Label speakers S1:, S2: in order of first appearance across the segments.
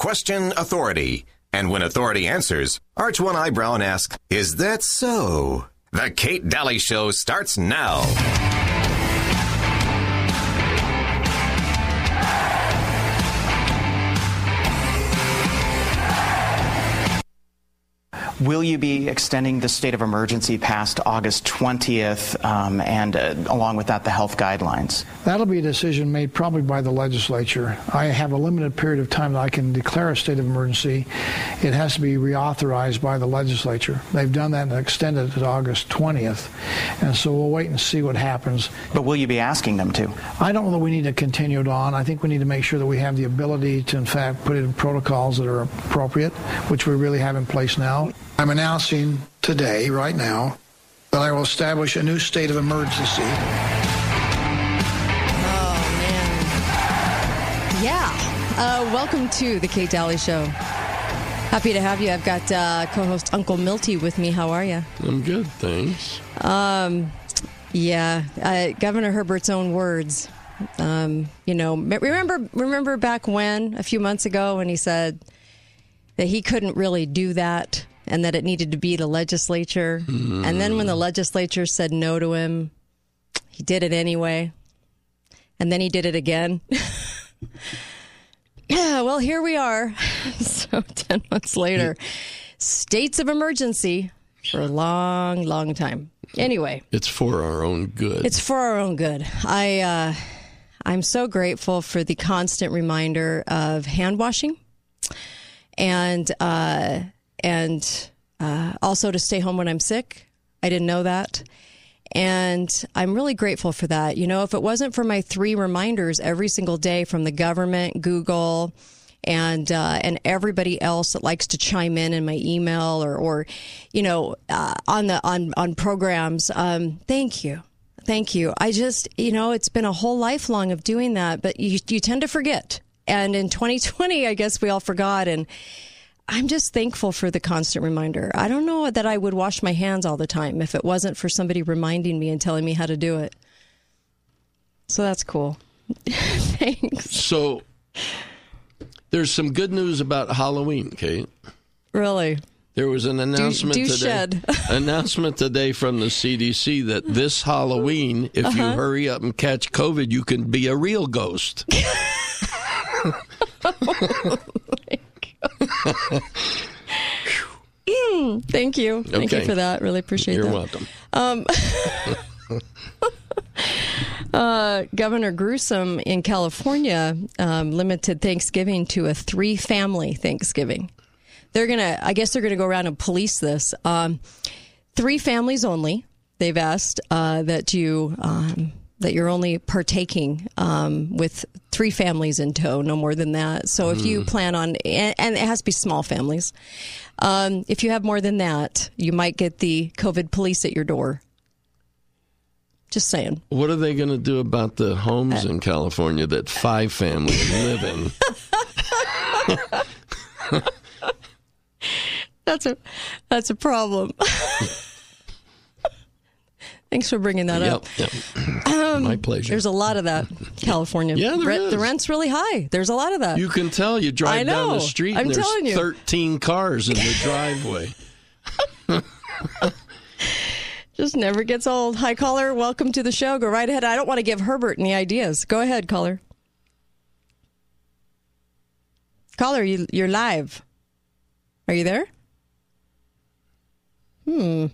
S1: question authority. And when authority answers, arch one eyebrow and ask, Is that so? The Kate Daly Show starts now.
S2: Will you be extending the state of emergency past August 20th, um, and uh, along with that, the health guidelines?
S3: That'll be a decision made probably by the legislature. I have a limited period of time that I can declare a state of emergency. It has to be reauthorized by the legislature. They've done that and extended it to August 20th, and so we'll wait and see what happens.
S2: But will you be asking them to?
S3: I don't know that we need to continue it on. I think we need to make sure that we have the ability to, in fact, put in protocols that are appropriate, which we really have in place now. I'm announcing today, right now, that I will establish a new state of emergency.
S4: Oh, man. Yeah. Uh, welcome to the Kate Daly Show. Happy to have you. I've got uh, co host Uncle Milty with me. How are you?
S5: I'm good, thanks.
S4: Um, yeah, uh, Governor Herbert's own words. Um, you know, remember remember back when a few months ago when he said that he couldn't really do that and that it needed to be the legislature. Mm. And then when the legislature said no to him, he did it anyway. And then he did it again. yeah, well, here we are. so 10 months later, states of emergency for a long, long time. Anyway,
S5: it's for our own good.
S4: It's for our own good. I, uh, I'm so grateful for the constant reminder of hand washing and, uh, and uh, also to stay home when I'm sick. I didn't know that. And I'm really grateful for that. You know, if it wasn't for my three reminders every single day from the government, Google, and uh, and everybody else that likes to chime in in my email or or you know uh, on the on on programs, um, thank you, thank you. I just you know it's been a whole lifelong of doing that, but you you tend to forget. And in 2020, I guess we all forgot and I'm just thankful for the constant reminder. I don't know that I would wash my hands all the time if it wasn't for somebody reminding me and telling me how to do it. So that's cool. Thanks.
S5: So there's some good news about Halloween, Kate.
S4: Really?
S5: There was an announcement
S4: do, do
S5: today. announcement today from the CDC that this Halloween, if uh-huh. you hurry up and catch COVID, you can be a real ghost.
S4: mm, thank you. Thank you for that. Really appreciate
S5: You're
S4: that.
S5: You're welcome. Um,
S4: uh, Governor Newsom in California um, limited Thanksgiving to a three family Thanksgiving. They're going to, I guess they're going to go around and police this. Um, three families only. They've asked uh, that you um, that you're only partaking um, with three families in tow, no more than that. So if you mm. plan on, and, and, it has to be small families, um, if you have more than that, you might get the COVID police at your door. Just saying.
S5: What are they going to do about the homes uh, in California that five families live in?
S4: that's a that's a problem. Thanks for bringing that
S5: yep,
S4: up.
S5: Yep. Um, My pleasure.
S4: There's a lot of that, California.
S5: yeah, there
S4: Rent,
S5: is.
S4: The rent's really high. There's a lot of that.
S5: You can tell. You drive down the street
S4: I'm
S5: and there's
S4: telling you.
S5: 13 cars in the driveway.
S4: Just never gets old. Hi, caller. Welcome to the show. Go right ahead. I don't want to give Herbert any ideas. Go ahead, caller. Caller, you, you're live. Are you there? Hmm.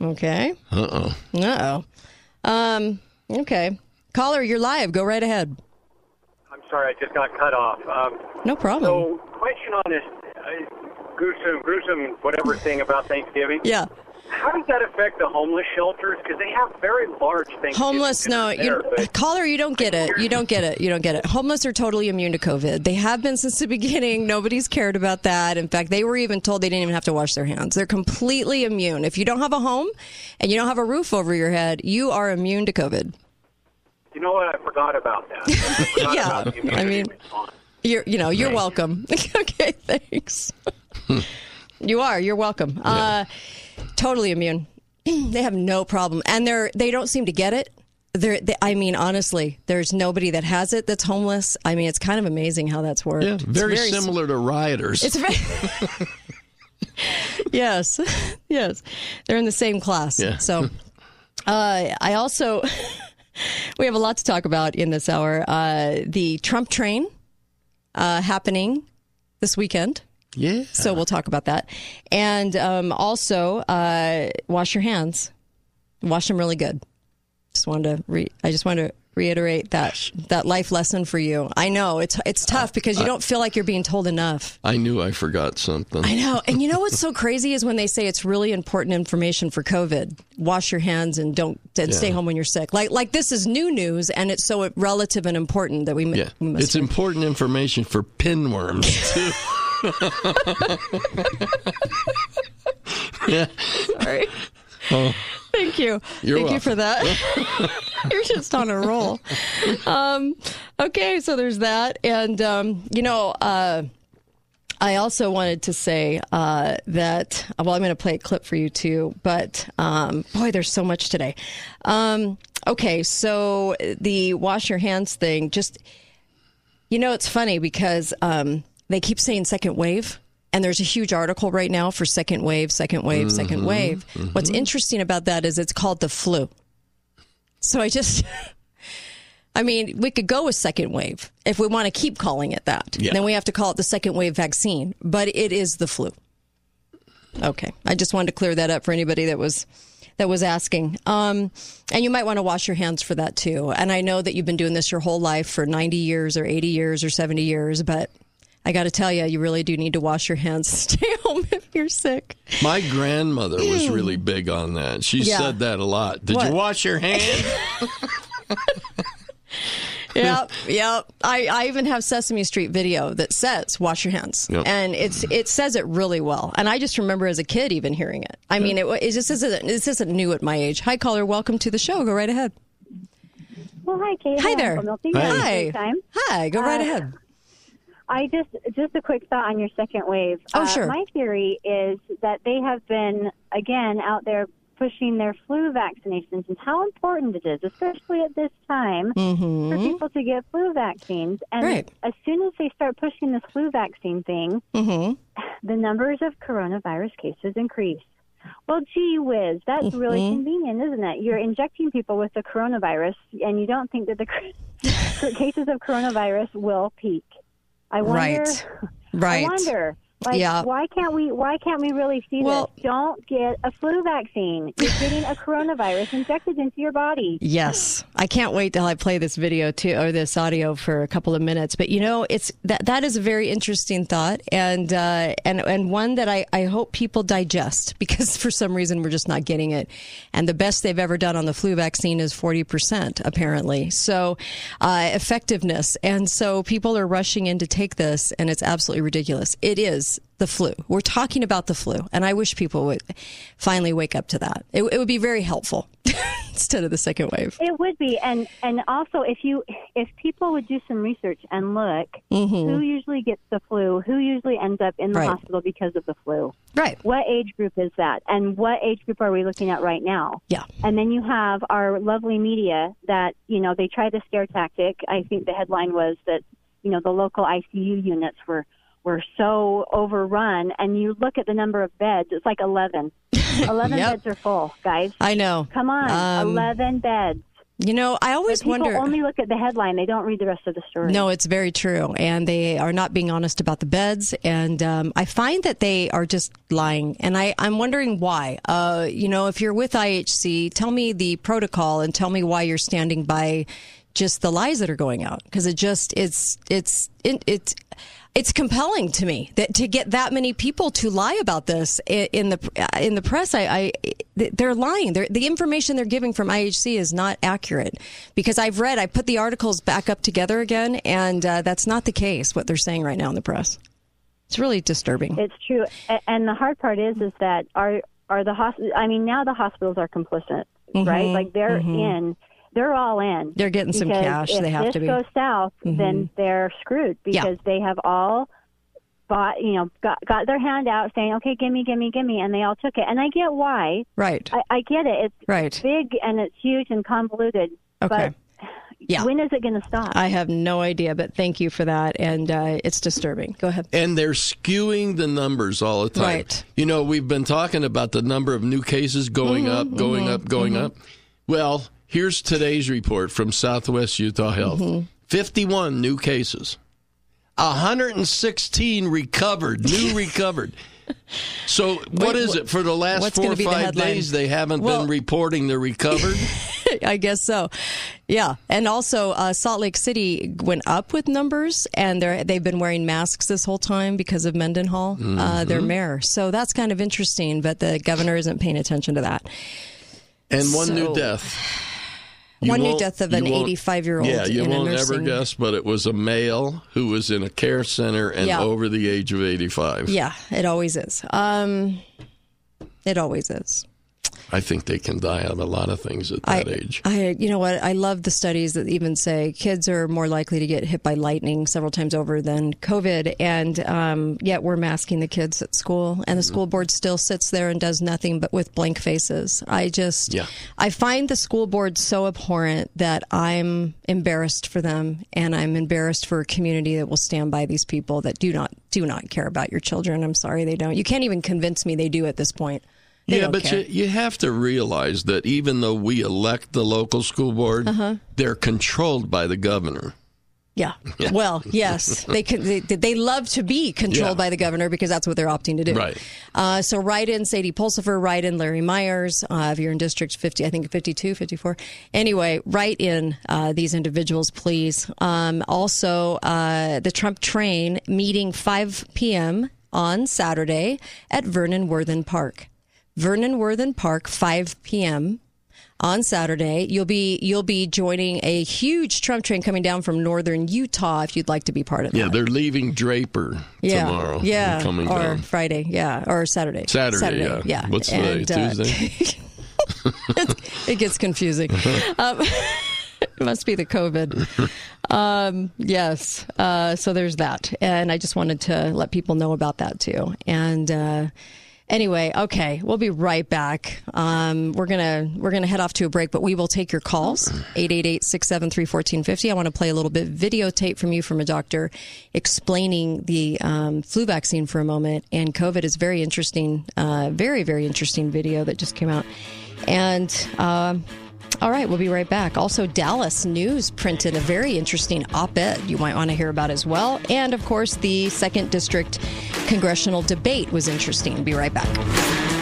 S4: Okay.
S5: Uh oh.
S4: Uh oh. Um. Okay. Caller, you're live. Go right ahead.
S6: I'm sorry, I just got cut off. Um,
S4: no problem.
S6: So, question on this uh, gruesome, gruesome, whatever thing about Thanksgiving.
S4: Yeah.
S6: How does that affect the homeless shelters? Because they have very large things.
S4: Homeless, no.
S6: There,
S4: you,
S6: but...
S4: caller, you don't get it. You don't get it. You don't get it. Homeless are totally immune to COVID. They have been since the beginning. Nobody's cared about that. In fact, they were even told they didn't even have to wash their hands. They're completely immune. If you don't have a home and you don't have a roof over your head, you are immune to COVID.
S6: You know what? I forgot about that. I
S4: yeah,
S6: about
S4: I mean, you're you know you're welcome. okay, thanks. you are. You're welcome. Yeah. Uh, totally immune. they have no problem, and they're they don't seem to get it. There, th- I mean, honestly, there's nobody that has it that's homeless. I mean, it's kind of amazing how that's worked.
S5: Yeah, very,
S4: s-
S5: similar to rioters.
S4: It's very. yes, yes, they're in the same class.
S5: Yeah.
S4: So, uh, I also we have a lot to talk about in this hour. Uh, the Trump train uh, happening this weekend.
S5: Yeah.
S4: So we'll talk about that, and um, also uh, wash your hands, wash them really good. Just wanted to re- I just wanted to reiterate that that life lesson for you. I know it's it's tough because you don't feel like you're being told enough.
S5: I knew I forgot something.
S4: I know. And you know what's so crazy is when they say it's really important information for COVID. Wash your hands and don't and stay home when you're sick. Like like this is new news and it's so relative and important that we,
S5: Yeah,
S4: we must
S5: it's important information for pinworms too. yeah,
S4: Sorry. Thank you.
S5: Oh. You're
S4: Thank you for that. You're just on a roll. Um, okay, so there's that. And, um, you know, uh, I also wanted to say uh, that, well, I'm going to play a clip for you too, but um, boy, there's so much today. Um, okay, so the wash your hands thing, just, you know, it's funny because um, they keep saying second wave. And there's a huge article right now for second wave, second wave, second wave. What's interesting about that is it's called the flu. So I just, I mean, we could go with second wave if we want to keep calling it that.
S5: Yeah.
S4: Then we have to call it the second wave vaccine, but it is the flu. Okay, I just wanted to clear that up for anybody that was that was asking. Um, and you might want to wash your hands for that too. And I know that you've been doing this your whole life for 90 years or 80 years or 70 years, but I got to tell you, you really do need to wash your hands. Stay home if you're sick.
S5: my grandmother was really big on that. She
S4: Yeah.
S5: said that a lot. Did
S4: What?
S5: you wash your hands?
S4: Yep, yep. I, I even have Sesame Street video that says "wash your hands,"
S5: Yep.
S4: and it's it says it really well. And I just remember as a kid even hearing it. I mean, it, it just isn't this isn't new at my age. Hi, caller. Welcome to the show. Go right ahead.
S7: Well, hi, Kate.
S4: Hi there.
S5: Hi.
S4: Hi. Hi. Go right
S7: Uh,
S4: ahead.
S7: I just just a quick thought on your second wave.
S4: Oh,
S7: Uh,
S4: sure.
S7: My theory is that they have been again out there pushing their flu vaccinations and how important it is, especially at this time, for people to get flu vaccines. And
S4: Mm-hmm. Right.
S7: as soon as they start pushing this flu vaccine thing,
S4: Mm-hmm.
S7: the numbers of coronavirus cases increase. Well, gee whiz, that's really
S4: Mm-hmm.
S7: convenient, isn't it? You're injecting people with the coronavirus, and you don't think that the cases of coronavirus will peak. I wonder.
S4: Right. Right.
S7: I wonder. Like,
S4: Yeah.
S7: why can't we? Why can't we really see
S4: Well-
S7: this? Don't get a flu vaccine. You're getting a coronavirus injected into your body.
S4: Yes, I can't wait till I play this video too, or this audio for a couple of minutes. But you know, it's that that is a very interesting thought, and uh, and and one that I I hope people digest because for some reason we're just not getting it. And the best they've ever done on the flu vaccine is forty percent apparently. So uh, effectiveness, and so people are rushing in to take this, and it's absolutely ridiculous. It is the flu. We're talking about the flu, and I wish people would finally wake up to that. It, it would be very helpful instead of the second wave.
S7: It would be, and and also if you if people would do some research and look who usually gets the flu, who usually ends up in the
S4: Mm-hmm. Right.
S7: hospital because of the flu.
S4: Right.
S7: What age group is that, and what age group are we looking at right now?
S4: Yeah.
S7: And then you have our lovely media that you know they try the scare tactic. I think the headline was that you know the local ICU units were were so overrun, and you look at the number of beds, it's like eleven. Eleven
S4: Yep.
S7: beds are full, guys.
S4: I know.
S7: Come on,
S4: Um,
S7: eleven beds.
S4: You know, I always
S7: people
S4: wonder.
S7: only look at the headline; they don't read the rest of the story.
S4: No, it's very true. And they are not being honest about the beds. And um, I find that they are just lying. And I, I'm wondering why. Uh, you know, if you're with IHC, tell me the protocol and tell me why you're standing by just the lies that are going out. Because it just, it's, it's, it, it's, it's compelling to me that to get that many people to lie about this in the uh, in the press. I, I they're lying. They're, the information they're giving from IHC is not accurate because I've read. I put the articles back up together again, and uh, that's not the case. What they're saying right now in the press. It's really disturbing.
S7: It's true, and the hard part is, is that are are the hosp- I mean, now the hospitals are complicit, mm-hmm. right? Like they're mm-hmm. in, they're all in.
S4: Mm-hmm. They're getting some cash.
S7: If
S4: They have to be. Mm-hmm.
S7: goes south, then they're screwed
S4: Yeah.
S7: because they have all bought, you know, got got their hand out saying, "Okay, gimme, gimme, gimme," and they all took it. And I get why.
S4: Right.
S7: I, I get it. It's
S4: Right.
S7: big and it's huge and convoluted.
S4: Okay.
S7: But
S4: Yeah.
S7: when is it going to stop?
S4: I have no idea, but thank you for that. And uh, it's disturbing. Go ahead.
S5: And they're skewing the numbers all the time.
S4: Right.
S5: You know, we've been talking about the number of new cases going
S4: Mm-hmm,
S5: up, going up, going up. Well, here's today's report from Southwest Utah Health
S4: Mm-hmm.
S5: 51 new cases, 116 recovered, new recovered. So, what
S4: Wait,
S5: is it? For the last four or
S4: be the
S5: five days, they haven't
S4: Well-
S5: been reporting the recovered?
S4: I guess so. Yeah, and also uh, Salt Lake City went up with numbers, and they're they've been wearing masks this whole time because of Mendenhall, uh, their mayor. So that's kind of interesting. But the governor isn't paying attention to that.
S5: And one new death.
S4: One new death of an 85-year-old
S5: Yeah, you won't ever guess, but it was a male who was in a care center and
S4: Yeah.
S5: over the age of 85.
S4: Yeah, it always is. Um, it always is.
S5: I think they can die of a lot of things at
S4: I,
S5: that age.
S4: I, you know what? I love the studies that even say kids are more likely to get hit by lightning several times over than COVID, and um, yet we're masking the kids at school, and the school board still sits there and does nothing but with blank faces. I just,
S5: Yeah.
S4: I find the school board so abhorrent that I'm embarrassed for them, and I'm embarrassed for a community that will stand by these people that do not do not care about your children. I'm sorry they don't. You can't even convince me they do at this point. They
S5: yeah, but
S4: care.
S5: you, you have to realize that even though we elect the local school board,
S4: Uh-huh.
S5: they're controlled by the governor.
S4: Yeah. Well, yes, they can. They, they love to be controlled
S5: Yeah.
S4: by the governor because that's what they're opting to do.
S5: Right.
S4: Uh, so write in Sadie Pulsifer, write in Larry Myers. Uh, if you're in District 50, I think 52, 54. Anyway, write in uh, these individuals, please. Um, also, uh, the Trump train meeting 5 p.m. on Saturday at Vernon Worthen Park. Vernon Worthen Park, 5 p.m on Saturday. You'll be you'll be joining a huge Trump train coming down from northern Utah if you'd like to be part of that.
S5: Yeah, they're leaving Draper
S4: yeah,
S5: tomorrow.
S4: yeah,
S5: coming
S4: or
S5: down.
S4: Friday, yeah, or Saturday.
S5: Saturday, yeah. What's today, Tuesday?
S4: it, it gets confusing. um, it must be the COVID. Um, yes. Uh, so there's that, and I just wanted to let people know about that too. And uh, anyway, okay, we'll be right back. Um, we're gonna we're gonna head off to a break, but we will take your calls 888-673-1450. I want to play a little bit videotape from you from a doctor explaining the um, flu vaccine for a moment and COVID is very interesting. Uh, very very interesting video that just came out, and. Um, all right, we'll be right back. Also, Dallas News printed a very interesting op ed you might want to hear about as well. And of course, the second district congressional debate was interesting. Be right back.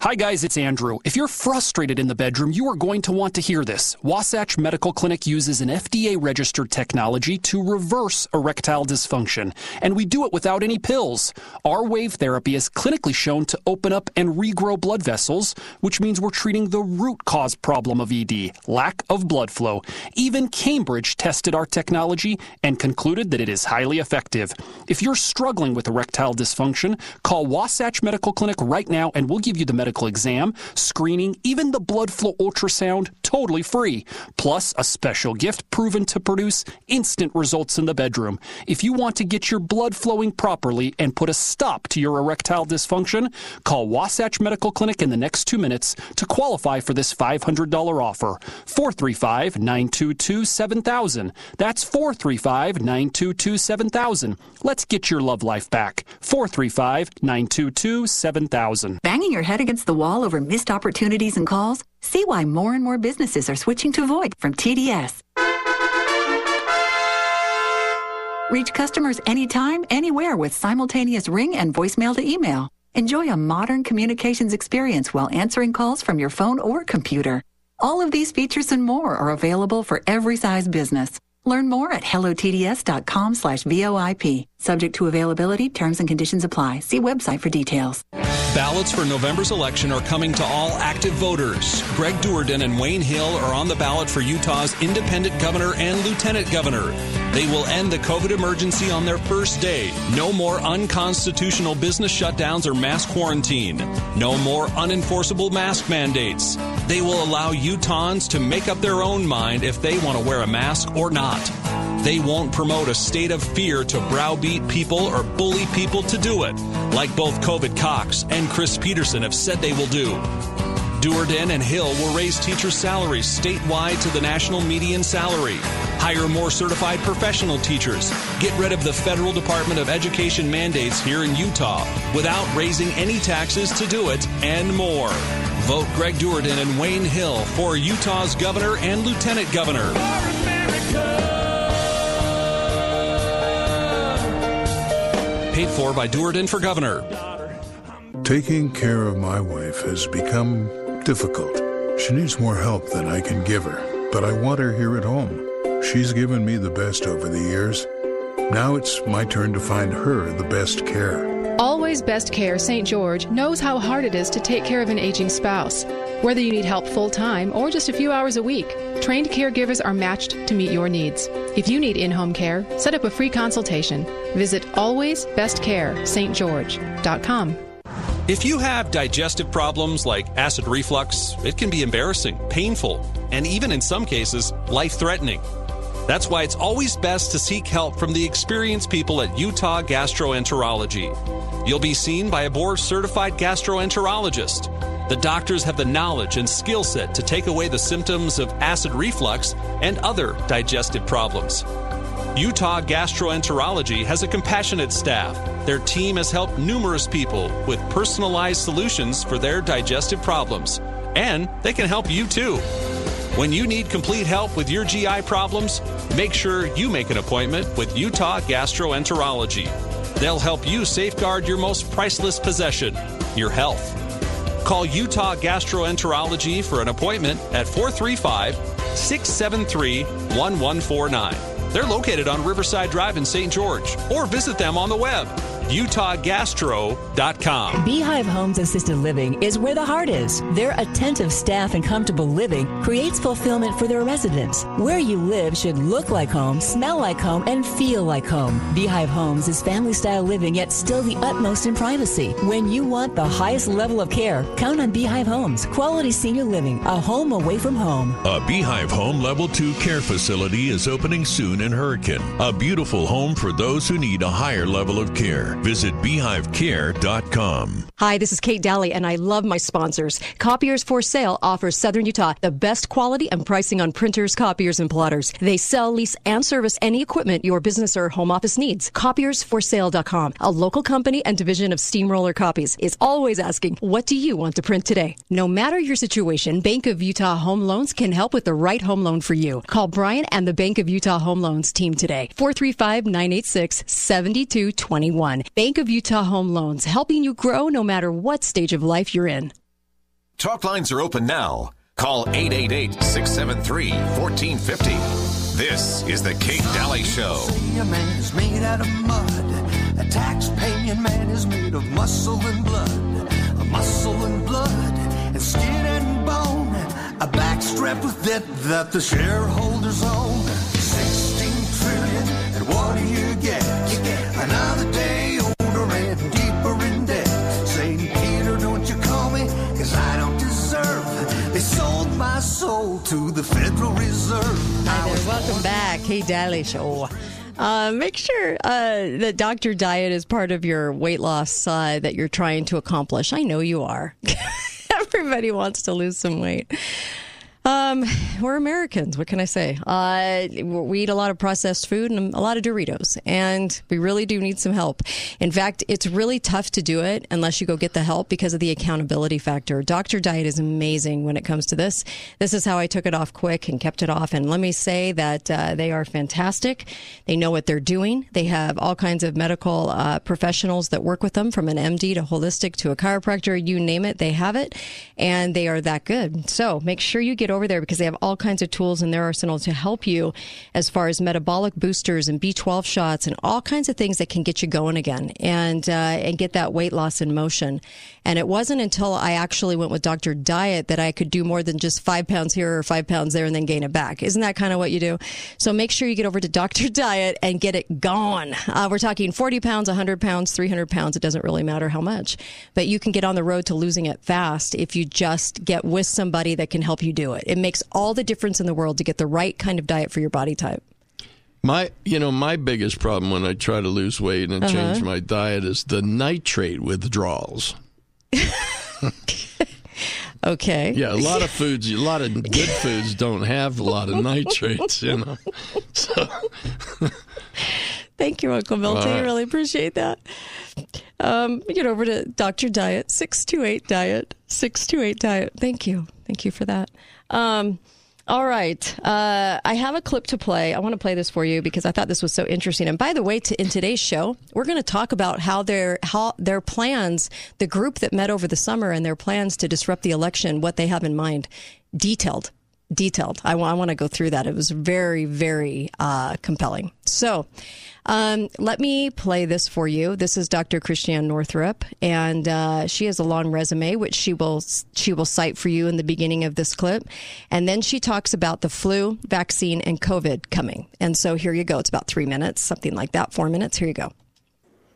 S8: Hi, guys, it's Andrew. If you're frustrated in the bedroom, you are going to want to hear this. Wasatch Medical Clinic uses an FDA registered technology to reverse erectile dysfunction, and we do it without any pills. Our wave therapy is clinically shown to open up and regrow blood vessels, which means we're treating the root cause problem of ED lack of blood flow. Even Cambridge tested our technology and concluded that it is highly effective. If you're struggling with erectile dysfunction, call Wasatch Medical Clinic right now and we'll give you the medical exam, screening, even the blood flow ultrasound totally free. Plus, a special gift proven to produce instant results in the bedroom. If you want to get your blood flowing properly and put a stop to your erectile dysfunction, call Wasatch Medical Clinic in the next two minutes to qualify for this $500 offer. 435 922 7000. That's 435 922 7000. Let's get your love life back. 435 922 7000.
S9: Banging your head against the wall over missed opportunities and calls? See why more and more businesses are switching to VoIP from TDS. Reach customers anytime, anywhere with simultaneous ring and voicemail to email. Enjoy a modern communications experience while answering calls from your phone or computer. All of these features and more are available for every size business. Learn more at hellotds.com slash VOIP. Subject to availability, terms and conditions apply. See website for details.
S10: Ballots for November's election are coming to all active voters. Greg Duerden and Wayne Hill are on the ballot for Utah's independent governor and lieutenant governor. They will end the COVID emergency on their first day. No more unconstitutional business shutdowns or mass quarantine. No more unenforceable mask mandates. They will allow Utahns to make up their own mind if they want to wear a mask or not. They won't promote a state of fear to browbeat people or bully people to do it, like both COVID Cox and Chris Peterson have said they will do. Duerden and Hill will raise teacher salaries statewide to the national median salary, hire more certified professional teachers, get rid of the federal Department of Education mandates here in Utah without raising any taxes to do it, and more. Vote Greg Duerden and Wayne Hill for Utah's governor and lieutenant governor. Paid for by Duerden for governor.
S11: Taking care of my wife has become difficult. She needs more help than I can give her, but I want her here at home. She's given me the best over the years. Now it's my turn to find her the best care.
S12: Always Best Care St. George knows how hard it is to take care of an aging spouse. Whether you need help full time or just a few hours a week, trained caregivers are matched to meet your needs. If you need in home care, set up a free consultation. Visit alwaysbestcarestgeorge.com.
S10: If you have digestive problems like acid reflux, it can be embarrassing, painful, and even in some cases, life threatening. That's why it's always best to seek help from the experienced people at Utah Gastroenterology. You'll be seen by a board certified gastroenterologist. The doctors have the knowledge and skill set to take away the symptoms of acid reflux and other digestive problems. Utah Gastroenterology has a compassionate staff. Their team has helped numerous people with personalized solutions for their digestive problems, and they can help you too. When you need complete help with your GI problems, make sure you make an appointment with Utah Gastroenterology. They'll help you safeguard your most priceless possession, your health. Call Utah Gastroenterology for an appointment at 435 673 1149. They're located on Riverside Drive in St. George, or visit them on the web utahgastro.com.
S13: Beehive Homes Assisted Living is where the heart is. Their attentive staff and comfortable living creates fulfillment for their residents. Where you live should look like home, smell like home, and feel like home. Beehive Homes is family style living yet still the utmost in privacy. When you want the highest level of care, count on Beehive Homes. Quality senior living, a home away from home.
S14: A Beehive Home Level 2 care facility is opening soon in Hurricane. A beautiful home for those who need a higher level of care. Visit beehivecare.com.
S15: Hi, this is Kate Daly, and I love my sponsors. Copiers for Sale offers Southern Utah the best quality and pricing on printers, copiers, and plotters. They sell, lease, and service any equipment your business or home office needs. Copiersforsale.com, a local company and division of Steamroller Copies, is always asking, What do you want to print today? No matter your situation, Bank of Utah Home Loans can help with the right home loan for you. Call Brian and the Bank of Utah Home Loans team today. 435 986 7221. Bank of Utah Home Loans, helping you grow no matter what stage of life you're in.
S1: Talk lines are open now. Call 888 673 1450. This is The Kate Daly Show.
S16: A man is made out of mud. A tax-paying man is made of muscle and blood. A muscle and blood and skin and bone. A back strapped with debt that the shareholders own. 16 trillion, and what do you get? You get another day older in debt. Saint, Peter, don't you call me, cause I don't deserve. They sold my soul to the Federal Reserve.
S4: Hi there. Welcome back. Kate Daly Show. Uh, make sure uh, that Dr. Diet is part of your weight loss uh, that you're trying to accomplish. I know you are. Everybody wants to lose some weight. Um, we're Americans. What can I say? Uh, we eat a lot of processed food and a lot of Doritos, and we really do need some help. In fact, it's really tough to do it unless you go get the help because of the accountability factor. Dr. Diet is amazing when it comes to this. This is how I took it off quick and kept it off. And let me say that uh, they are fantastic. They know what they're doing. They have all kinds of medical uh, professionals that work with them, from an MD to holistic to a chiropractor. You name it, they have it, and they are that good. So make sure you get over there because they have all kinds of tools in their arsenal to help you as far as metabolic boosters and B12 shots and all kinds of things that can get you going again and uh, and get that weight loss in motion. And it wasn't until I actually went with Dr. Diet that I could do more than just five pounds here or five pounds there and then gain it back. Isn't that kind of what you do? So make sure you get over to Dr. Diet and get it gone. Uh, we're talking 40 pounds, 100 pounds, 300 pounds. It doesn't really matter how much, but you can get on the road to losing it fast if you just get with somebody that can help you do it. It makes all the difference in the world to get the right kind of diet for your body type.
S5: My, you know, my biggest problem when I try to lose weight and
S4: Uh-huh.
S5: change my diet is the nitrate withdrawals.
S4: Okay.
S5: Yeah, a lot of foods, a lot of good foods don't have a lot of nitrates, you know. So,
S4: Thank you, Uncle Milton.
S5: All
S4: I really appreciate that. Um, get over to Dr. Diet, 628 Diet, 628 Diet. Thank you. Thank you for that. Um, all right. Uh, I have a clip to play. I want to play this for you because I thought this was so interesting. And by the way, to, in today's show, we're going to talk about how their how their plans, the group that met over the summer, and their plans to disrupt the election, what they have in mind, detailed detailed. I want to go through that. It was very, very uh, compelling. So, um, let me play this for you. This is Dr. Christiane Northrup, and uh, she has a long resume, which she will she will cite for you in the beginning of this clip, and then she talks about the flu vaccine and COVID coming. And so here you go. It's about three minutes, something like that, four minutes. Here you go.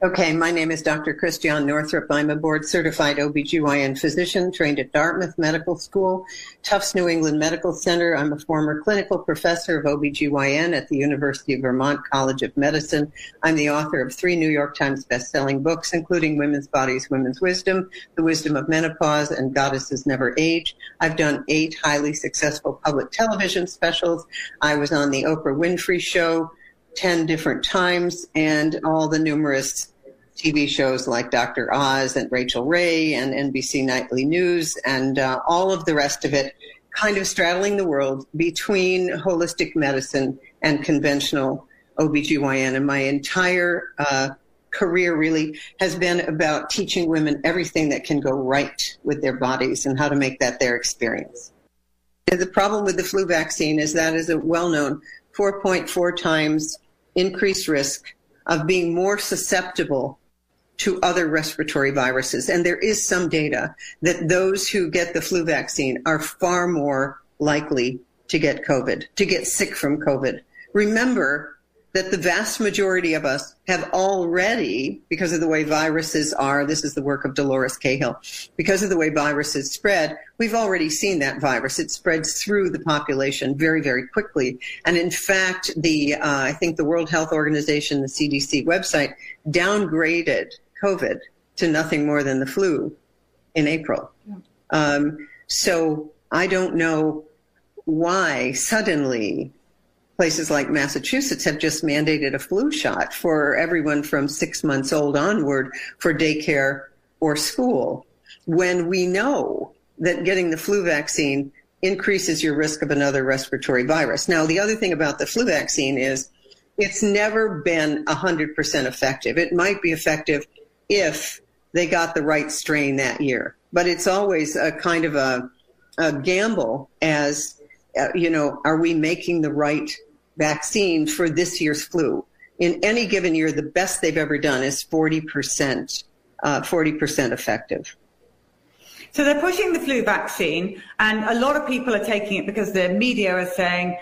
S17: Okay, my name is Dr. Christiane Northrup. I'm a board certified OBGYN physician trained at Dartmouth Medical School, Tufts New England Medical Center. I'm a former clinical professor of OBGYN at the University of Vermont College of Medicine. I'm the author of three New York Times bestselling books, including Women's Bodies, Women's Wisdom, The Wisdom of Menopause, and Goddesses Never Age. I've done eight highly successful public television specials. I was on the Oprah Winfrey Show 10 different times and all the numerous TV shows like Dr. Oz and Rachael Ray and NBC Nightly News and uh, all of the rest of it, kind of straddling the world between holistic medicine and conventional OBGYN. And my entire uh, career really has been about teaching women everything that can go right with their bodies and how to make that their experience. And the problem with the flu vaccine is that is a well known 4.4 times increased risk of being more susceptible to other respiratory viruses. And there is some data that those who get the flu vaccine are far more likely to get COVID, to get sick from COVID. Remember that the vast majority of us have already, because of the way viruses are, this is the work of Dolores Cahill, because of the way viruses spread, we've already seen that virus. It spreads through the population very, very quickly. And in fact, the, uh, I think the World Health Organization, the CDC website, downgraded COVID to nothing more than the flu in April. Um, so I don't know why suddenly places like Massachusetts have just mandated a flu shot for everyone from six months old onward for daycare or school when we know that getting the flu vaccine increases your risk of another respiratory virus. Now, the other thing about the flu vaccine is it's never been 100% effective. It might be effective if they got the right strain that year, but it's always a kind of a, a gamble as, uh, you know, are we making the right vaccine for this year's flu? In any given year, the best they've ever done is 40%, uh, 40% effective.
S18: So they're pushing the flu vaccine, and a lot of people are taking it because the media are saying,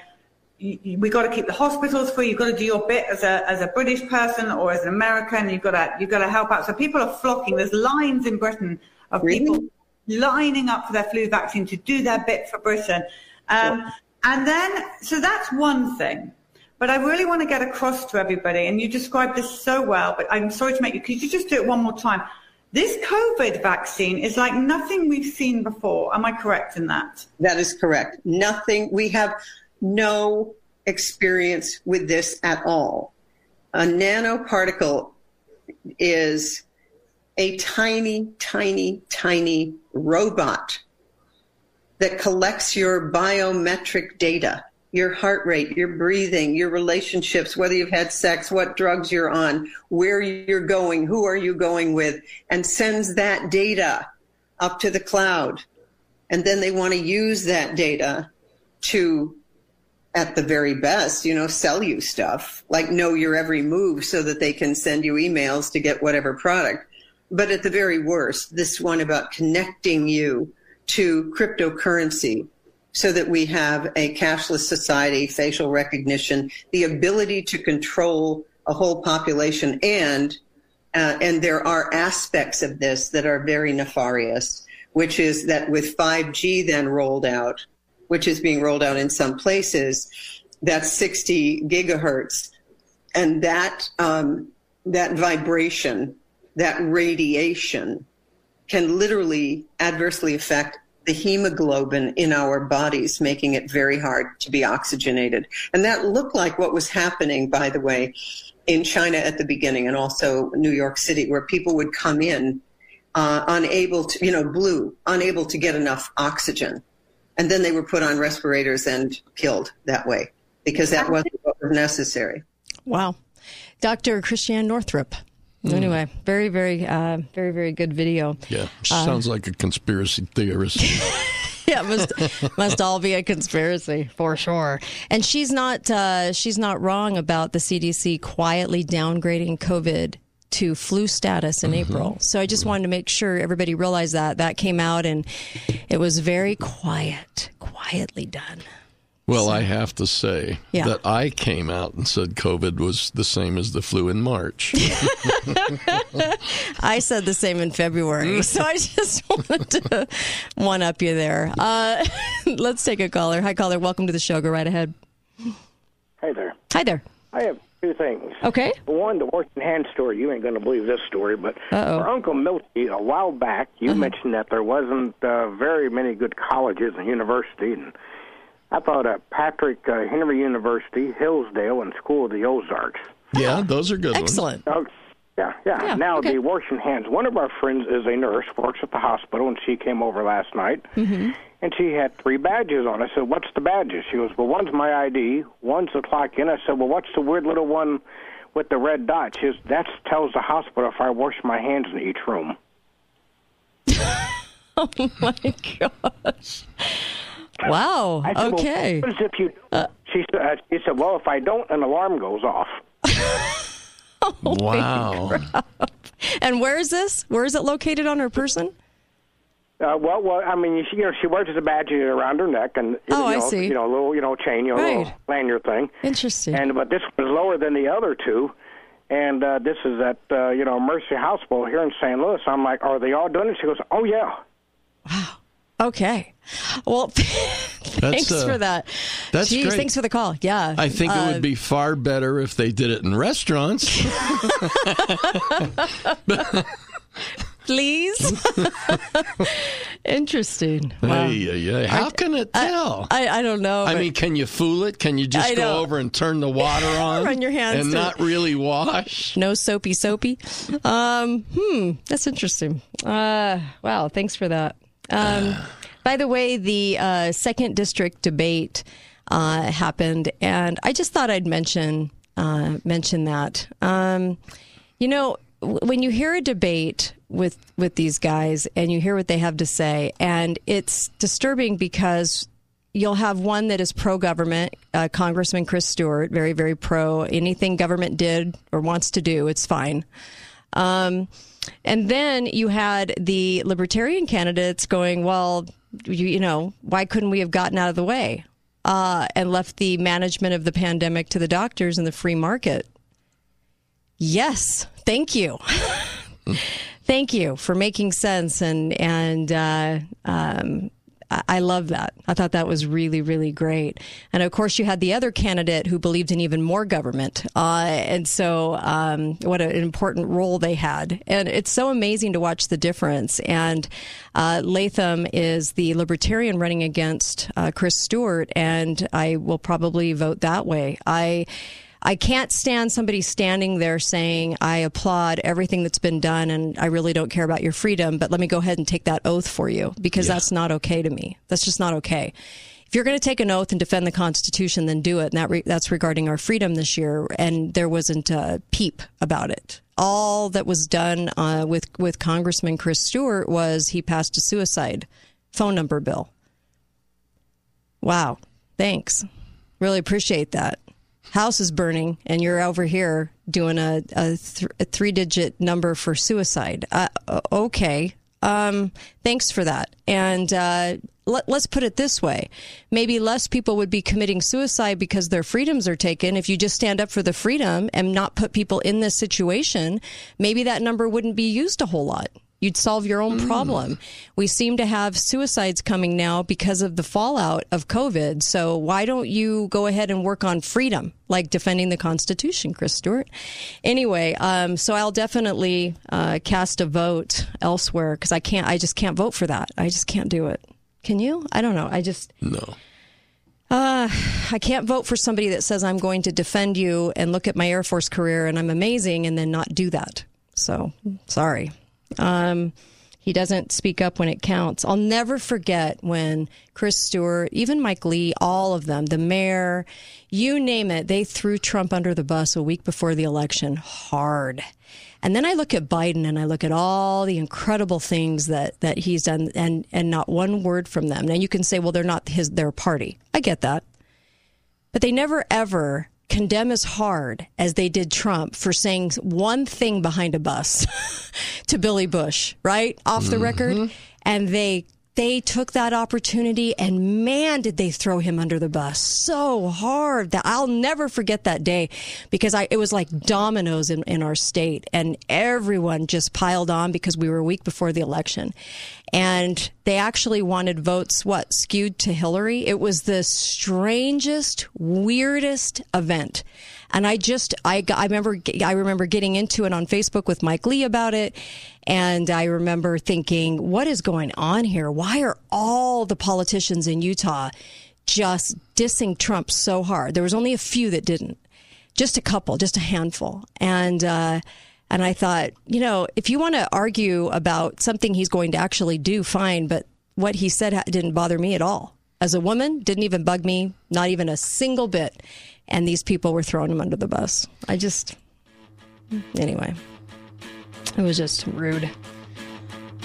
S18: we got to keep the hospitals free. You've got to do your bit as a as a British person or as an American. You've got to you've got to help out. So people are flocking. There's lines in Britain of people lining up for their flu vaccine to do their bit for Britain. Um, and then, so that's one thing. But I really want to get across to everybody, and you described this so well. But I'm sorry to make you. Could you just do it one more time? This COVID vaccine is like nothing we've seen before. Am I correct in that?
S17: That is correct. Nothing. We have no experience with this at all. A nanoparticle is a tiny, tiny, tiny robot that collects your biometric data, your heart rate, your breathing, your relationships, whether you've had sex, what drugs you're on, where you're going, who are you going with, and sends that data up to the cloud. And then they want to use that data to at the very best, you know, sell you stuff, like know your every move so that they can send you emails to get whatever product. But at the very worst, this one about connecting you to cryptocurrency so that we have a cashless society, facial recognition, the ability to control a whole population and uh, and there are aspects of this that are very nefarious, which is that with 5G then rolled out, which is being rolled out in some places, That's 60 gigahertz, and that um, that vibration, that radiation, can literally adversely affect the hemoglobin in our bodies, making it very hard to be oxygenated. And that looked like what was happening, by the way, in China at the beginning and also New York City, where people would come in uh, unable to, you know, blue, unable to get enough oxygen. And then they were put on respirators and killed that way because that wasn't what was necessary.
S4: Wow. Dr. Christiane Northrup.
S5: Hmm.
S4: Anyway, very, very, uh, very, very good video.
S5: Yeah,
S4: Uh,
S5: sounds like a conspiracy theorist.
S4: yeah, must must all be a conspiracy for sure. And she's not uh, she's not wrong about the CDC quietly downgrading COVID to flu status in April. So I just wanted to make sure everybody realized that that came out and it was very quiet, quietly done.
S5: Well, I have to say
S4: Yeah.
S5: that I came out and said COVID was the same as the flu in March.
S4: I said the same in February, so I just wanted to one up you there. Uh, let's take a caller. Hi, caller. Welcome to the show. Go right ahead.
S19: Hey there.
S4: Hi there.
S19: I have two things.
S4: Okay.
S19: One, the Washington Hand story. You ain't going to believe this story, but
S4: Uh-oh.
S19: for Uncle Milty, a while back, you mentioned that there wasn't uh, very many good colleges and universities. And I thought uh, Patrick uh, Henry University, Hillsdale, and School of the Ozarks.
S5: yeah, those are good
S4: Excellent.
S19: Oh, yeah, yeah.
S4: Yeah,
S19: now,
S4: okay.
S19: the Washington Hands, one of our friends is a nurse, works at the hospital, and she came over last night.
S4: Mm-hmm.
S19: And she had three badges on. I said, "What's the badges?" She goes, "Well, one's my ID, one's the clock in." I said, "Well, what's the weird little one with the red dot?" She goes, "That tells the hospital if I wash my hands in each room."
S4: Oh my gosh. Wow.
S19: Said,
S4: Okay.
S19: Well, what if you? she uh, "She said, well, if I don't, an alarm goes off."
S5: wow. Crap.
S4: And where is this? Where is it located on her person?
S19: Uh, well, well, I mean, she, you know, she wears a badge around her neck, and
S4: Oh, I
S19: you know,
S4: see.
S19: you know, a little, you know, chain, you know,
S4: Right.
S19: little lanyard thing.
S4: Interesting.
S19: And but this was lower than the other two, and uh, this is at uh, you know Mercy Hospital here in St. Louis. I'm like, are they all doing it? She goes, oh yeah.
S4: Okay. Well, thanks
S5: uh,
S4: for that.
S5: that's
S4: Jeez,
S5: great.
S4: thanks for the call. Yeah.
S5: I think it
S4: Uh,
S5: would be far better if they did it in restaurants.
S4: Please. Interesting. Wow.
S5: Hey, yeah, yeah. How can it tell?
S4: I, I don't know.
S5: I mean, can you fool it? Can you just go over and turn the water on?
S4: Run your hands
S5: and not really wash?
S4: No soapy soapy. Um, hmm, that's interesting. Uh, wow, thanks for that. Um, by the way, the uh, second district debate uh, happened, and I just thought I'd mention uh, mention that. Um, you know, w- when you hear a debate with with these guys and you hear what they have to say, and it's disturbing because you'll have one that is pro government, uh, Congressman Chris Stewart, very, very pro anything government did or wants to do, it's fine. Um, and then you had the libertarian candidates going, well, you, you know, why couldn't we have gotten out of the way uh, and left the management of the pandemic to the doctors and the free market? Yes, thank you. thank you for making sense and and uh, um, I- love that. I thought that was really really great. And of course, you had the other candidate who believed in even more government, uh, and so um, what an important role they had. And it's so amazing to watch the difference. And uh, Latham is the libertarian running against uh, Chris Stewart, and I will probably vote that way. I. I can't stand somebody standing there saying, I applaud everything that's been done and I really don't care about your freedom, but let me go ahead and take that oath for you because that's not okay to me. That's just not okay. If you're going to take an oath and defend the Constitution, then do it. And that re- that's regarding our freedom this year. And there wasn't a peep about it. All that was done uh, with, with Congressman Chris Stewart was he passed a suicide phone number bill. Wow. Thanks. Really appreciate that. House is burning, and you're over here doing a, a, th- a three digit number for suicide. Uh, okay. Um, thanks for that. And uh, let, let's put it this way maybe less people would be committing suicide because their freedoms are taken. If you just stand up for the freedom and not put people in this situation, maybe that number wouldn't be used a whole lot You'd solve your own problem. We seem to have suicides coming now because of the fallout of COVID. So why don't you go ahead and work on freedom, like defending the Constitution, Chris Stewart? Anyway, um, so I'll definitely uh, cast a vote elsewhere because I can't. I just can't vote for that. I just can't do it. Can you? I don't know. I just
S5: no.
S4: Uh, I can't vote for somebody that says I'm going to defend you and look at my Air Force career and I'm amazing and then not do that. So sorry. Um, he doesn't speak up when it counts. I'll never forget when Chris Stewart, even Mike Lee, all of them, the mayor, you name it, they threw Trump under the bus a week before the election hard. And then I look at Biden and I look at all the incredible things that, that he's done and, and not one word from them. Now you can say, well, they're not his, their party. I get that. But they never ever condemn as hard as they did Trump for saying one thing behind a bus to Billy Bush, right? Off the mm-hmm. record. And they they took that opportunity and man did they throw him under the bus so hard that I'll never forget that day because I it was like dominoes in, in our state and everyone just piled on because we were a week before the election and they actually wanted votes what skewed to Hillary? It was the strangest weirdest event. And I just I I remember I remember getting into it on Facebook with Mike Lee about it. And I remember thinking what is going on here? Why are all the politicians in Utah just dissing Trump so hard? There was only a few that didn't. Just a couple just a handful. And uh and I thought, you know, if you want to argue about something he's going to actually do, fine. But what he said didn't bother me at all. As a woman, didn't even bug me, not even a single bit. And these people were throwing him under the bus. I just, anyway, it was just rude.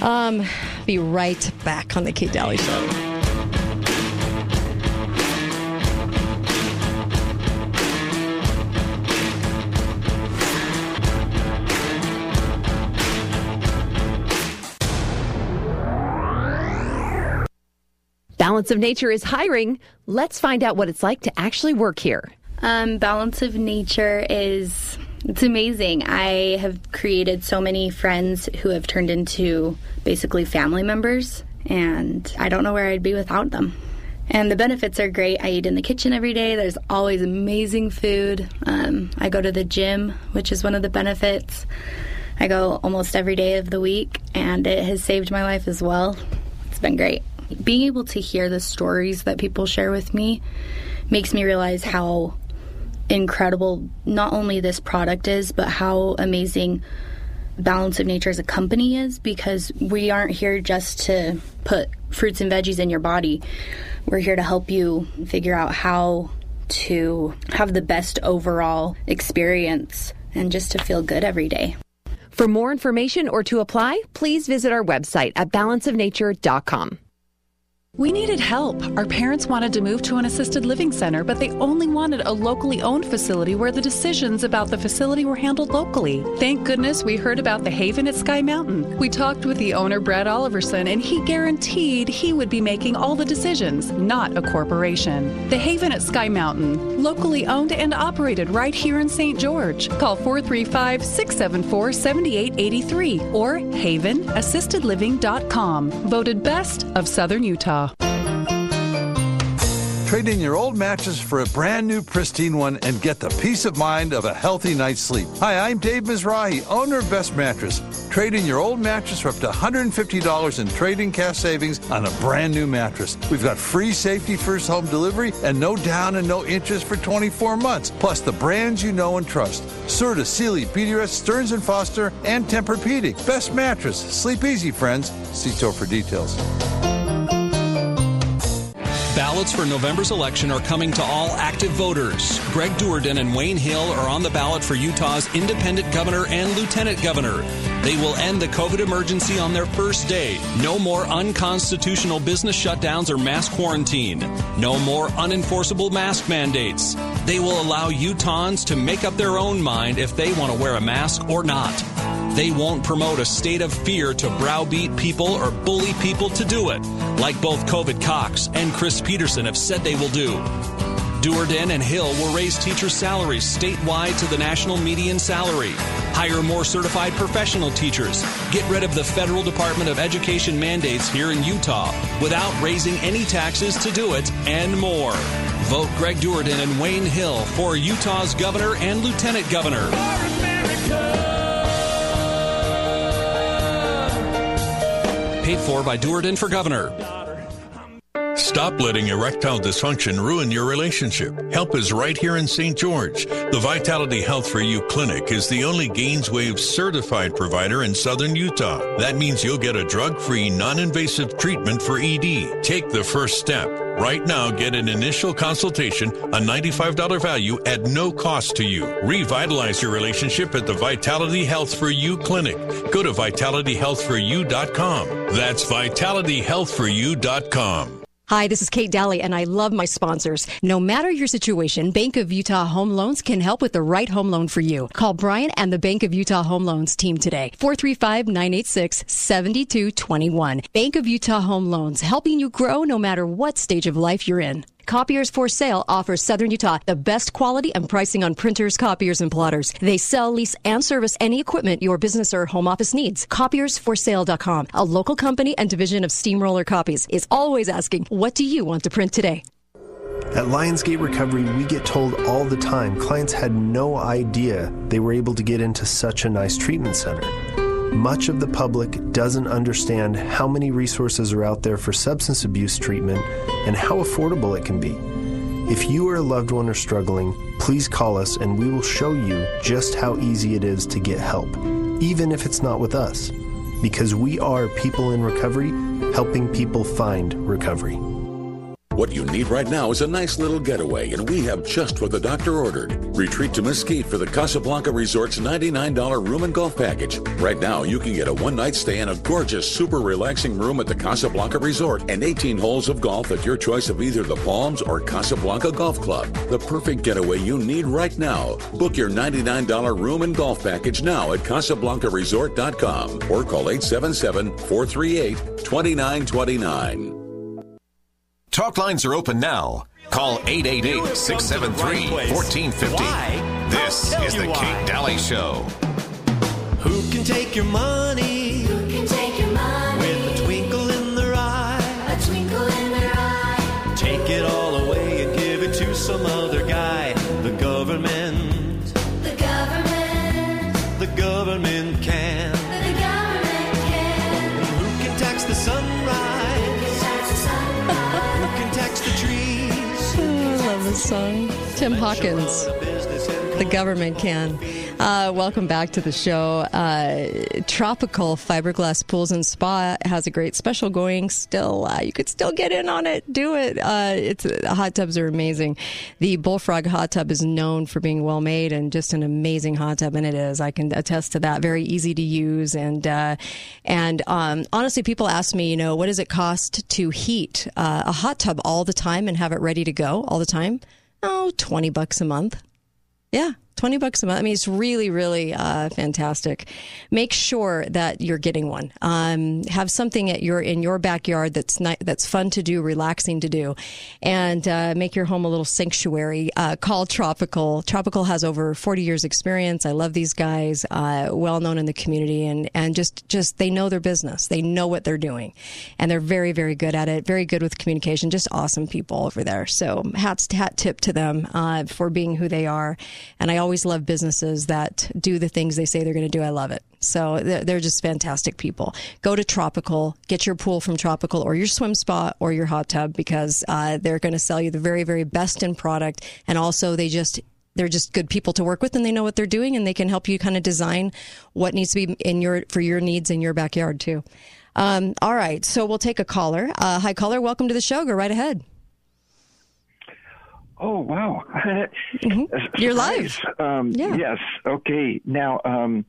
S4: Um, be right back on the Kate Dalley Show.
S20: Balance of Nature is hiring. Let's find out what it's like to actually work here.
S21: Um, Balance of Nature is it's amazing. I have created so many friends who have turned into basically family members, and I don't know where I'd be without them. And the benefits are great. I eat in the kitchen every day. There's always amazing food. Um, I go to the gym, which is one of the benefits. I go almost every day of the week, and it has saved my life as well. It's been great. Being able to hear the stories that people share with me makes me realize how incredible not only this product is, but how amazing Balance of Nature as a company is because we aren't here just to put fruits and veggies in your body. We're here to help you figure out how to have the best overall experience and just to feel good every day.
S20: For more information or to apply, please visit our website at balanceofnature.com.
S22: We needed help. Our parents wanted to move to an assisted living center, but they only wanted a locally owned facility where the decisions about the facility were handled locally. Thank goodness we heard about the Haven at Sky Mountain. We talked with the owner, Brad Oliverson, and he guaranteed he would be making all the decisions, not a corporation. The Haven at Sky Mountain, locally owned and operated right here in St. George. Call 435 674 7883 or havenassistedliving.com. Voted best of Southern Utah.
S23: Trade in your old mattress for a brand new pristine one and get the peace of mind of a healthy night's sleep. Hi, I'm Dave Mizrahi, owner of Best Mattress. Trade in your old mattress for up to $150 in trade-in cash savings on a brand new mattress. We've got free safety first home delivery and no down and no interest for 24 months. Plus the brands you know and trust. Serta, Sealy, BDRS, Stearns & Foster, and Tempur-Pedic. Best Mattress. Sleep easy, friends. See store for details.
S10: Ballots for November's election are coming to all active voters. Greg Duerden and Wayne Hill are on the ballot for Utah's independent governor and lieutenant governor. They will end the COVID emergency on their first day. No more unconstitutional business shutdowns or mass quarantine. No more unenforceable mask mandates. They will allow Utahns to make up their own mind if they want to wear a mask or not. They won't promote a state of fear to browbeat people or bully people to do it, like both COVID Cox and Chris Peterson have said they will do. Duerden and Hill will raise teacher salaries statewide to the national median salary. Hire more certified professional teachers. Get rid of the federal Department of Education mandates here in Utah without raising any taxes to do it and more. Vote Greg Duerden and Wayne Hill for Utah's governor and lieutenant governor. Paid for by Duerden for governor.
S24: Stop letting erectile dysfunction ruin your relationship. Help is right here in St. George. The Vitality Health for You Clinic is the only GainsWave certified provider in southern Utah. That means you'll get a drug free, non invasive treatment for ED. Take the first step. Right now, get an initial consultation, a $95 value at no cost to you. Revitalize your relationship at the Vitality Health for You Clinic. Go to vitalityhealthforyou.com. That's vitalityhealthforyou.com.
S25: Hi, this is Kate Dalley, and I love my sponsors. No matter your situation, Bank of Utah Home Loans can help with the right home loan for you. Call Brian and the Bank of Utah Home Loans team today. 435-986-7221. Bank of Utah Home Loans, helping you grow no matter what stage of life you're in. Copiers for Sale offers Southern Utah the best quality and pricing on printers, copiers, and plotters. They sell, lease, and service any equipment your business or home office needs. Copiersforsale.com, a local company and division of Steamroller Copies, is always asking, what do you want to print today?
S26: At Lionsgate Recovery, we get told all the time clients had no idea they were able to get into such a nice treatment center. Much of the public doesn't understand how many resources are out there for substance abuse treatment and how affordable it can be. If you or a loved one are struggling, please call us and we will show you just how easy it is to get help, even if it's not with us. Because we are people in recovery helping people find recovery.
S27: What you need right now is a nice little getaway, and we have just what the doctor ordered. Retreat to Mesquite for the Casablanca Resort's $99 room and golf package. Right now, you can get a one night stay in a gorgeous, super relaxing room at the Casablanca Resort and 18 holes of golf at your choice of either the Palms or Casablanca Golf Club. The perfect getaway you need right now. Book your $99 room and golf package now at CasablancaResort.com or call 877 438 2929.
S1: Talk lines are open now. Call 888 673 1450. This is the Kate Dalley Show.
S28: Who can take your money?
S4: Song. Tim Hawkins. The government can. Uh, welcome back to the show. Uh, Tropical Fiberglass Pools and Spa has a great special going still. Uh, you could still get in on it. Do it. Uh, it's hot tubs are amazing. The Bullfrog hot tub is known for being well made and just an amazing hot tub, and it is. I can attest to that. Very easy to use, and uh, and um, honestly, people ask me, you know, what does it cost to heat uh, a hot tub all the time and have it ready to go all the time? Oh, 20 bucks a month. Yeah, 20 bucks a month. I mean, it's really, really uh, fantastic. Make sure that you're getting one. Um, have something at your in your backyard that's that's fun to do, relaxing to do, and uh, make your home a little sanctuary. Uh, call Tropical. Tropical has over 40 years experience. I love these guys, uh, well known in the community, and and just just they know their business. They know what they're doing, and they're very, very good at it. Very good with communication. Just awesome people over there. So hats hat tip to them uh, for being who they are, and I always love businesses that do the things they say they're going to do. I love it. So they're, just fantastic people. Go to Tropical, get your pool from Tropical or your swim spa or your hot tub because uh, they're going to sell you the very, very best in product. And also they just they're just good people to work with and they know what they're doing and they can help you kind of design what needs to be in your for your needs in your backyard too. Um, all right, so we'll take a caller. Uh, hi, caller. Welcome to the show. Go right ahead.
S29: Oh wow!
S4: Mm-hmm. You're live.
S29: Um,
S4: Yeah.
S29: Yes. Okay. Now, um,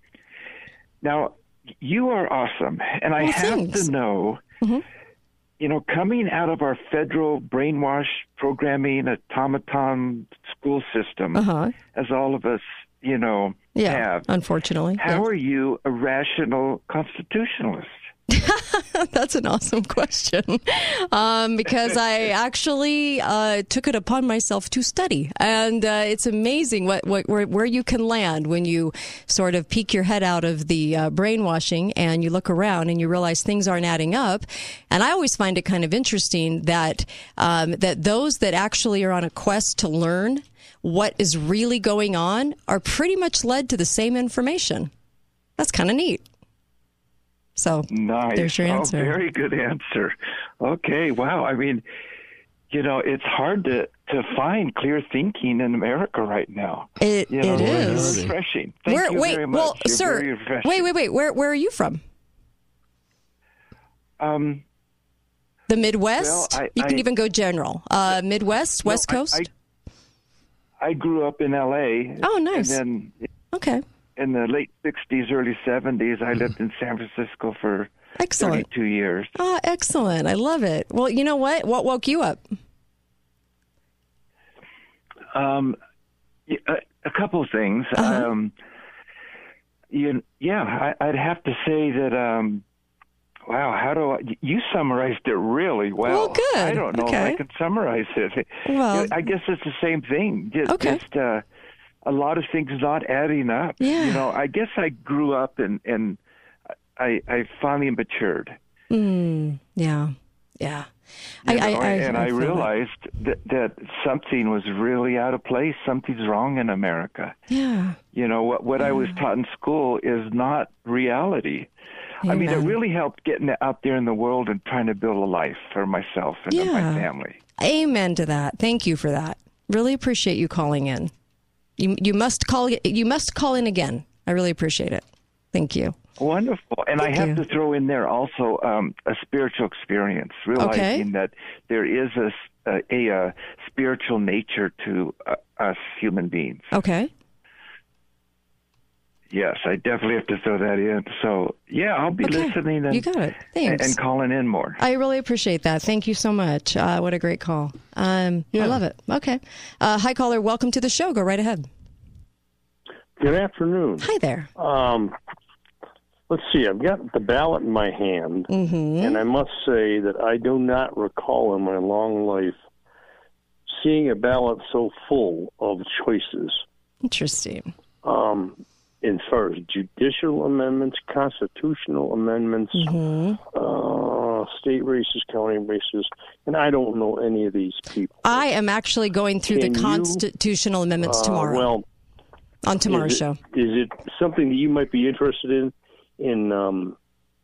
S29: now you are awesome, and I
S4: Well,
S29: have
S4: thanks.
S29: to know.
S4: Mm-hmm.
S29: You know, coming out of our federal brainwash programming automaton school system,
S4: Uh-huh.
S29: as all of us, you know,
S4: Yeah,
S29: have.
S4: unfortunately.
S29: How
S4: yes.
S29: are you a rational constitutionalist?
S4: That's an awesome question um, because I actually uh, took it upon myself to study, and uh, it's amazing what, what where, where, you can land when you sort of peek your head out of the uh, brainwashing and you look around and you realize things aren't adding up. And I always find it kind of interesting that um, that those that actually are on a quest to learn what is really going on are pretty much led to the same information. That's kind of neat. So
S29: nice.
S4: There's your answer.
S29: Oh, very good answer. Okay. Wow. I mean, you know, it's hard to to find clear thinking in America right now.
S4: It
S29: you know,
S4: it is
S29: refreshing. Thank
S4: where,
S29: you
S4: wait,
S29: very much.
S4: well,
S29: You're
S4: sir,
S29: very refreshing.
S4: wait, wait, wait. Where where are you from?
S29: Um,
S4: the Midwest.
S29: Well, I-
S4: you can
S29: I-
S4: even go general. Uh, Midwest, West
S29: I-
S4: Coast.
S29: I grew up in L.A.
S4: Oh, nice.
S29: And then
S4: okay.
S29: In the late '60s, early '70s, I lived in San Francisco for
S4: Excellent.
S29: 32 years.
S4: Ah, excellent. I love it. Well, you know what? What woke you up?
S29: Um, a, a couple of things.
S4: Uh-huh.
S29: Um, you, yeah, I, I'd have to say that. Um, wow, how do I? You summarized it really well.
S4: Well, good.
S29: I don't know if I can summarize it.
S4: Well-
S29: I guess it's the same thing. Just,
S4: Okay.
S29: just uh, a lot of things not adding up.
S4: Yeah.
S29: You know, I guess I grew up and and I I finally matured.
S4: Mm, yeah, yeah. I, I,
S29: know,
S4: I,
S29: and I,
S4: that.
S29: realized that, that something was really out of place. Something's wrong in America.
S4: Yeah.
S29: You know, what, what I was taught in school is not reality. I mean, it really helped getting out there in the world and trying to build a life for myself and my family.
S4: Amen to that. Thank you for that. Really appreciate you calling in. You you must call you must call in again. I really appreciate it. Thank you.
S29: Wonderful. And I have
S4: you.
S29: to throw in there also um, a spiritual experience, realizing that there is a uh, spiritual nature to uh, us human beings.
S4: Okay.
S29: Yes, I definitely have to throw that in. So, yeah, I'll be
S4: Okay.
S29: listening and,
S4: You got it. Thanks.
S29: and calling in more.
S4: I really appreciate that. Thank you so much. Uh, what a great call. Um, I love it. Okay. Uh, hi, caller. Welcome to the show. Go right ahead.
S30: Good afternoon.
S4: Hi there.
S30: Um, let's see. I've got the ballot in my hand,
S4: Mm-hmm.
S30: and I must say that I do not recall in my long life seeing a ballot so full of choices.
S4: Interesting.
S30: Um, as far as judicial amendments, constitutional amendments,
S4: Mm-hmm.
S30: uh, state races, county races, and I don't know any of these people.
S4: I am actually going through
S30: Can
S4: the
S30: you,
S4: constitutional amendments
S30: Uh,
S4: tomorrow
S30: well,
S4: on tomorrow's
S30: is it,
S4: show.
S30: Is it something that you might be interested in? In um,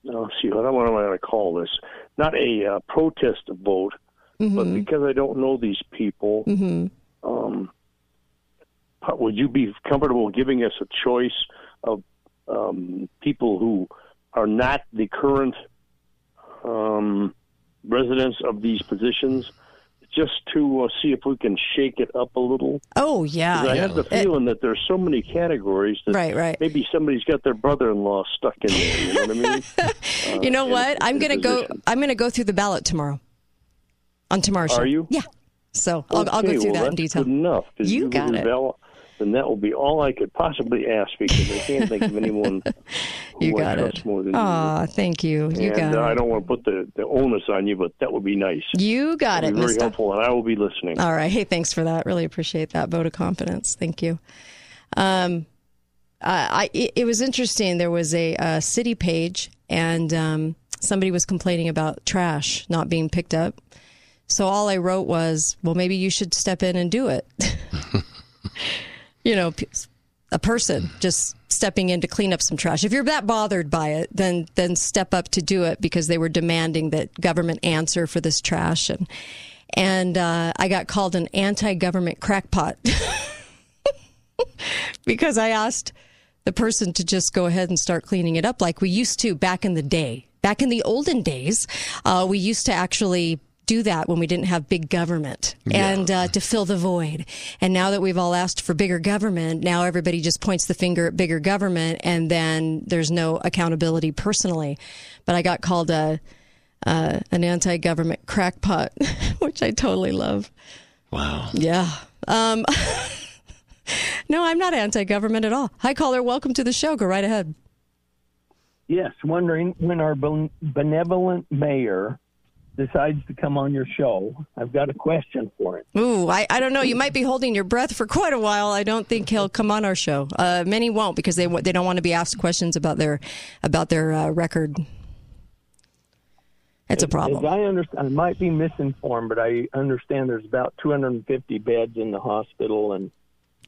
S30: let's see, what am I going to call this? Not a uh, protest vote, but
S4: Mm-hmm.
S30: because I don't know these people, um, how- would you be comfortable giving us a choice of um, people who are not the current um, residents of these positions? Just to uh, see if we can shake it up a little.
S4: Oh yeah,
S30: I have the
S4: It-
S30: feeling that there's so many categories that
S4: Right, right.
S30: maybe somebody's got their brother-in-law stuck in there. You know what I mean? Uh,
S4: you know
S30: in-
S4: what? I'm gonna go. I'm gonna go through the ballot tomorrow. On tomorrow's show.
S30: Are you?
S4: Yeah. So I'll, I'll go through
S30: well,
S4: that in detail.
S30: Enough.
S4: You
S30: you
S4: got it.
S30: rebel, Then that will be all I could possibly ask because I can't think of anyone who
S4: You
S30: I
S4: got
S30: trust
S4: it.
S30: more than you.
S4: Aw, thank you. You
S30: and
S4: got
S30: uh, I don't want to put the, the onus on you, but that would be nice.
S4: You got
S30: That'd
S4: it,
S30: be very
S4: Mister.
S30: helpful, and I will be listening.
S4: All right. Hey, thanks for that. Really appreciate that vote of confidence. Thank you. Um, uh, I it, it was interesting. There was a, uh city page, and um, somebody was complaining about trash not being picked up. So all I wrote was, "Well, maybe you should step in and do it." you know, a person just stepping in to clean up some trash. If you're that bothered by it, then then step up to do it because they were demanding that government answer for this trash and and uh, I got called an anti-government crackpot because I asked the person to just go ahead and start cleaning it up like we used to back in the day. Back in the olden days, uh, we used to actually do that when we didn't have big government and uh, to fill the void. And now that we've all asked for bigger government, now everybody just points the finger at bigger government and then there's no accountability personally. But I got called a, uh, an anti government crackpot, which I totally love.
S5: Wow.
S4: Yeah. Um, no, I'm not anti government at all. Hi, caller. Welcome to the show. Go right ahead.
S31: Yes, wondering when our benevolent mayor decides to come on your show, I've got a question for him.
S4: Ooh, I, I don't know. You might be holding your breath for quite a while. I don't think he'll come on our show. Uh, many won't because they they don't want to be asked questions about their about their uh, record. It's a problem.
S31: I understand, I might be misinformed, but I understand there's about 250 beds in the hospital and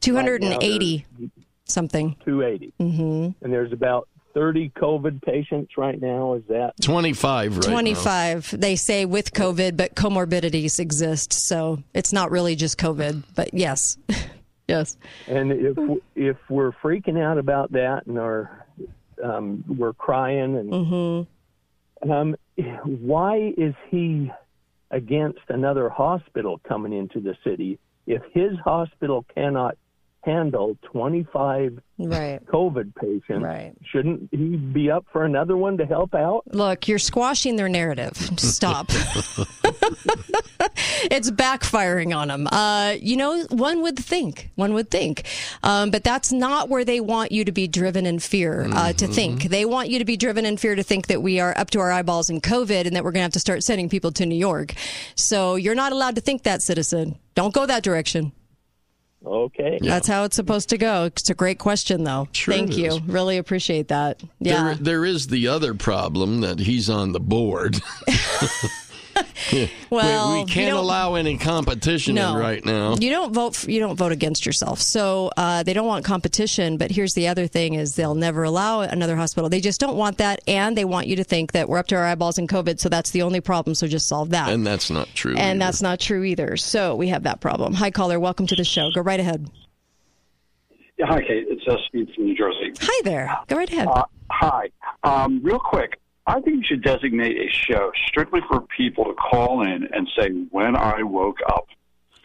S4: 280 right something.
S31: 280.
S4: Mm-hmm.
S31: And there's about 30 COVID patients right now. Is that
S5: 25 right
S4: 25. Now. They say with COVID, but comorbidities exist. So it's not really just COVID, but yes. yes.
S31: And if if we're freaking out about that and are um, we're crying and
S4: mm-hmm.
S31: um, why is he against another hospital coming into the city if his hospital cannot handle 25
S4: right.
S31: COVID patients.
S4: Right.
S31: Shouldn't he be up for another one to help out?
S4: Look, you're squashing their narrative. Stop. it's backfiring on them. Uh, you know, one would think, one would think, um, but that's not where they want you to be driven in fear uh, mm-hmm. to think. They want you to be driven in fear to think that we are up to our eyeballs in COVID and that we're going to have to start sending people to New York. So you're not allowed to think that, citizen. Don't go that direction.
S31: Okay.
S4: Yeah. That's how it's supposed to go. It's a great question, though.
S5: Sure
S4: Thank you. Really appreciate that. Yeah.
S5: There, there is the other problem that he's on the board.
S4: well,
S5: we, we can't allow any competition
S4: no,
S5: right now.
S4: You don't vote. For, you don't vote against yourself. So uh, they don't want competition. But here's the other thing: is they'll never allow another hospital. They just don't want that, and they want you to think that we're up to our eyeballs in COVID. So that's the only problem. So just solve that.
S5: And that's not true.
S4: And
S5: either.
S4: that's not true either. So we have that problem. Hi, caller. Welcome to the show. Go right ahead.
S32: Yeah, hi, Kate. It's uh, Steve from New Jersey.
S4: Hi there. Go right ahead.
S32: Uh, hi. Um, real quick, I think you should designate a show strictly for people to call in and say when I woke up.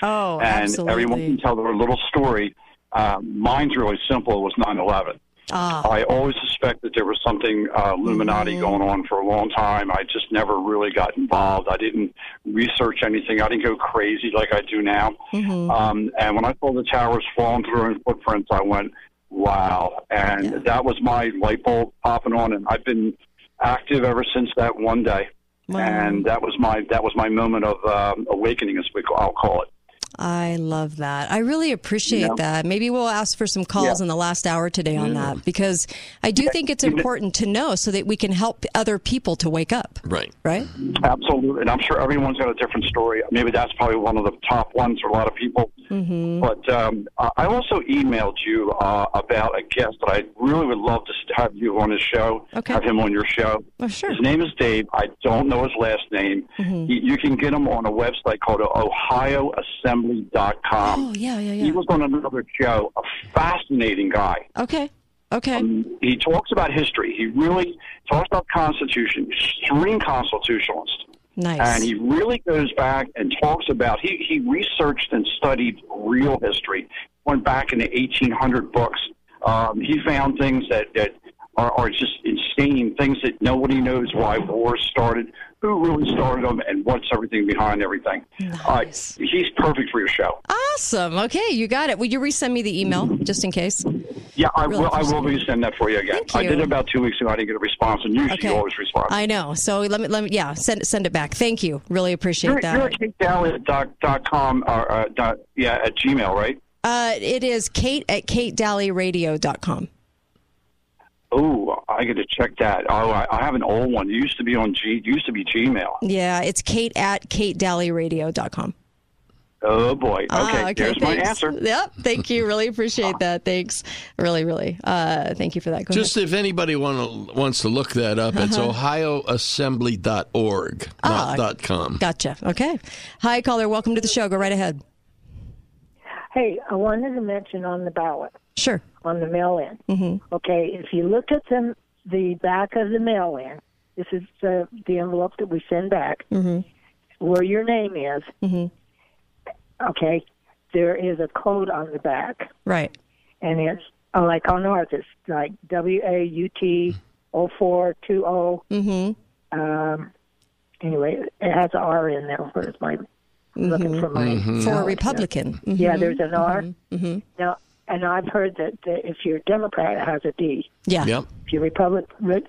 S4: Oh,
S32: and
S4: absolutely.
S32: everyone can tell their little story. Um, mine's really simple. It was 9/11.
S4: Ah.
S32: I always suspected there was something uh, Illuminati
S4: mm-hmm.
S32: going on for a long time. I just never really got involved. I didn't research anything. I didn't go crazy like I do now.
S4: Mm-hmm.
S32: Um, and when I saw the towers falling through in footprints, I went, "Wow!" And
S4: Yeah.
S32: that was my light bulb popping on. And I've been active ever since that one day.
S4: Wow.
S32: And that was my that was my moment of um, awakening, as we I'll call it.
S4: I love that. I really appreciate
S32: Yeah.
S4: that. Maybe we'll ask for some calls
S32: Yeah.
S4: in the last hour today on that because I do think it's important to know so that we can help other people to wake up.
S5: Right.
S4: Right?
S32: Absolutely, and I'm sure everyone's got a different story. Maybe that's probably one of the top ones for a lot of people.
S4: Mm-hmm.
S32: But um, I I also emailed you uh, about a guest that I really would love to have you on his show.
S4: Okay.
S32: Have him on your show.
S4: Oh, sure.
S32: His name is Dave. I don't know his last name.
S4: Mhm.
S32: He, you can get him on a website called
S4: Oh, yeah, yeah,
S32: He was on another show. A fascinating guy.
S4: Okay. Okay.
S32: Um, he talks about history. He really talks about Constitution. Extreme constitutionalist.
S4: Nice.
S32: And he really goes back and talks about he, he researched and studied real history. Went back in the 1800 books. Um, he found things that that are, are just insane. Things that nobody knows why wars started, who really started them, and what's everything behind everything. Uh, he's perfect for your show.
S4: Awesome. Okay, you got it. Will you resend me the email just in case?
S32: Yeah, I
S4: Really
S32: will. I will be sending that for you again.
S4: Thank
S32: I did it about two weeks ago. I didn't get a response, and usually
S4: Okay.
S32: you always respond.
S4: I know. So let me let me yeah, send send it back. Thank you. Really appreciate
S32: You're,
S4: that.
S32: you're at katedalley dot, dot com or uh, dot, yeah at Gmail, right?
S4: Uh, it is Kate at katedalleyradio.com.
S32: Oh, I got to check that. Oh, I, I have an old one. It used to be on G. Used to be Gmail.
S4: Yeah, it's Kate at katedalleyradio.com.
S32: Oh boy. Okay,
S4: Ah, okay
S32: there's my answer.
S4: Yep. Thank you. Really appreciate that. Thanks. Really, really. Uh, thank you for that. Go
S5: Just if anybody want wants to look that up, it's
S4: Uh-huh.
S5: ohioassembly.org,
S4: Ah,
S5: not dot .com.
S4: Gotcha. Okay. Hi, caller. Welcome to the show. Go right ahead.
S28: Hey, I wanted to mention on the ballot.
S4: Sure.
S28: On the mail-in.
S4: Mm-hmm.
S28: Okay, if you look at the the back of the mail-in, this is the the envelope that we send back,
S4: Mm-hmm.
S28: where your name is.
S4: Mm-hmm.
S28: Okay, there is a code on the back,
S4: Right.
S28: and it's uh, like on ours, it's like W A U T O four two O.
S4: Mm-hmm.
S28: Um. Anyway, it has an R in there. Where's my looking for my
S4: Mm-hmm. For a Republican.
S28: Yeah,
S4: Mhm.
S28: there's an R.
S4: Mm-hmm.
S28: Now, and I've heard that, that if you're a Democrat, it has a D.
S4: Yeah.
S5: Yep.
S28: If you're Republic, re-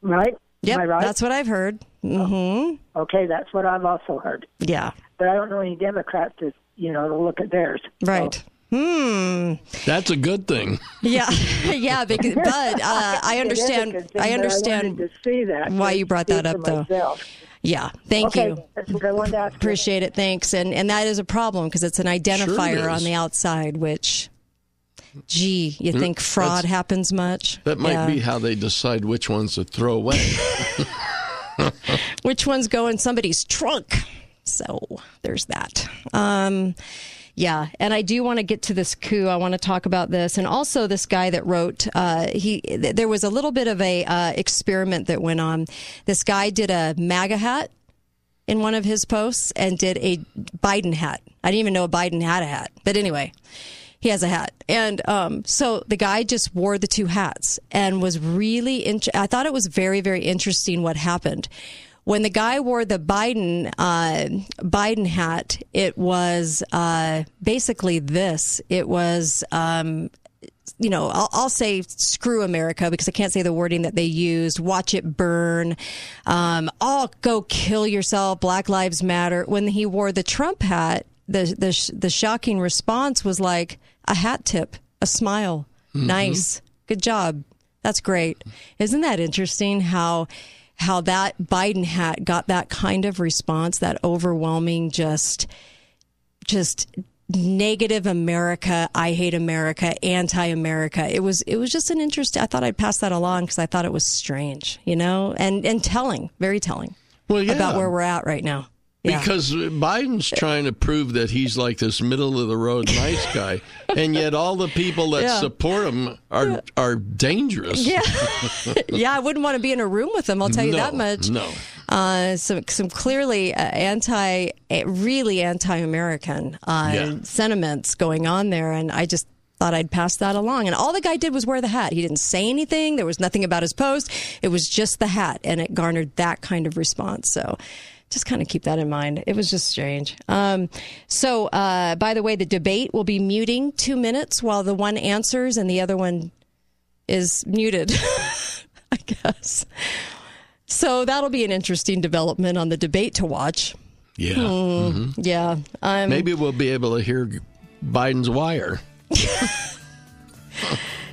S28: Right?
S4: Yep,
S28: right?
S4: that's what I've heard. Mm-hmm.
S28: Okay, that's what I've also heard.
S4: Yeah.
S28: But I don't know any Democrats to, you know, to look at theirs.
S4: Right. So. Hmm.
S5: That's a good thing.
S4: Yeah, yeah. Because, but uh, I understand.
S28: Thing,
S4: I understand
S28: I to see that
S4: why you brought that up, though.
S28: Myself.
S4: Yeah, thank
S28: okay,
S4: you.
S28: That's what I to ask
S4: Appreciate it. Thanks. And and that is a problem because it's an identifier
S5: sure
S4: on the outside, which, gee, you mm, think fraud That's, happens much?
S5: That might yeah. be how they decide which ones to throw away.
S4: which ones go in somebody's trunk? So there's that. Um, yeah, and I do want to get to this coup. I want to talk about this, and also this guy that wrote. Uh, he there was a little bit of a uh, experiment that went on. This guy did a MAGA hat in one of his posts and did a Biden hat. I didn't even know a Biden had a hat, but anyway, he has a hat. And um, so the guy just wore the two hats and was really. In- I thought it was very very interesting what happened when the guy wore the Biden uh, Biden hat, it was uh, basically this. It was. Um, you know, I'll, I'll, say screw America because I can't say the wording that they used. Watch it burn. Um, oh, go kill yourself. Black Lives Matter. When he wore the Trump hat, the the the shocking response was like a hat tip, a smile. Mm-hmm. Nice, good job. That's great. Isn't that interesting? How how that Biden hat got that kind of response, that overwhelming, just, just negative America, I hate America, anti-America. It was, it was just an interest. I thought I'd pass that along because I thought it was strange, you know, and, and telling, very telling
S5: well, yeah.
S4: about where we're at right now.
S5: Yeah. Because Biden's trying to prove that he's like this middle of the road nice guy, and yet all the people that yeah. support him are are dangerous.
S4: Yeah, yeah. I wouldn't want to be in a room with them. I'll tell you
S5: no,
S4: that much.
S5: No.
S4: Uh, some some clearly uh, anti, uh, really anti-American uh, sentiments going on there, and I just thought I'd pass that along. And all the guy did was wear the hat. He didn't say anything. There was nothing about his post. It was just the hat, and it garnered that kind of response. So just kind of keep that in mind. It was just strange. Um, so, uh, by the way, the debate will be muting two minutes while the one answers and the other one is muted, I guess. So that'll be an interesting development on the debate to watch.
S5: Yeah.
S4: Hmm, mm-hmm. Yeah. Um,
S5: Maybe we'll be able to hear Biden's wire.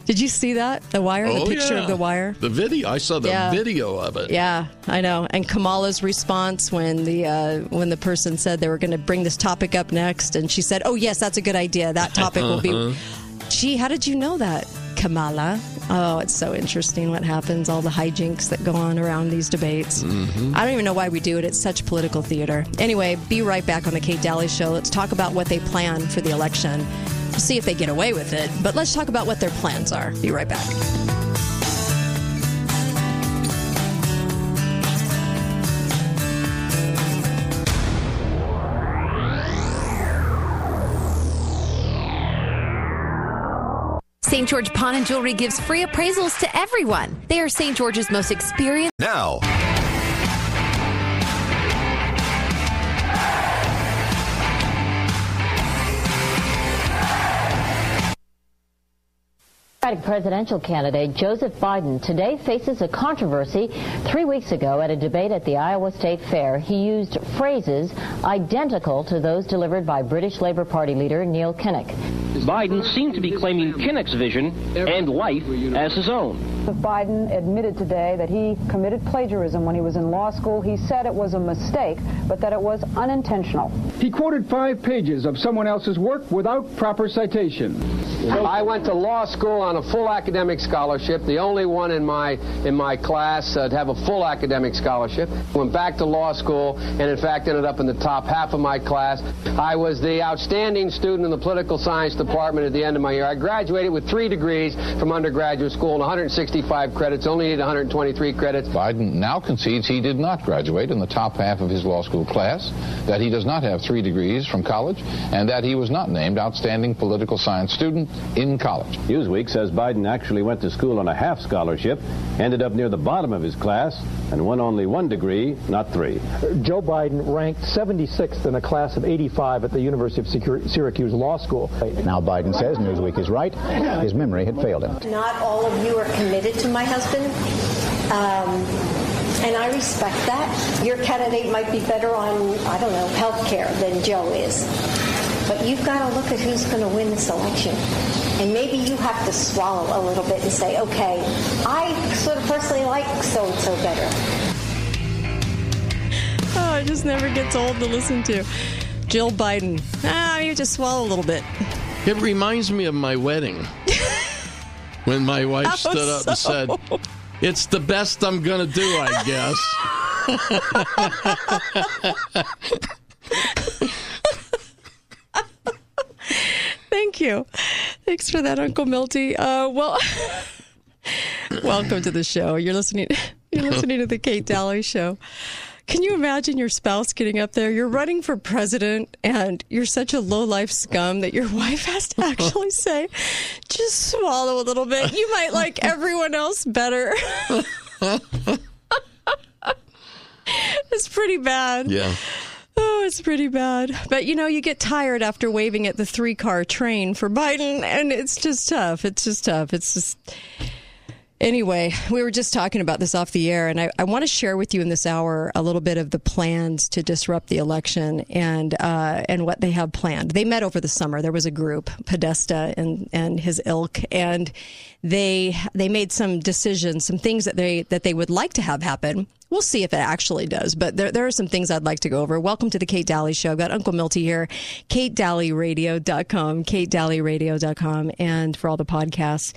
S4: Did you see that? The wire,
S5: oh,
S4: the picture
S5: yeah.
S4: of the wire?
S5: The video. I saw the yeah. video of it.
S4: Yeah, I know. And Kamala's response when the uh, when the person said they were going to bring this topic up next, and she said, "Oh yes, that's a good idea. That topic will be." Uh-huh. Gee, how did you know that, Kamala? Oh, it's so interesting what happens, all the hijinks that go on around these debates. Mm-hmm. I don't even know why we do it. It's such political theater. Anyway, be right back on the Kate Dalley Show. Let's talk about what they plan for the election see if they get away with it. But let's talk about what their plans are. Be right back.
S20: St. George Pawn and Jewelry gives free appraisals to everyone. They are St. George's most experienced.
S1: Now.
S33: Democratic presidential candidate Joseph Biden today faces a controversy. Three weeks ago at a debate at the Iowa State Fair, he used phrases identical to those delivered by British Labour Party leader Neil Kinnock.
S34: Biden seemed to be claiming Kinnock's vision and life as his own.
S35: Biden admitted today that he committed plagiarism when he was in law school. He said it was a mistake, but that it was unintentional.
S36: He quoted five pages of someone else's work without proper citation.
S37: I went to law school on a full academic scholarship, the only one in my in my class uh, to have a full academic scholarship. Went back to law school and in fact ended up in the top half of my class. I was the outstanding student in the political science department at the end of my year. I graduated with three degrees from undergraduate school and 165 credits, only needed 123 credits.
S38: Biden now concedes he did not graduate in the top half of his law school class, that he does not have three degrees from college, and that he was not named outstanding political science student in college.
S39: Newsweek says Biden actually went to school on a half scholarship, ended up near the bottom of his class, and won only one degree, not three.
S40: Joe Biden ranked 76th in a class of 85 at the University of Syracuse Law School.
S41: Now Biden says Newsweek is right. His memory had failed him.
S42: Not all of you are committed to my husband.
S43: Um, and I respect that. Your candidate might be better on, I don't know, health care than Joe is. But you've got to look at who's going to win this election. And maybe you have to swallow a little bit and say, okay, I sort of personally like so and so better.
S4: Oh, it just never gets old to listen to. Jill Biden. Ah, you just swallow a little bit.
S5: It reminds me of my wedding. when my wife How stood up so? and said, It's the best I'm going to do, I
S4: guess. Thank you. Thanks for that, Uncle Milty. Uh, well, welcome to the show. You're listening. You're listening to the Kate Dalley Show. Can you imagine your spouse getting up there? You're running for president and you're such a low life scum that your wife has to actually say, just swallow a little bit. You might like everyone else better. it's pretty bad.
S5: Yeah.
S4: Oh, it's pretty bad. But you know, you get tired after waving at the three car train for Biden, and it's just tough. It's just tough. It's just Anyway, we were just talking about this off the air, and I, I want to share with you in this hour a little bit of the plans to disrupt the election and uh, and what they have planned. They met over the summer. There was a group, Podesta and and his ilk, and they they made some decisions, some things that they that they would like to have happen. We'll see if it actually does, but there, there are some things I'd like to go over. Welcome to the Kate Dalley Show. I've got Uncle Milty here, katedalleyradio.com, katedalleyradio.com, and for all the podcasts.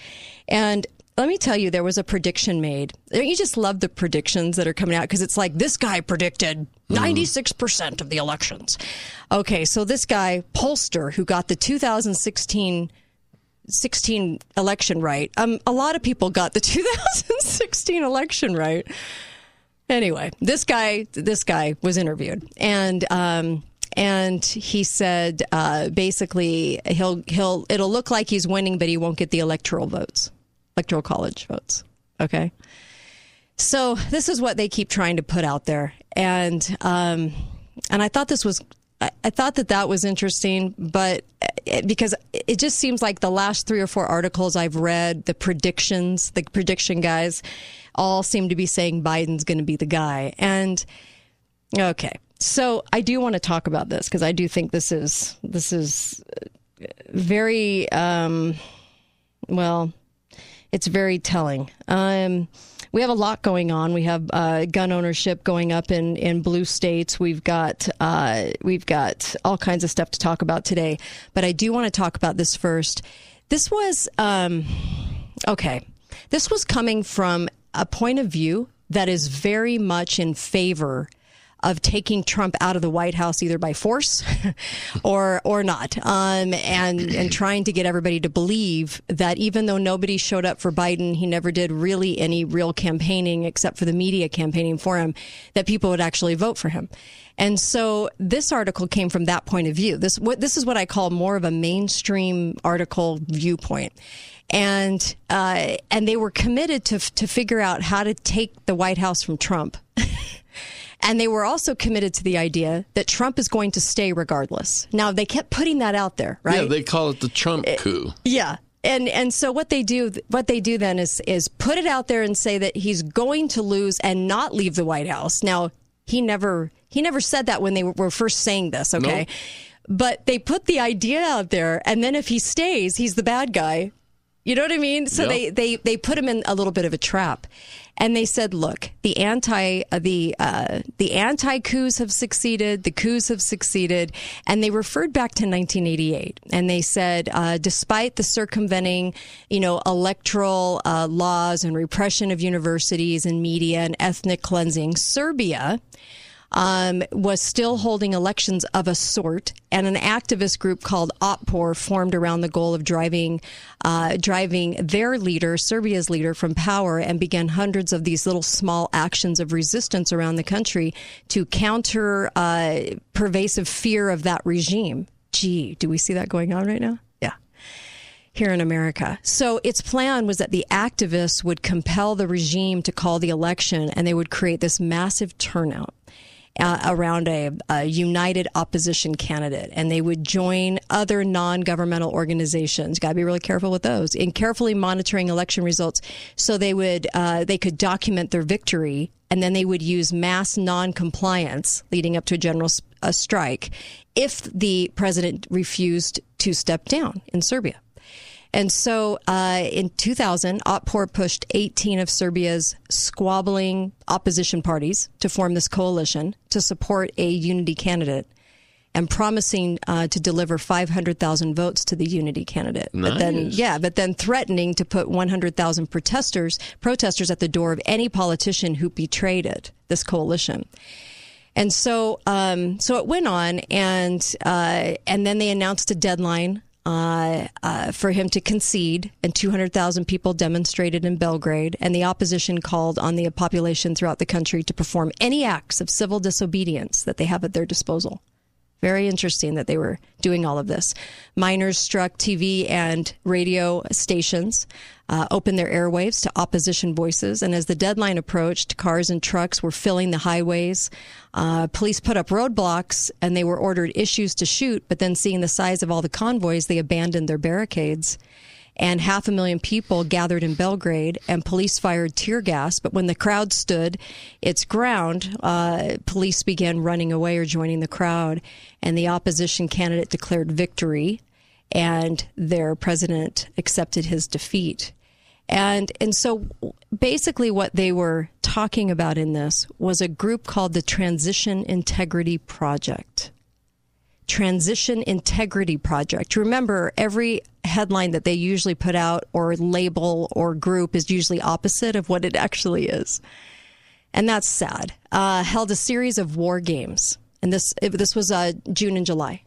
S4: And let me tell you, there was a prediction made. You just love the predictions that are coming out because it's like this guy predicted 96% mm. of the elections. Okay, so this guy, Pollster, who got the 2016 16 election right, um, a lot of people got the 2016 election right. Anyway, this guy, this guy was interviewed and, um, and he said uh, basically he'll he'll it'll look like he's winning, but he won't get the electoral votes electoral college votes. Okay. So this is what they keep trying to put out there, and um, and I thought this was I, I thought that that was interesting, but it, because it just seems like the last three or four articles I've read, the predictions, the prediction guys, all seem to be saying Biden's going to be the guy, and okay. So I do want to talk about this because I do think this is this is very um, well it's very telling. Um, we have a lot going on. We have uh, gun ownership going up in, in blue states. We've got uh, we've got all kinds of stuff to talk about today. But I do want to talk about this first. This was um, okay. This was coming from a point of view that is very much in favor of taking Trump out of the White House either by force or or not, um, and and trying to get everybody to believe that even though nobody showed up for Biden, he never did really any real campaigning except for the media campaigning for him, that people would actually vote for him. And so this article came from that point of view. This what this is what I call more of a mainstream article viewpoint and uh, and they were committed to to figure out how to take the White House from Trump. And they were also committed to the idea that Trump is going to stay regardless. Now, they kept putting that out there, right?
S5: Yeah, they call it the Trump eh, coup.
S4: yeah. And and so what they do what they do then is is put it out there and say that he's going to lose and not leave the White House. Now, he never he never said that when they were first saying this, okay? Nope. But they put the idea out there and then if he stays, he's the bad guy. You know what I mean? So yep. they, they they put him in a little bit of a trap and they said, "Look, the anti uh, the uh, the anti coups have succeeded, the coups have succeeded," and they referred back to 1988, and they said, uh, despite the circumventing, you know, electoral uh, laws and repression of universities and media and ethnic cleansing, Serbia um, was still holding elections of a sort, and an activist group called Otpor formed around the goal of driving uh, driving their leader, Serbia's leader, from power, and began hundreds of these little small actions of resistance around the country to counter uh, pervasive fear of that regime. Gee, do we see that going on right now? Yeah here in America. So its plan was that the activists would compel the regime to call the election and they would create this massive turnout. Uh, around a, a, united opposition candidate, and they would join other non-governmental organizations. Got to be really careful with those in carefully monitoring election results, so they would uh, they could document their victory, and then they would use mass non-compliance leading up to a general a strike if the president refused to step down in Serbia. And so uh, in 2000, Otpor pushed 18 of Serbia's squabbling opposition parties to form this coalition to support a unity candidate and promising uh, to deliver 500,000 votes to the unity candidate.
S5: Nice.
S4: But then, yeah, but then threatening to put 100,000 protesters protesters at the door of any politician who betrayed it, this coalition. And so, um, so it went on, and uh, and then they announced a deadline uh, uh, for him to concede, and 200,000 people demonstrated in Belgrade, and the opposition called on the population throughout the country to perform any acts of civil disobedience that they have at their disposal. Very interesting that they were doing all of this. Miners struck TV and radio stations, uh, opened their airwaves to opposition voices, and as the deadline approached, cars and trucks were filling the highways. Uh, police put up roadblocks, and they were ordered issues to shoot. But then, seeing the size of all the convoys, they abandoned their barricades and half a million people gathered in Belgrade, and police fired tear gas. But when the crowd stood its ground, uh, police began running away or joining the crowd, and the opposition candidate declared victory, and their president accepted his defeat. And and so basically what they were talking about in this was a group called the Transition Integrity Project. Transition Integrity Project. Remember, every headline that they usually put out or label or group is usually opposite of what it actually is. And that's sad. Uh, held a series of war games. And this, this was uh, June and July.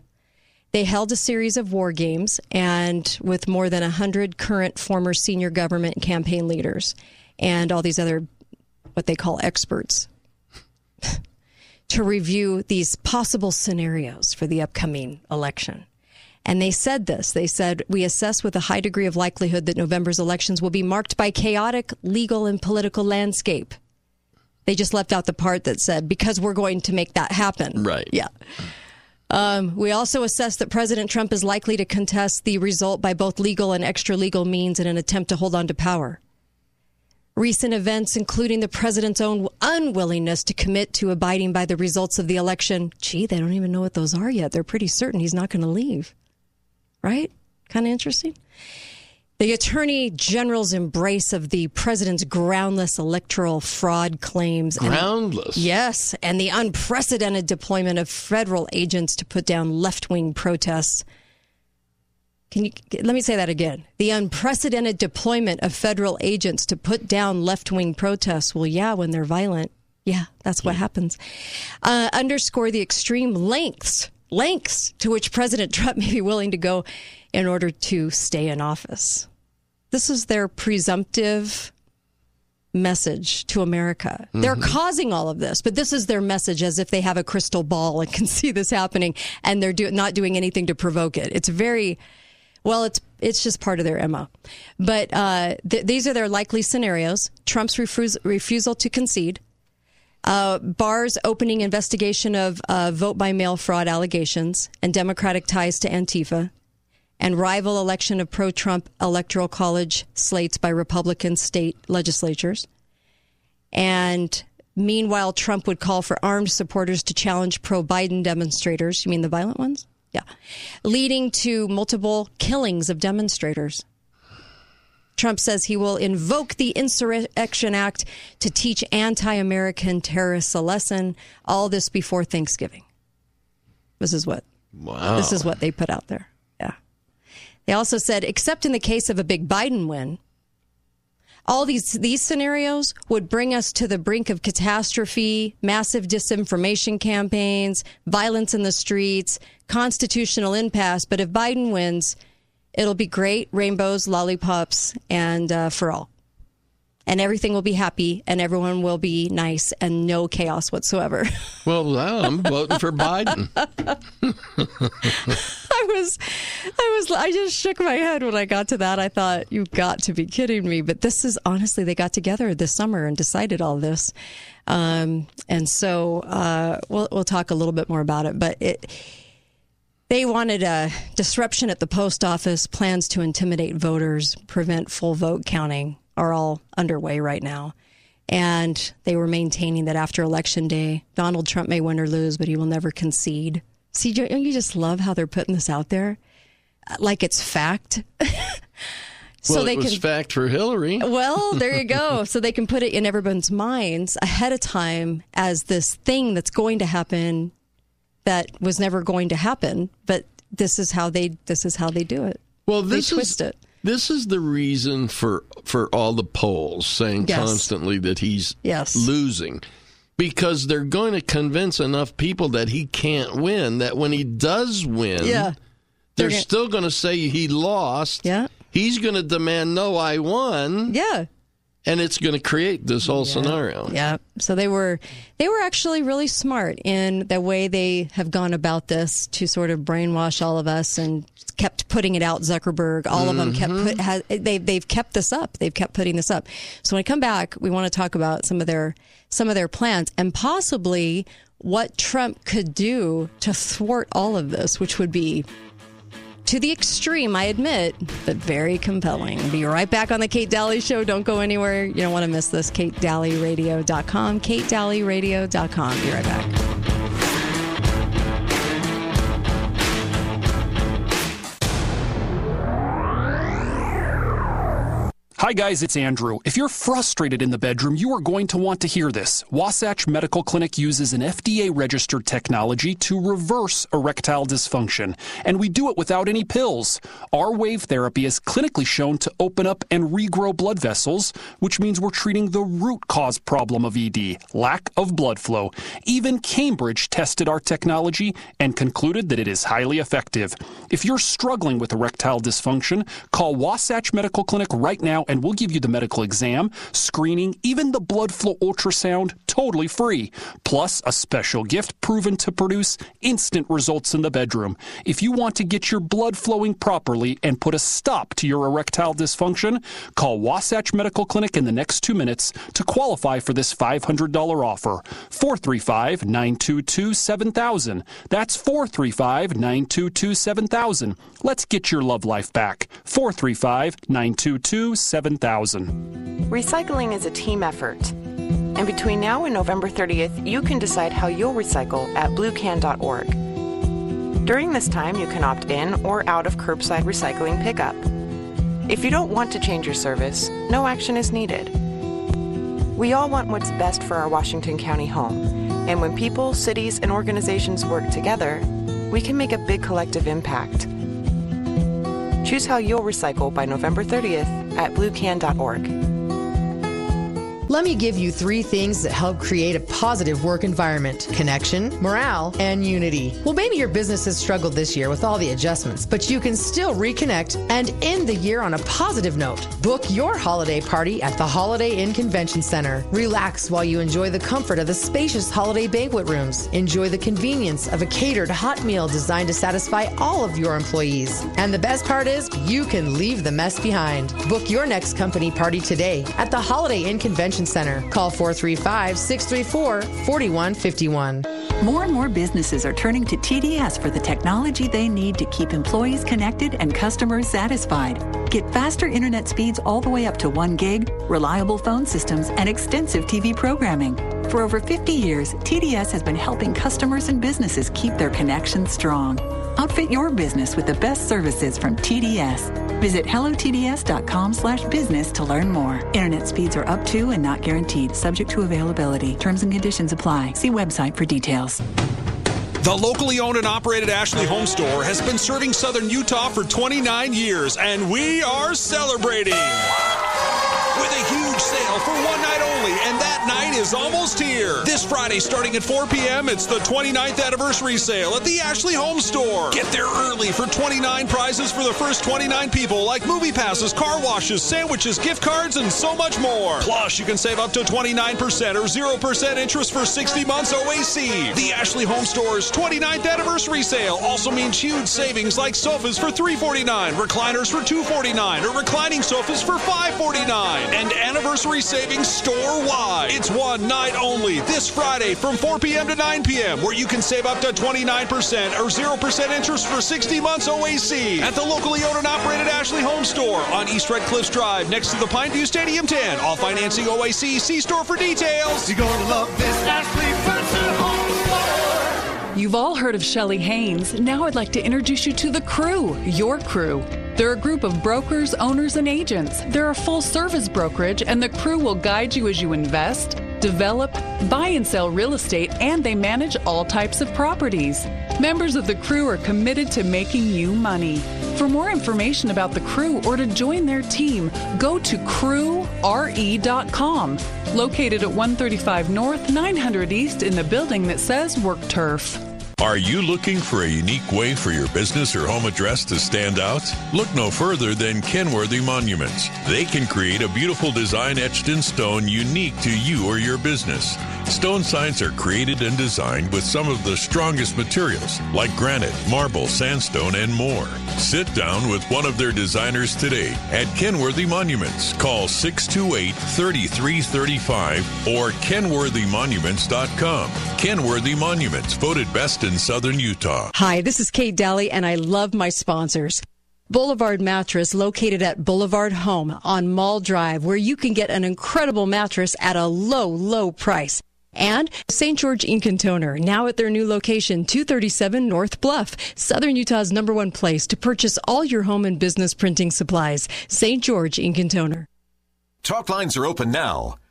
S4: They held a series of war games and with more than 100 current former senior government campaign leaders and all these other, what they call experts to review these possible scenarios for the upcoming election. And they said this. They said, We assess with a high degree of likelihood that November's elections will be marked by chaotic legal and political landscape. They just left out the part that said, because we're going to make that happen.
S5: Right.
S4: Yeah. Um, we also assess that President Trump is likely to contest the result by both legal and extra legal means in an attempt to hold on to power. Recent events, including the president's own unwillingness to commit to abiding by the results of the election. Gee, they don't even know what those are yet. They're pretty certain he's not going to leave. Right? Kind of interesting. The Attorney General's embrace of the president's groundless electoral fraud claims.
S5: Groundless?
S4: And, yes. And the unprecedented deployment of federal agents to put down left wing protests can you let me say that again? The unprecedented deployment of federal agents to put down left wing protests. Well, yeah, when they're violent. Yeah, that's what happens. Uh, underscore the extreme lengths, lengths to which President Trump may be willing to go in order to stay in office. This is their presumptive message to America. Mm-hmm. They're causing all of this, but this is their message as if they have a crystal ball and can see this happening and they're do- not doing anything to provoke it. It's very well, it's it's just part of their MO. But uh, th- these are their likely scenarios: Trump's refus- refusal to concede, uh, Barr's opening investigation of uh, vote by mail fraud allegations and Democratic ties to Antifa, and rival election of pro-Trump electoral college slates by Republican state legislatures, and. Meanwhile, Trump would call for armed supporters to challenge pro Biden demonstrators. You mean the violent ones? Yeah. Leading to multiple killings of demonstrators. Trump says he will invoke the Insurrection Act to teach anti American terrorists a lesson. All this before Thanksgiving. This is what.
S5: Wow.
S4: This is what they put out there. Yeah. They also said, except in the case of a big Biden win, all these these scenarios would bring us to the brink of catastrophe, massive disinformation campaigns, violence in the streets, constitutional impasse. But if Biden wins, it'll be great rainbows, lollipops, and uh, for all. And everything will be happy and everyone will be nice and no chaos whatsoever.
S5: Well, I'm voting for Biden.
S4: I was, I was, I just shook my head when I got to that. I thought, you've got to be kidding me. But this is honestly, they got together this summer and decided all this. Um, and so uh, we'll, we'll talk a little bit more about it. But it, they wanted a disruption at the post office, plans to intimidate voters, prevent full vote counting are all underway right now. And they were maintaining that after election day, Donald Trump may win or lose, but he will never concede. See, don't you just love how they're putting this out there? Uh, like it's fact.
S5: so well, they can fact for Hillary.
S4: well, there you go. So they can put it in everyone's minds ahead of time as this thing that's going to happen that was never going to happen. But this is how they this is how they do it.
S5: Well, this
S4: they twist
S5: is,
S4: it.
S5: This is the reason for for all the polls saying yes. constantly that he's
S4: yes.
S5: losing. Because they're going to convince enough people that he can't win that when he does win,
S4: yeah.
S5: they're, they're still going to say he lost.
S4: Yeah.
S5: He's going to demand, no, I won.
S4: Yeah
S5: and it's going to create this whole yeah. scenario.
S4: Yeah. So they were they were actually really smart in the way they have gone about this to sort of brainwash all of us and kept putting it out. Zuckerberg, all mm-hmm. of them kept put, has, they they've kept this up. They've kept putting this up. So when I come back, we want to talk about some of their some of their plans and possibly what Trump could do to thwart all of this, which would be to the extreme, I admit, but very compelling. Be right back on the Kate Dalley Show. Don't go anywhere. You don't want to miss this. KateDalleyRadio.com. KateDalleyRadio.com. Be right back.
S8: Hi, guys, it's Andrew. If you're frustrated in the bedroom, you are going to want to hear this. Wasatch Medical Clinic uses an FDA registered technology to reverse erectile dysfunction, and we do it without any pills. Our wave therapy is clinically shown to open up and regrow blood vessels, which means we're treating the root cause problem of ED lack of blood flow. Even Cambridge tested our technology and concluded that it is highly effective. If you're struggling with erectile dysfunction, call Wasatch Medical Clinic right now and we'll give you the medical exam, screening, even the blood flow ultrasound totally free. Plus, a special gift proven to produce instant results in the bedroom. If you want to get your blood flowing properly and put a stop to your erectile dysfunction, call Wasatch Medical Clinic in the next two minutes to qualify for this $500 offer. 435 922 7000. That's 435 922 7000. Let's get your love life back. 435 922 7000. 7000.
S44: Recycling is a team effort. And between now and November 30th, you can decide how you'll recycle at bluecan.org. During this time, you can opt in or out of curbside recycling pickup. If you don't want to change your service, no action is needed. We all want what's best for our Washington County home, and when people, cities, and organizations work together, we can make a big collective impact. Choose how you'll recycle by November 30th at bluecan.org.
S45: Let me give you three things that help create a positive work environment connection, morale, and unity. Well, maybe your business has struggled this year with all the adjustments, but you can still reconnect and end the year on a positive note. Book your holiday party at the Holiday Inn Convention Center. Relax while you enjoy the comfort of the spacious holiday banquet rooms. Enjoy the convenience of a catered hot meal designed to satisfy all of your employees. And the best part is, you can leave the mess behind. Book your next company party today at the Holiday Inn Convention Center. Call 435 634 4151.
S9: More and more businesses are turning to TDS for the technology they need to keep employees connected and customers satisfied. Get faster internet speeds all the way up to 1 gig, reliable phone systems, and extensive TV programming. For over 50 years, TDS has been helping customers and businesses keep their connections strong. Outfit your business with the best services from TDS. Visit hellotds.com slash business to learn more. Internet speeds are up to and not guaranteed, subject to availability. Terms and conditions apply. See website for details.
S46: The locally owned and operated Ashley Home Store has been serving Southern Utah for 29 years, and we are celebrating.
S10: with a huge sale for one night only, and that night is almost here. This Friday, starting at 4 p.m., it's the 29th anniversary sale at the Ashley Home Store. Get there early for 29 prizes for the first 29 people, like movie passes, car washes, sandwiches, gift cards, and so much more. Plus, you can save up to 29% or 0% interest for 60 months OAC. The Ashley Home Store's 29th anniversary sale also means huge savings like sofas for 349, recliners for 249, or reclining sofas for 549, and anniversary savings store wide. It's one night only this Friday from 4 p.m. to 9 p.m., where you can save up to 29% or 0% interest for 60 months OAC at the locally owned and operated Ashley Home Store on East Red Cliffs Drive next to the Pineview Stadium 10. All financing OAC. See store for details. You're going to love this Ashley Furniture.
S47: You've all heard of Shelley Haynes. Now I'd like to introduce you to the crew, your crew. They're a group of brokers, owners, and agents. They're a full service brokerage, and the crew will guide you as you invest, develop, buy and sell real estate, and they manage all types of properties. Members of the crew are committed to making you money. For more information about the crew or to join their team, go to crewre.com. Located at 135 North, 900 East in the building that says Work Turf.
S24: Are you looking for a unique way for your business or home address to stand out? Look no further than Kenworthy Monuments. They can create a beautiful design etched in stone unique to you or your business. Stone signs are created and designed with some of the strongest materials like granite, marble, sandstone, and more. Sit down with one of their designers today at Kenworthy Monuments. Call 628 3335 or kenworthymonuments.com. Kenworthy Monuments, voted best in southern Utah.
S4: Hi, this is Kate Dalley, and I love my sponsors. Boulevard Mattress, located at Boulevard Home on Mall Drive, where you can get an incredible mattress at a low, low price. And St. George Ink and Toner, now at their new location, 237 North Bluff, Southern Utah's number one place to purchase all your home and business printing supplies. St. George Ink and Toner.
S9: Talk lines are open now.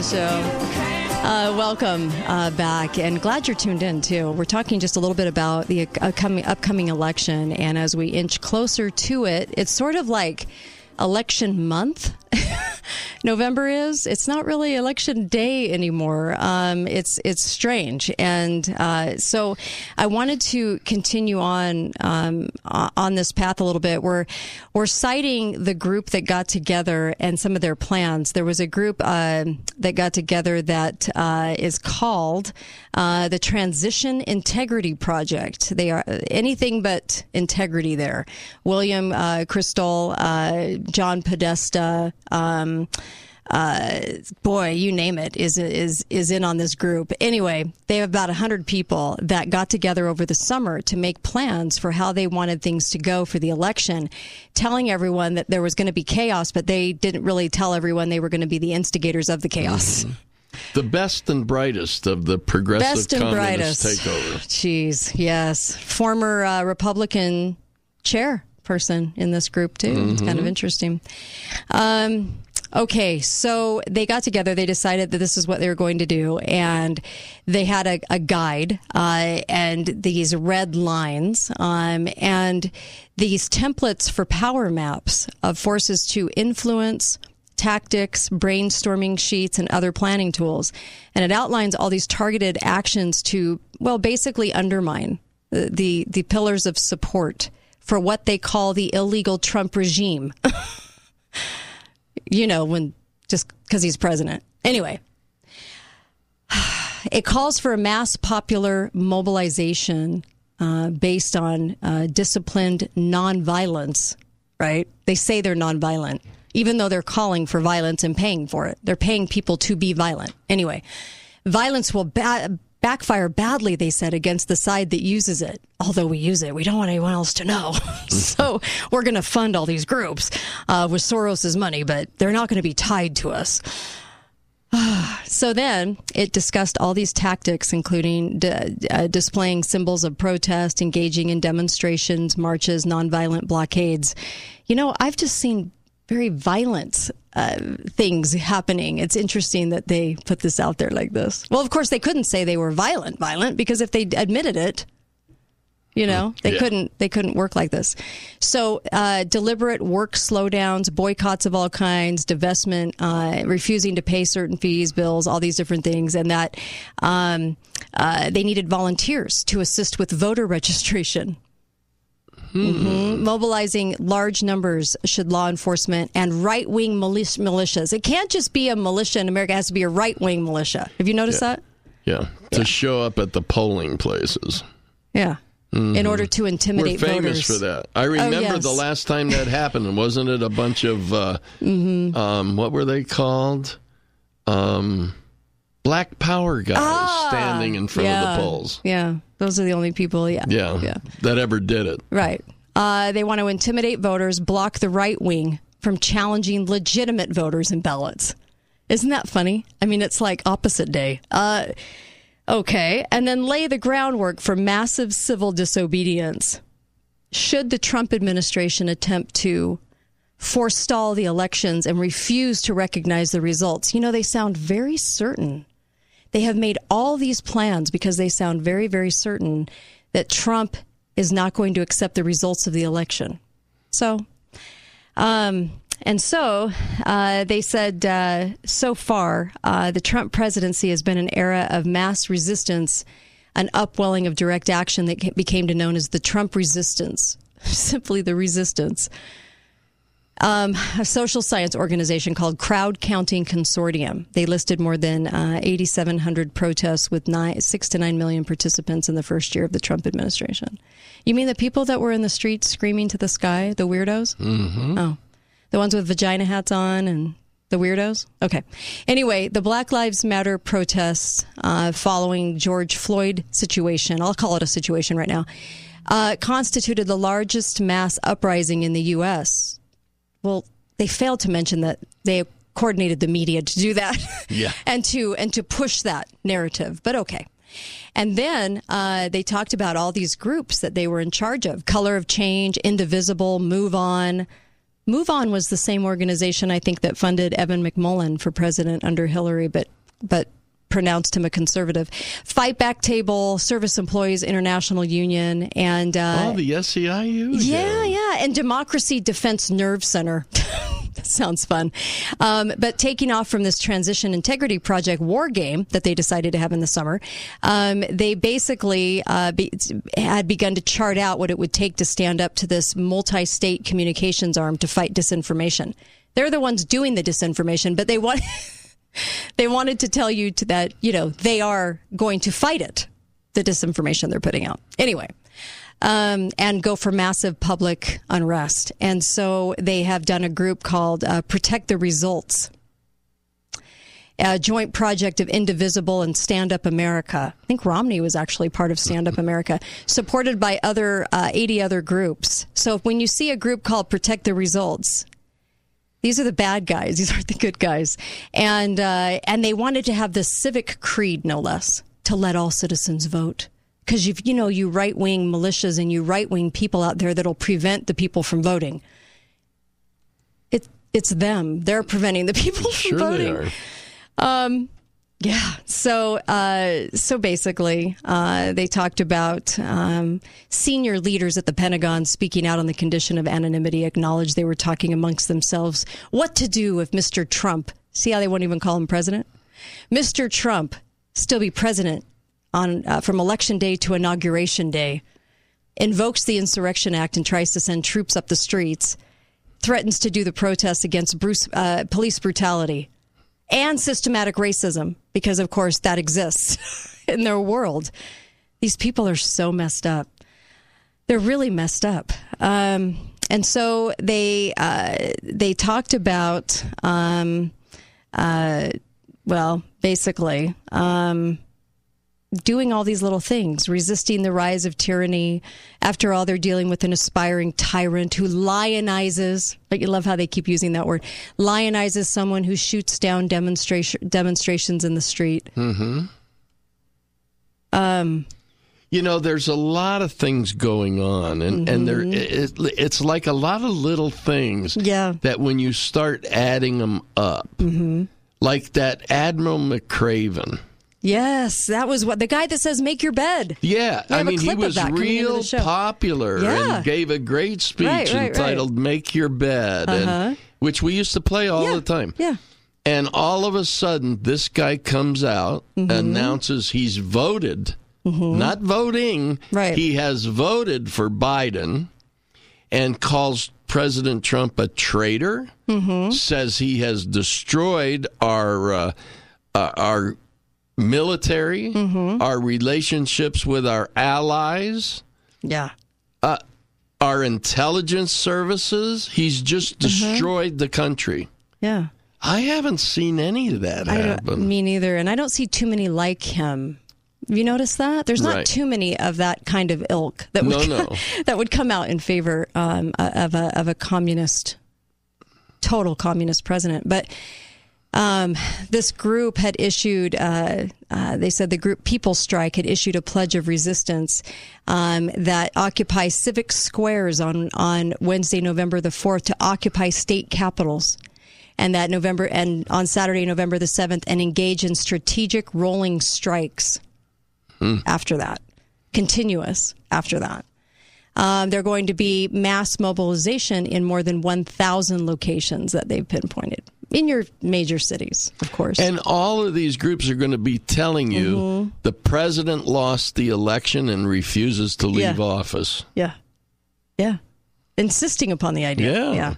S4: Show. Uh, welcome uh, back, and glad you're tuned in too. We're talking just a little bit about the upcoming, upcoming election, and as we inch closer to it, it's sort of like election month. November is. It's not really election day anymore. Um, it's it's strange, and uh, so I wanted to continue on um, on this path a little bit. We're we're citing the group that got together and some of their plans. There was a group uh, that got together that uh, is called uh, the Transition Integrity Project. They are anything but integrity. There, William uh, Kristol, uh, John Podesta. Um, uh, boy, you name it, is is is in on this group. Anyway, they have about hundred people that got together over the summer to make plans for how they wanted things to go for the election, telling everyone that there was going to be chaos, but they didn't really tell everyone they were going to be the instigators of the chaos.
S5: Mm-hmm. The best and brightest of the progressive
S4: best and
S5: communist
S4: brightest.
S5: takeover.
S4: Jeez, yes, former uh, Republican chairperson in this group too. Mm-hmm. It's kind of
S5: Mm-hmm.
S4: interesting. Um, Okay, so they got together. They decided that this is what they were going to do, and they had a, a guide uh, and these red lines um, and these templates for power maps of forces to influence tactics, brainstorming sheets, and other planning tools. And it outlines all these targeted actions to, well, basically undermine the the, the pillars of support for what they call the illegal Trump regime. you know, when just because he's president. Anyway, it calls for a mass popular mobilization uh, based on uh, disciplined nonviolence, right? They say they're nonviolent, even though they're calling for violence and paying for it. They're paying people to be violent. Anyway, violence will ba- backfire badly, they said, against the side that uses it. Although we use it, we don't want anyone else to know. so we're going to fund all these groups uh, with Soros's money, but they're not going to be tied to us. so then it discussed all these tactics, including d- uh, displaying symbols of protest, engaging in demonstrations, marches, nonviolent blockades. You know, I've just seen very violent uh, things happening. It's interesting that they put this out there like this. Well, of course, they couldn't say they were violent, violent, because if they admitted it, you know, they
S5: Yeah.
S4: couldn't they couldn't work like this. So uh, deliberate work slowdowns, boycotts of all kinds, divestment, uh, refusing to pay certain fees, bills, all these different things, and that um, uh, they needed volunteers to assist with voter registration. Mhm. Mobilizing large numbers should law enforcement and right wing militias. It can't just be a militia in America; it has to be a right wing militia. Have you noticed that?
S5: Yeah, to show up at the polling places.
S4: Yeah. In
S5: Mhm.
S4: order to intimidate
S5: We're famous
S4: voters. Oh,
S5: for that. I remember
S4: yes.
S5: the last time that happened, and wasn't it a bunch of uh,
S4: Mhm.
S5: um, what were they called? Um, black power guys
S4: Ah,
S5: standing in front
S4: yeah.
S5: of the polls.
S4: Yeah, those are the only people. Yeah,
S5: Yeah, that ever did it.
S4: right. Uh, they want to intimidate voters, block the right wing from challenging legitimate voters and ballots. Isn't that funny? I mean, it's like opposite day. Uh, okay, and then lay the groundwork for massive civil disobedience. Should the Trump administration attempt to forestall the elections and refuse to recognize the results? You know, they sound very certain. They have made all these plans because they sound very, very certain that Trump is not going to accept the results of the election. So, um, and so uh, they said uh, so far, uh, the Trump presidency has been an era of mass resistance, an upwelling of direct action that became known as the Trump resistance, simply the resistance. Um, a social science organization called Crowd Counting Consortium. They listed more than uh, 8,700 protests with nine, six to nine million participants in the first year of the Trump administration. You mean the people that were in the streets screaming to the sky, the weirdos?
S5: Mm-hmm.
S4: Oh, the ones with vagina hats on and the weirdos? Okay. Anyway, the Black Lives Matter protests uh, following George Floyd situation, I'll call it a situation right now, uh, constituted the largest mass uprising in the U.S. Well, they failed to mention that they coordinated the media to do that
S5: Yeah.
S4: and to and to push that narrative. But okay. And then uh, they talked about all these groups that they were in charge of: Color of Change, Indivisible, Move On. Move On was the same organization I think that funded Evan McMullin for president under Hillary, but but pronounced him a conservative. Fight Back Table, Service Employees International Union, and uh,
S5: oh, the SEIU.
S4: yeah, yeah, and Democracy Defense Nerve Center. that sounds fun. Um, but taking off from this transition integrity project war game that they decided to have in the summer, um, they basically uh, be, had begun to chart out what it would take to stand up to this multi-state communications arm to fight disinformation. They're the ones doing the disinformation, but they want. they wanted to tell you to that, you know, they are going to fight it, the disinformation they're putting out. Anyway, um, and go for massive public unrest. And so they have done a group called uh, Protect the Results. A joint project of Indivisible and Stand Up America. I think Romney was actually part of Stand Up America, supported by other uh, 80 other groups. So when you see a group called Protect the Results, these are the bad guys. These aren't the good guys. And uh, and they wanted to have this civic creed, no less, to let all citizens vote. Because you you know you right wing militias and you right wing people out there that'll prevent the people from voting. It it's them. They're preventing the people
S5: Sure
S4: from
S5: they
S4: voting.
S5: are.
S4: Um, yeah. So, uh, so basically, uh, they talked about um, senior leaders at the Pentagon speaking out on the condition of anonymity. Acknowledged they were talking amongst themselves what to do if Mr. Trump. See how they won't even call him president. Mr. Trump still be president on uh, from election day to inauguration day. Invokes the Insurrection Act and tries to send troops up the streets. Threatens to do the protests against Bruce, uh, police brutality and systematic racism, because of course that exists in their world. These people are so messed up. They're really messed up. Um, and so they uh, they talked about, um, uh, well, basically, um, doing all these little things, resisting the rise of tyranny. After all, they're dealing with an aspiring tyrant who lionizes. Like you love how they keep using that word. Lionizes someone who shoots down demonstration demonstrations in the street.
S5: Mm-hmm.
S4: Um,
S5: you know, there's a lot of things going on, and and there it, it's like a lot of little things.
S4: Yeah.
S5: That when you start adding them up,
S4: Mm-hmm.
S5: like that Admiral McRaven.
S4: Yes, that was what the guy that says "make your bed."
S5: Yeah, I mean, he was
S4: that coming into the
S5: real popular
S4: Yeah.
S5: and gave a great speech
S4: Right, right, right.
S5: entitled "Make Your Bed,"
S4: Uh-huh.
S5: and, which we used to play all the time.
S4: Yeah.
S5: And all of a sudden, this guy comes out,
S4: Mm-hmm.
S5: announces he's voted, not voting.
S4: Right.
S5: He has voted for Biden and calls President Trump a traitor,
S4: Mm-hmm.
S5: says he has destroyed our, uh, uh, our military,
S4: Mm-hmm.
S5: our relationships with our allies
S4: Yeah.
S5: uh, our intelligence services. He's just
S4: Mm-hmm.
S5: destroyed the country.
S4: Yeah.
S5: I haven't seen any of that
S4: I
S5: happen.
S4: me neither, and I don't see too many like him. You notice that? There's not
S5: Right.
S4: too many of that kind of ilk that would
S5: No, no.
S4: that would come out in favor um, of a of a communist, total communist president. But um, this group had issued. Uh, uh, they said the group People Strike had issued a pledge of resistance um, that occupy civic squares on on Wednesday, November the fourth, to occupy state capitals and that November and on Saturday, November the 7th, and engage in strategic rolling strikes after that, continuous after that. Um, they're going to be mass mobilization in more than 1,000 locations that they've pinpointed in your major cities, of course.
S5: And all of these groups are going to be telling you
S4: Mm-hmm.
S5: the president lost the election and refuses to leave
S4: Yeah.
S5: office.
S4: Yeah. Yeah. Insisting upon the idea.
S5: Yeah.
S4: Yeah.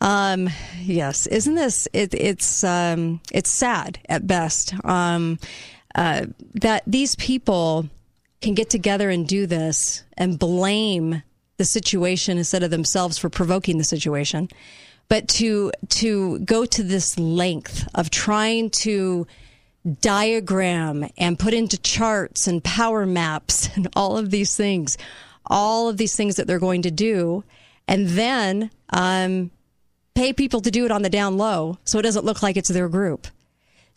S4: Um, yes. Isn't this, it, it's, um, it's sad at best, um, uh, that these people can get together and do this and blame the situation instead of themselves for provoking the situation. But to, to go to this length of trying to, diagram and put into charts and power maps and all of these things, all of these things that they're going to do, and then um, pay people to do it on the down low so it doesn't look like it's their group.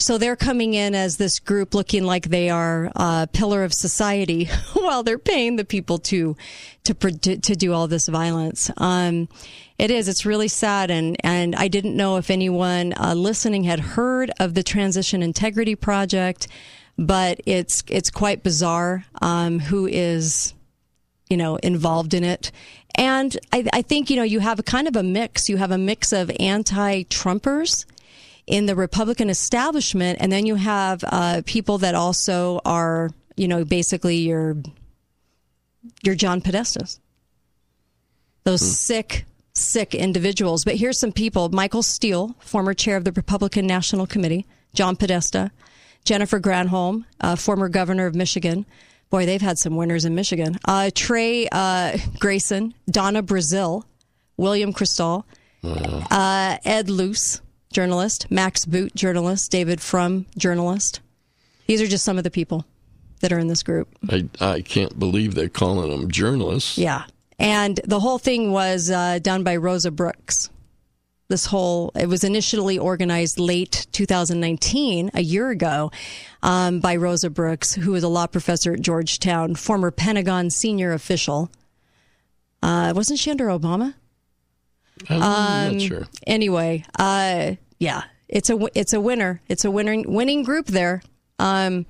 S4: So they're coming in as this group looking like they are a pillar of society while they're paying the people to to to, to do all this violence. Um, it is. It's really sad, and and I didn't know if anyone uh, listening had heard of the Transition Integrity Project, but it's it's quite bizarre. Um, who is you know, involved in it. And I, I think, you know, you have a kind of a mix. You have a mix of anti Trumpers in the Republican establishment, and then you have uh, people that also are, you know, basically your your John Podestas. Those sick, sick individuals. But here's some people Michael Steele, former chair of the Republican National Committee, John Podesta, Jennifer Granholm, uh, former governor of Michigan. Boy, they've had some winners in Michigan. Uh, Trey uh, Grayson, Donna Brazile, William Kristol, uh, Ed Luce, journalist, Max Boot, journalist, David Frum, journalist. These are just some of the people that are in this group.
S5: I, I can't believe they're calling them journalists.
S4: Yeah. And the whole thing was uh, done by Rosa Brooks. This whole, it was initially organized late 2019, a year ago, um, by Rosa Brooks, who is a law professor at Georgetown, former Pentagon senior official. Uh, wasn't she under Obama?
S5: I'm
S4: Um,
S5: not sure.
S4: Anyway, uh, yeah, it's a it's a winner. It's a winning winning group there. Um,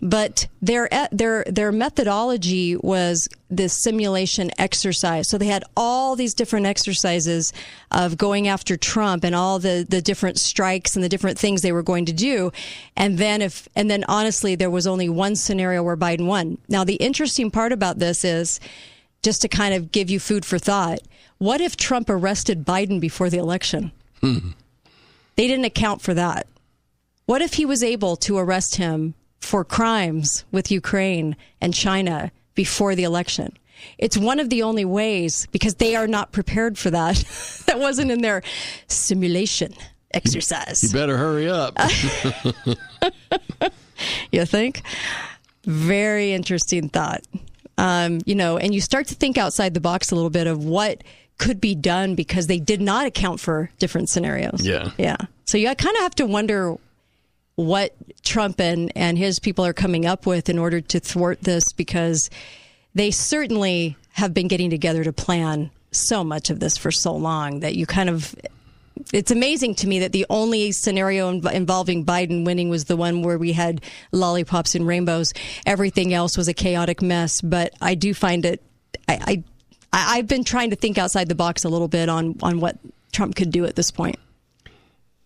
S4: but their their their methodology was this simulation exercise. So they had all these different exercises of going after Trump and all the the different strikes and the different things they were going to do. And then if and then honestly, there was only one scenario where Biden won. Now the interesting part about this is just to kind of give you food for thought. What if Trump arrested Biden before the election? Hmm. They didn't account for that. What if he was able to arrest him for crimes with Ukraine and China before the election? It's one of the only ways because they are not prepared for that. that wasn't in their simulation exercise.
S5: You better hurry up.
S4: you think? Very interesting thought. Um, you know, and you start to think outside the box a little bit of what could be done because they did not account for different scenarios.
S5: Yeah.
S4: Yeah. So you kind of have to wonder what Trump and, and his people are coming up with in order to thwart this because they certainly have been getting together to plan so much of this for so long that you kind of it's amazing to me that the only scenario involving Biden winning was the one where we had lollipops and rainbows. Everything else was a chaotic mess. But I do find it. I, I I've been trying to think outside the box a little bit on on what Trump could do at this point.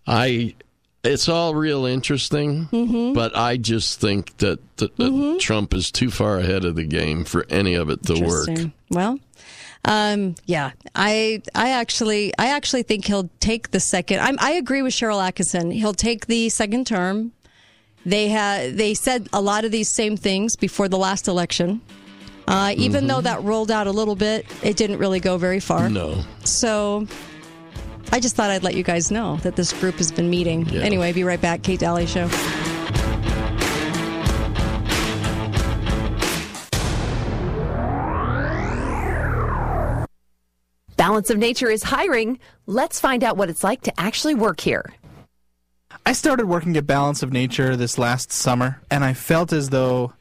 S5: I it's all real interesting, mm-hmm. but I just think that, that, that mm-hmm. Trump is too far ahead of the game for any of it to work.
S4: Well, um, yeah, I I actually I actually think he'll take the second. I'm, I agree with Sharyl Attkisson. He'll take the second term. They had they said a lot of these same things before the last election. Uh, even mm-hmm. though that rolled out a little bit, it didn't really go very far.
S5: No.
S4: So I just thought I'd let you guys know that this group has been meeting. Yeah. Anyway, be right back. Kate Dalley Show.
S48: Balance of Nature is hiring. Let's find out what it's like to actually work here.
S49: I started working at Balance of Nature this last summer, and I felt as though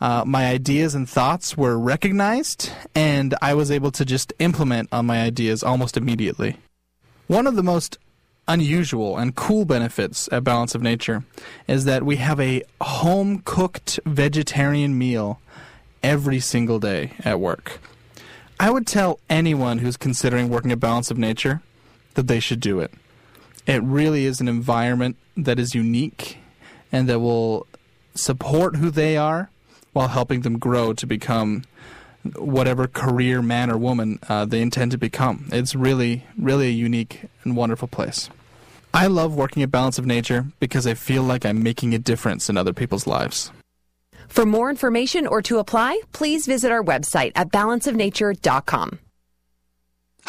S49: uh, my ideas and thoughts were recognized, and I was able to just implement on my ideas almost immediately. One of the most unusual and cool benefits at Balance of Nature is that we have a home cooked vegetarian meal every single day at work. I would tell anyone who's considering working at Balance of Nature that they should do it. It really is an environment that is unique and that will support who they are while helping them grow to become whatever career man or woman uh, they intend to become. It's really, really a unique and wonderful place. I love working at Balance of Nature because I feel like I'm making a difference in other people's lives.
S48: For more information or to apply, please visit our website at balanceofnature.com.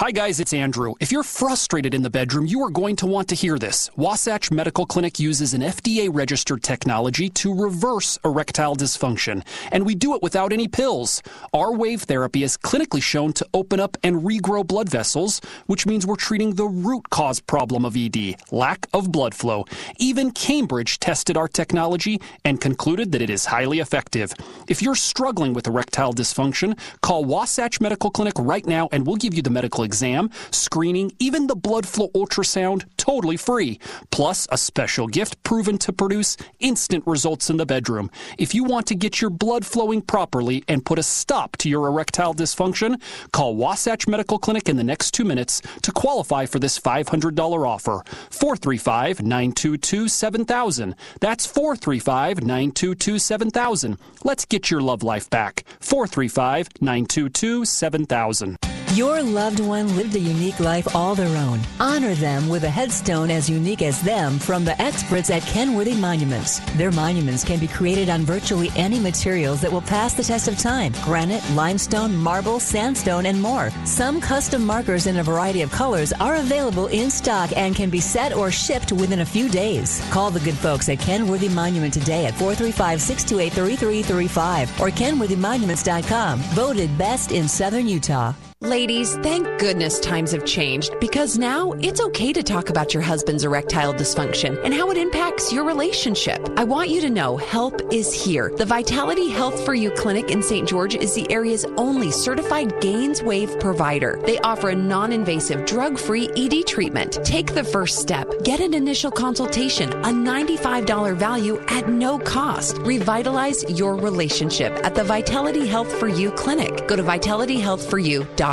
S8: Hi, guys, it's Andrew. If you're frustrated in the bedroom, you are going to want to hear this. Wasatch Medical Clinic uses an FDA registered technology to reverse erectile dysfunction, and we do it without any pills. Our wave therapy is clinically shown to open up and regrow blood vessels, which means we're treating the root cause problem of ED lack of blood flow. Even Cambridge tested our technology and concluded that it is highly effective. If you're struggling with erectile dysfunction, call Wasatch Medical Clinic right now, and we'll give you the medical exam, screening, even the blood flow ultrasound totally free. Plus, a special gift proven to produce instant results in the bedroom. If you want to get your blood flowing properly and put a stop to your erectile dysfunction, call Wasatch Medical Clinic in the next two minutes to qualify for this $500 offer. 435 922 7000. That's 435 922 7000. Let's get your love life back. 435 922 7000.
S50: Your loved one lived a unique life all their own. Honor them with a headstone as unique as them from the experts at Kenworthy Monuments. Their monuments can be created on virtually any materials that will pass the test of time granite, limestone, marble, sandstone, and more. Some custom markers in a variety of colors are available in stock and can be set or shipped within a few days. Call the good folks at Kenworthy Monument today at 435 628 3335 or kenworthymonuments.com. Voted best in Southern Utah.
S48: Ladies, thank goodness times have changed because now it's okay to talk about your husband's erectile dysfunction and how it impacts your relationship. I want you to know help is here. The Vitality Health for You Clinic in St. George is the area's only certified GainesWave provider. They offer a non invasive, drug free ED treatment. Take the first step. Get an initial consultation, a $95 value at no cost. Revitalize your relationship at the Vitality Health for You Clinic. Go to vitalityhealthforyou.com.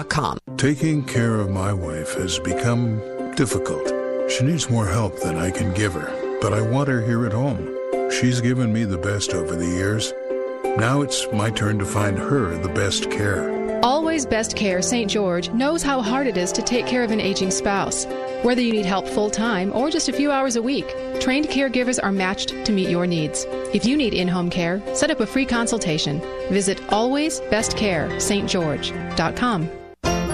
S51: Taking care of my wife has become difficult. She needs more help than I can give her, but I want her here at home. She's given me the best over the years. Now it's my turn to find her the best care.
S52: Always Best Care St. George knows how hard it is to take care of an aging spouse. Whether you need help full time or just a few hours a week, trained caregivers are matched to meet your needs. If you need in home care, set up a free consultation. Visit alwaysbestcarestgeorge.com.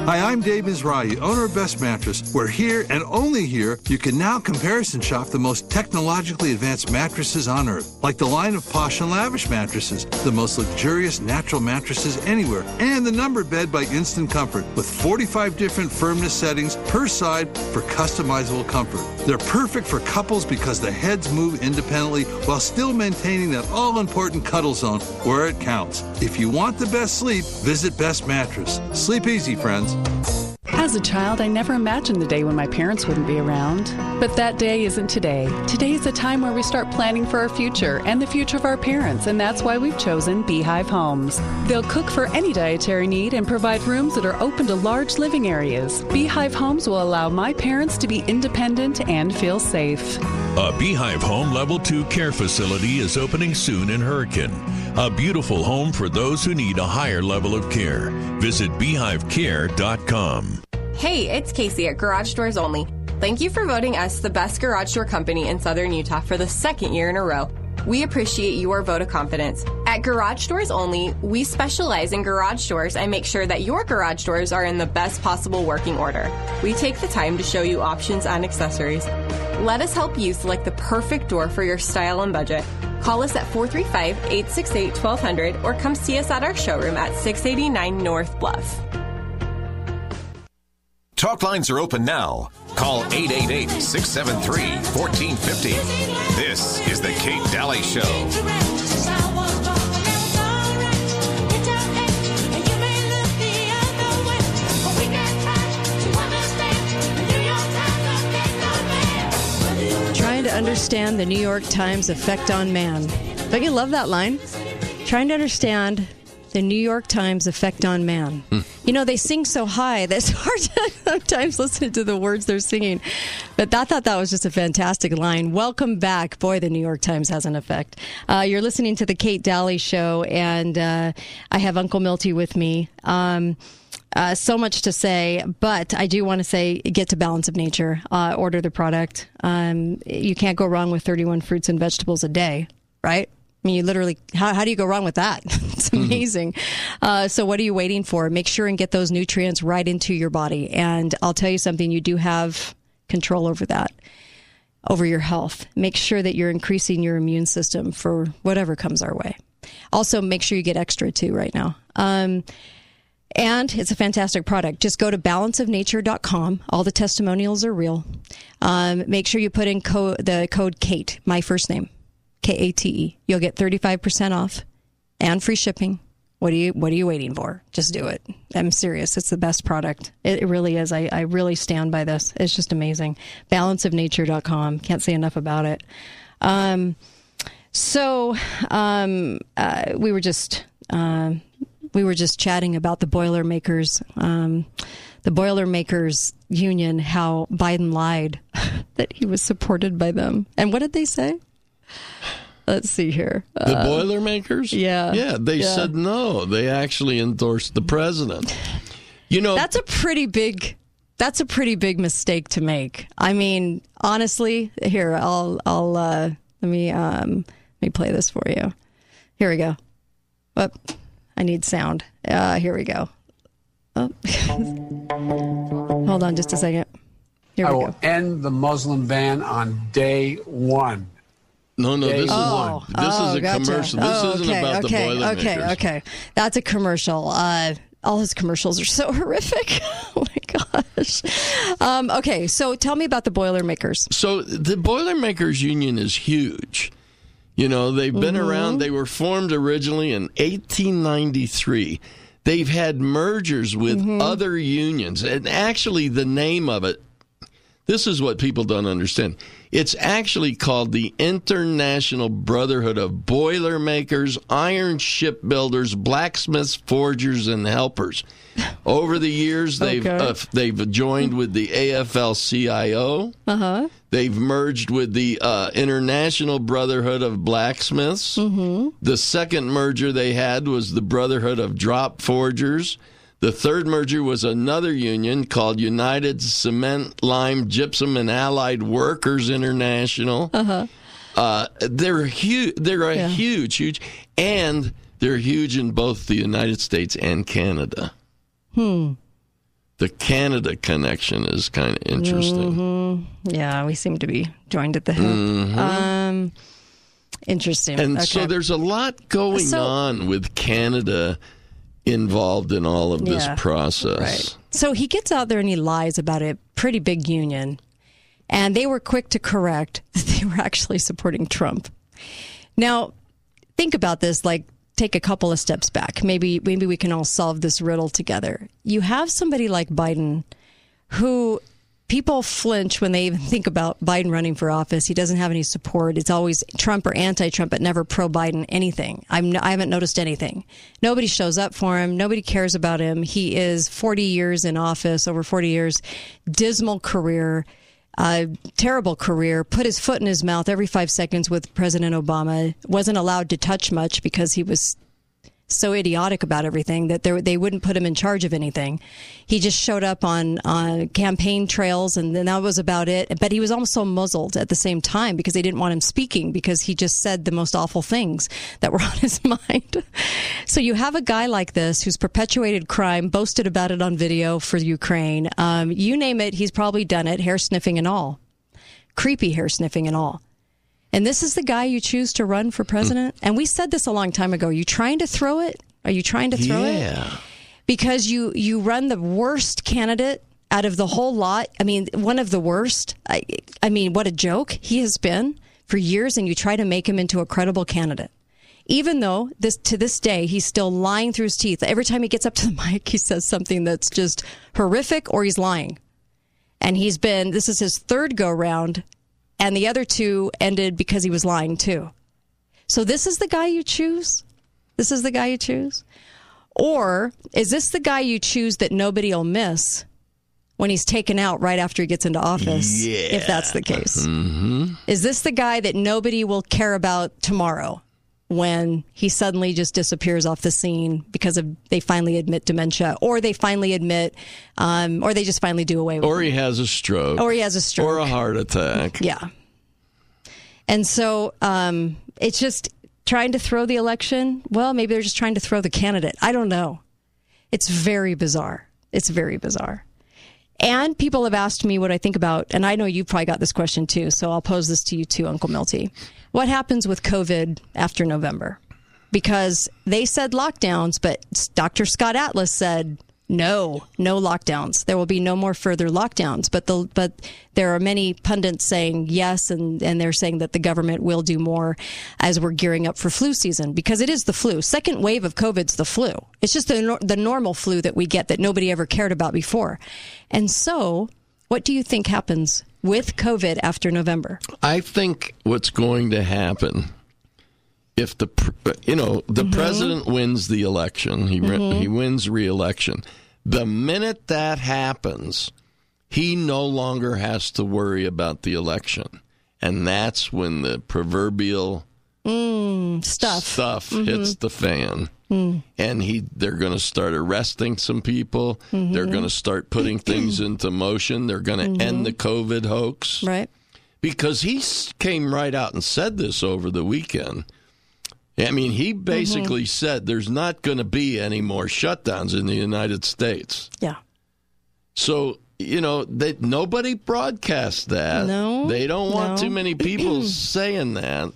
S53: Hi, I'm Dave Mizrahi, owner of Best Mattress, where here and only here you can now comparison shop the most technologically advanced mattresses on earth, like the line of Posh and Lavish mattresses, the most luxurious natural mattresses anywhere, and the numbered bed by Instant Comfort with 45 different firmness settings per side for customizable comfort. They're perfect for couples because the heads move independently while still maintaining that all important cuddle zone where it counts. If you want the best sleep, visit Best Mattress. Sleep easy, friends.
S47: As a child, I never imagined the day when my parents wouldn't be around. But that day isn't today. Today is a time where we start planning for our future and the future of our parents, and that's why we've chosen Beehive Homes. They'll cook for any dietary need and provide rooms that are open to large living areas. Beehive Homes will allow my parents to be independent and feel safe.
S24: A Beehive Home Level 2 care facility is opening soon in Hurricane. A beautiful home for those who need a higher level of care. Visit beehivecare.com.
S54: Hey, it's Casey at Garage Doors Only. Thank you for voting us the best garage door company in Southern Utah for the second year in a row. We appreciate your vote of confidence. At Garage Doors Only, we specialize in garage doors and make sure that your garage doors are in the best possible working order. We take the time to show you options and accessories. Let us help you select the perfect door for your style and budget. Call us at 435 868 1200 or come see us at our showroom at 689 North Bluff.
S1: Talk lines are open now. Call 888 673 1450. This is The Kate Dalley Show.
S4: To understand the New York Times effect on man. Don't you love that line? Trying to understand the New York Times effect on man. You know, they sing so high that it's hard to sometimes listen to the words they're singing. But I thought that was just a fantastic line. Welcome back. Boy, the New York Times has an effect. Uh, you're listening to the Kate Dalley Show, and uh, I have Uncle Milty with me. Um, uh, so much to say, but I do want to say get to Balance of Nature. Uh, order the product. Um, you can't go wrong with 31 fruits and vegetables a day, right? I mean, you literally, how, how do you go wrong with that? it's amazing. Uh, so, what are you waiting for? Make sure and get those nutrients right into your body. And I'll tell you something, you do have control over that, over your health. Make sure that you're increasing your immune system for whatever comes our way. Also, make sure you get extra too right now. Um, and it's a fantastic product. Just go to balanceofnature.com. All the testimonials are real. Um, make sure you put in co- the code KATE, my first name, K A T E. You'll get 35% off and free shipping. What are you What are you waiting for? Just do it. I'm serious. It's the best product. It, really is. I, I really stand by this. It's just amazing. Balanceofnature.com. Can't say enough about it. Um, so um, uh, we were just uh, we were just chatting about the Boilermakers, um, the Boilermakers Union, how Biden lied that he was supported by them, and what did they say? Let's see here.
S5: The
S4: Uh,
S5: Boilermakers?
S4: Yeah.
S5: Yeah, they
S4: Yeah.
S5: said no. They actually endorsed the president. You know,
S4: That's a pretty big. That's a pretty big mistake to make. I mean, honestly, here I'll I'll uh, let me um, let me play this for you. Here we go. Whoop. I need sound. Uh, here we go. Oh. Hold on just a second. Here
S55: I
S4: we
S55: will
S4: go.
S55: end the Muslim ban on day one.
S5: No, no,
S55: Day
S5: this is
S55: one.
S5: this is a commercial. This
S4: oh,
S5: isn't
S4: okay,
S5: about the
S4: okay,
S5: Boilermakers.
S4: Okay, okay, that's a commercial. Uh, all his commercials are so horrific. oh my gosh. Um, okay, so tell me about the Boilermakers.
S5: So the Boilermakers Union is huge. You know, they've been
S4: Mhm.
S5: around. They were formed originally in 1893. They've had mergers with
S4: Mm-hmm.
S5: other unions. And actually, the name of it, this is what people don't understand. It's actually called the International Brotherhood of Boilermakers, Iron Shipbuilders, Blacksmiths, Forgers, and Helpers. Over the years, they've
S4: Okay.
S5: uh, they've joined with the AFL-CIO.
S4: Uh huh.
S5: They've merged with the uh, International Brotherhood of Blacksmiths.
S4: Mm-hmm.
S5: The second merger they had was the Brotherhood of Drop Forgers. The third merger was another union called United Cement, Lime, Gypsum, and Allied Workers International.
S4: Uh-huh.
S5: Uh, they're huge. They're a
S4: Yeah.
S5: huge, huge, and they're huge in both the United States and Canada.
S4: Hmm.
S5: the Canada connection is kind of interesting.
S4: Mm-hmm. Yeah, we seem to be joined at the hip.
S5: Mhm.
S4: Um, interesting.
S5: And
S4: okay.
S5: so there's a lot going
S4: So-
S5: on with Canada involved in all of this
S4: Yeah,
S5: process.
S4: Right. So he gets out there and he lies about a pretty big union. And they were quick to correct that they were actually supporting Trump. Now, think about this like take a couple of steps back. Maybe maybe we can all solve this riddle together. You have somebody like Biden who people flinch when they even think about Biden running for office. He doesn't have any support. It's always Trump or anti-Trump, but never pro-Biden anything. I'm, I haven't noticed anything. Nobody shows up for him. Nobody cares about him. He is 40 years in office, over 40 years, dismal career. Uh, terrible career. Put his foot in his mouth every five seconds with President Obama. Wasn't allowed to touch much because he was so idiotic about everything that they wouldn't put him in charge of anything. He just showed up on on campaign trails, and then that was about it. But he was also muzzled at the same time because they didn't want him speaking because he just said the most awful things that were on his mind. so you have a guy like this who's perpetuated crime, boasted about it on video for Ukraine. Um, you name it, he's probably done it, hair sniffing and all, creepy hair sniffing and all. And this is the guy you choose to run for president. Mm. And we said this a long time ago. Are you trying to throw it? Are you trying to throw it?
S5: Yeah.
S4: Because you you run the worst candidate out of the whole lot. I mean, one of the worst. I, I mean, what a joke he has been for years, and you try to make him into a credible candidate. Even though this to this day he's still lying through his teeth. Every time he gets up to the mic, he says something that's just horrific, or he's lying. And he's been this is his third go round and the other two ended because he was lying too. So this is the guy you choose? This is the guy you choose? Or is this the guy you choose that nobody will miss when he's taken out right after he gets into office?
S5: Yeah.
S4: If that's the case.
S5: Mm-hmm.
S4: Is this the guy that nobody will care about tomorrow when he suddenly just disappears off the scene because of they finally admit dementia or they finally admit um, or they just finally do away with
S5: Or
S4: it?
S5: he has a stroke.
S4: Or he has a stroke.
S5: Or a heart attack.
S4: Yeah. And so um, it's just trying to throw the election. Well, maybe they're just trying to throw the candidate. I don't know. It's very bizarre. It's very bizarre. And people have asked me what I think about, and I know you probably got this question too, so I'll pose this to you too, Uncle Milty. What happens with COVID after November? Because they said lockdowns, but Dr. Scott Atlas said no, no lockdowns. There will be no more further lockdowns. But the but there are many pundits saying yes, and and they're saying that the government will do more as we're gearing up for flu season because it is the flu. Second wave of COVID's the flu. It's just the the normal flu that we get that nobody ever cared about before. And so, what do you think happens with COVID after November?
S5: I think what's going to happen if the you know the
S4: Mm-hmm.
S5: president wins the election, he
S4: Mhm.
S5: he wins re-election. The minute that happens, he no longer has to worry about the election, and that's when the proverbial
S4: Mm, stuff.
S5: stuff
S4: Mhm.
S5: hits the fan.
S4: Mm.
S5: And he, they're going to start arresting some people. They're
S4: Mhm.
S5: going to start putting things into motion. They're going to
S4: Mhm.
S5: end the COVID hoax
S4: Right.
S5: because he came right out and said this over the weekend. I mean, he basically
S4: Mm-hmm.
S5: said there's not going to be any more shutdowns in the United States.
S4: Yeah.
S5: So, you know, that nobody broadcasts that.
S4: No,
S5: They don't want
S4: no.
S5: too many people saying that.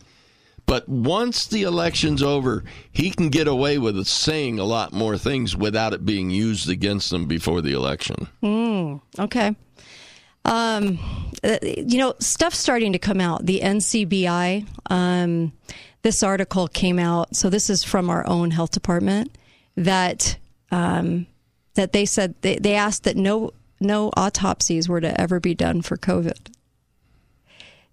S5: But once the election's over, he can get away with saying a lot more things without it being used against him before the election.
S4: Mm, okay. Um, uh, you know, stuff's starting to come out. The NCBI, um, this article came out. So this is from our own health department that um, that they said they, they asked that no no autopsies were to ever be done for COVID.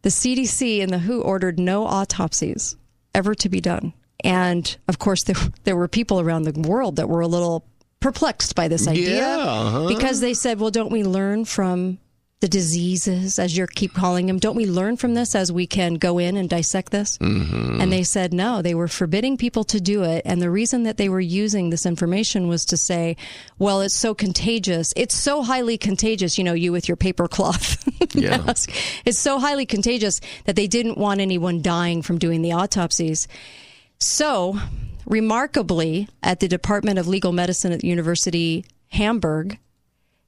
S4: The CDC and the WHO ordered no autopsies ever to be done. And of course, there, there were people around the world that were a little perplexed by this idea
S5: Yeah, uh-huh.
S4: because they said, well, don't we learn from the diseases, as you keep calling them? Don't we learn from this as we can go in and dissect this?
S5: Mm-hmm.
S4: And they said no, they were forbidding people to do it. And the reason that they were using this information was to say, well, it's so contagious. It's so highly contagious, you know, you with your paper cloth
S5: Yeah.
S4: mask. It's so highly contagious that they didn't want anyone dying from doing the autopsies. So, remarkably, at the Department of Legal Medicine at the University Hamburg,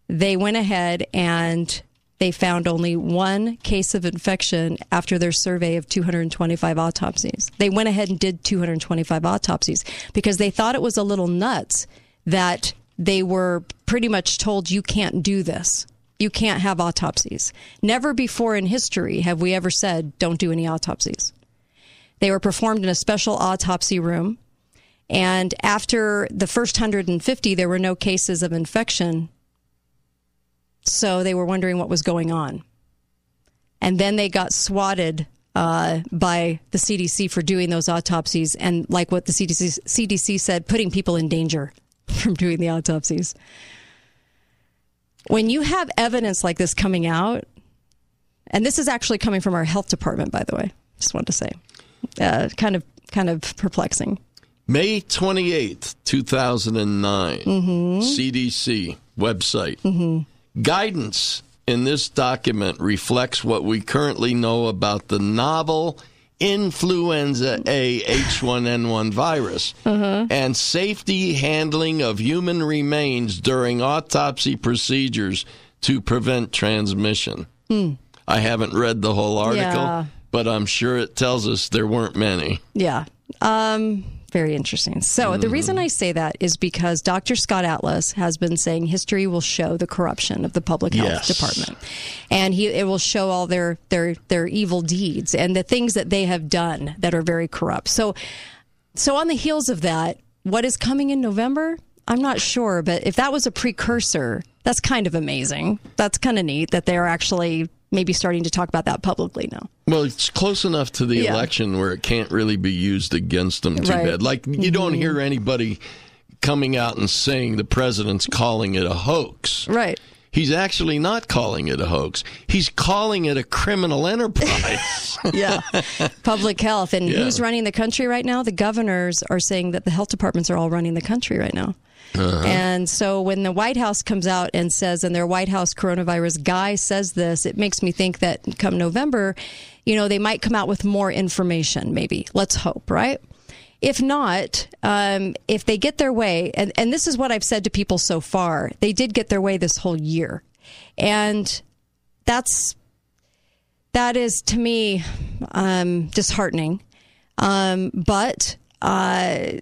S4: they went ahead and they found only one case of infection after their survey of 225 autopsies. They went ahead and did 225 autopsies because they thought it was a little nuts that they were pretty much told you can't do this. You can't have autopsies. Never before in history have we ever said don't do any autopsies. They were performed in a special autopsy room. And after the first 150, there were no cases of infection so they were wondering what was going on. And then they got swatted uh, by the CDC for doing those autopsies. And like what the CDC, CDC said, putting people in danger from doing the autopsies. When you have evidence like this coming out, and this is actually coming from our health department, by the way, just wanted to say, uh, kind of kind of perplexing.
S5: May 28th, 2009,
S4: Mm-hmm.
S5: CDC website.
S4: Mm-hmm.
S5: Guidance in this document reflects what we currently know about the novel influenza A H1N1 virus
S4: Uh-huh.
S5: and safety handling of human remains during autopsy procedures to prevent transmission.
S4: Hmm.
S5: I haven't read the whole article,
S4: Yeah.
S5: but I'm sure it tells us there weren't many.
S4: Yeah. Um, very interesting. So the reason hmm. I say that is because Dr. Scott Atlas has been saying history will show the corruption of the public health
S5: Yes.
S4: department, and he it will show all their their their evil deeds and the things that they have done that are very corrupt. So, so on the heels of that, what is coming in November? I'm not sure, but if that was a precursor, that's kind of amazing. That's kind of neat that they're actually maybe starting to talk about that publicly now.
S5: Well, it's close enough to the
S4: Yeah.
S5: election where it can't really be used against them too
S4: Right.
S5: bad. Like you don't
S4: Mhm.
S5: hear anybody coming out and saying the president's calling it a hoax.
S4: Right.
S5: He's actually not calling it a hoax. He's calling it a criminal enterprise.
S4: yeah. Public health. And
S5: Yeah.
S4: who's running the country right now? The governors are saying that the health departments are all running the country right now.
S5: Uh-huh.
S4: And so when the White House comes out and says, and their White House coronavirus guy says this, it makes me think that come November, you know, they might come out with more information, maybe. Let's hope, right? If not, um, if they get their way, and, and this is what I've said to people so far, they did get their way this whole year. And that's that is to me um, disheartening. Um, but uh,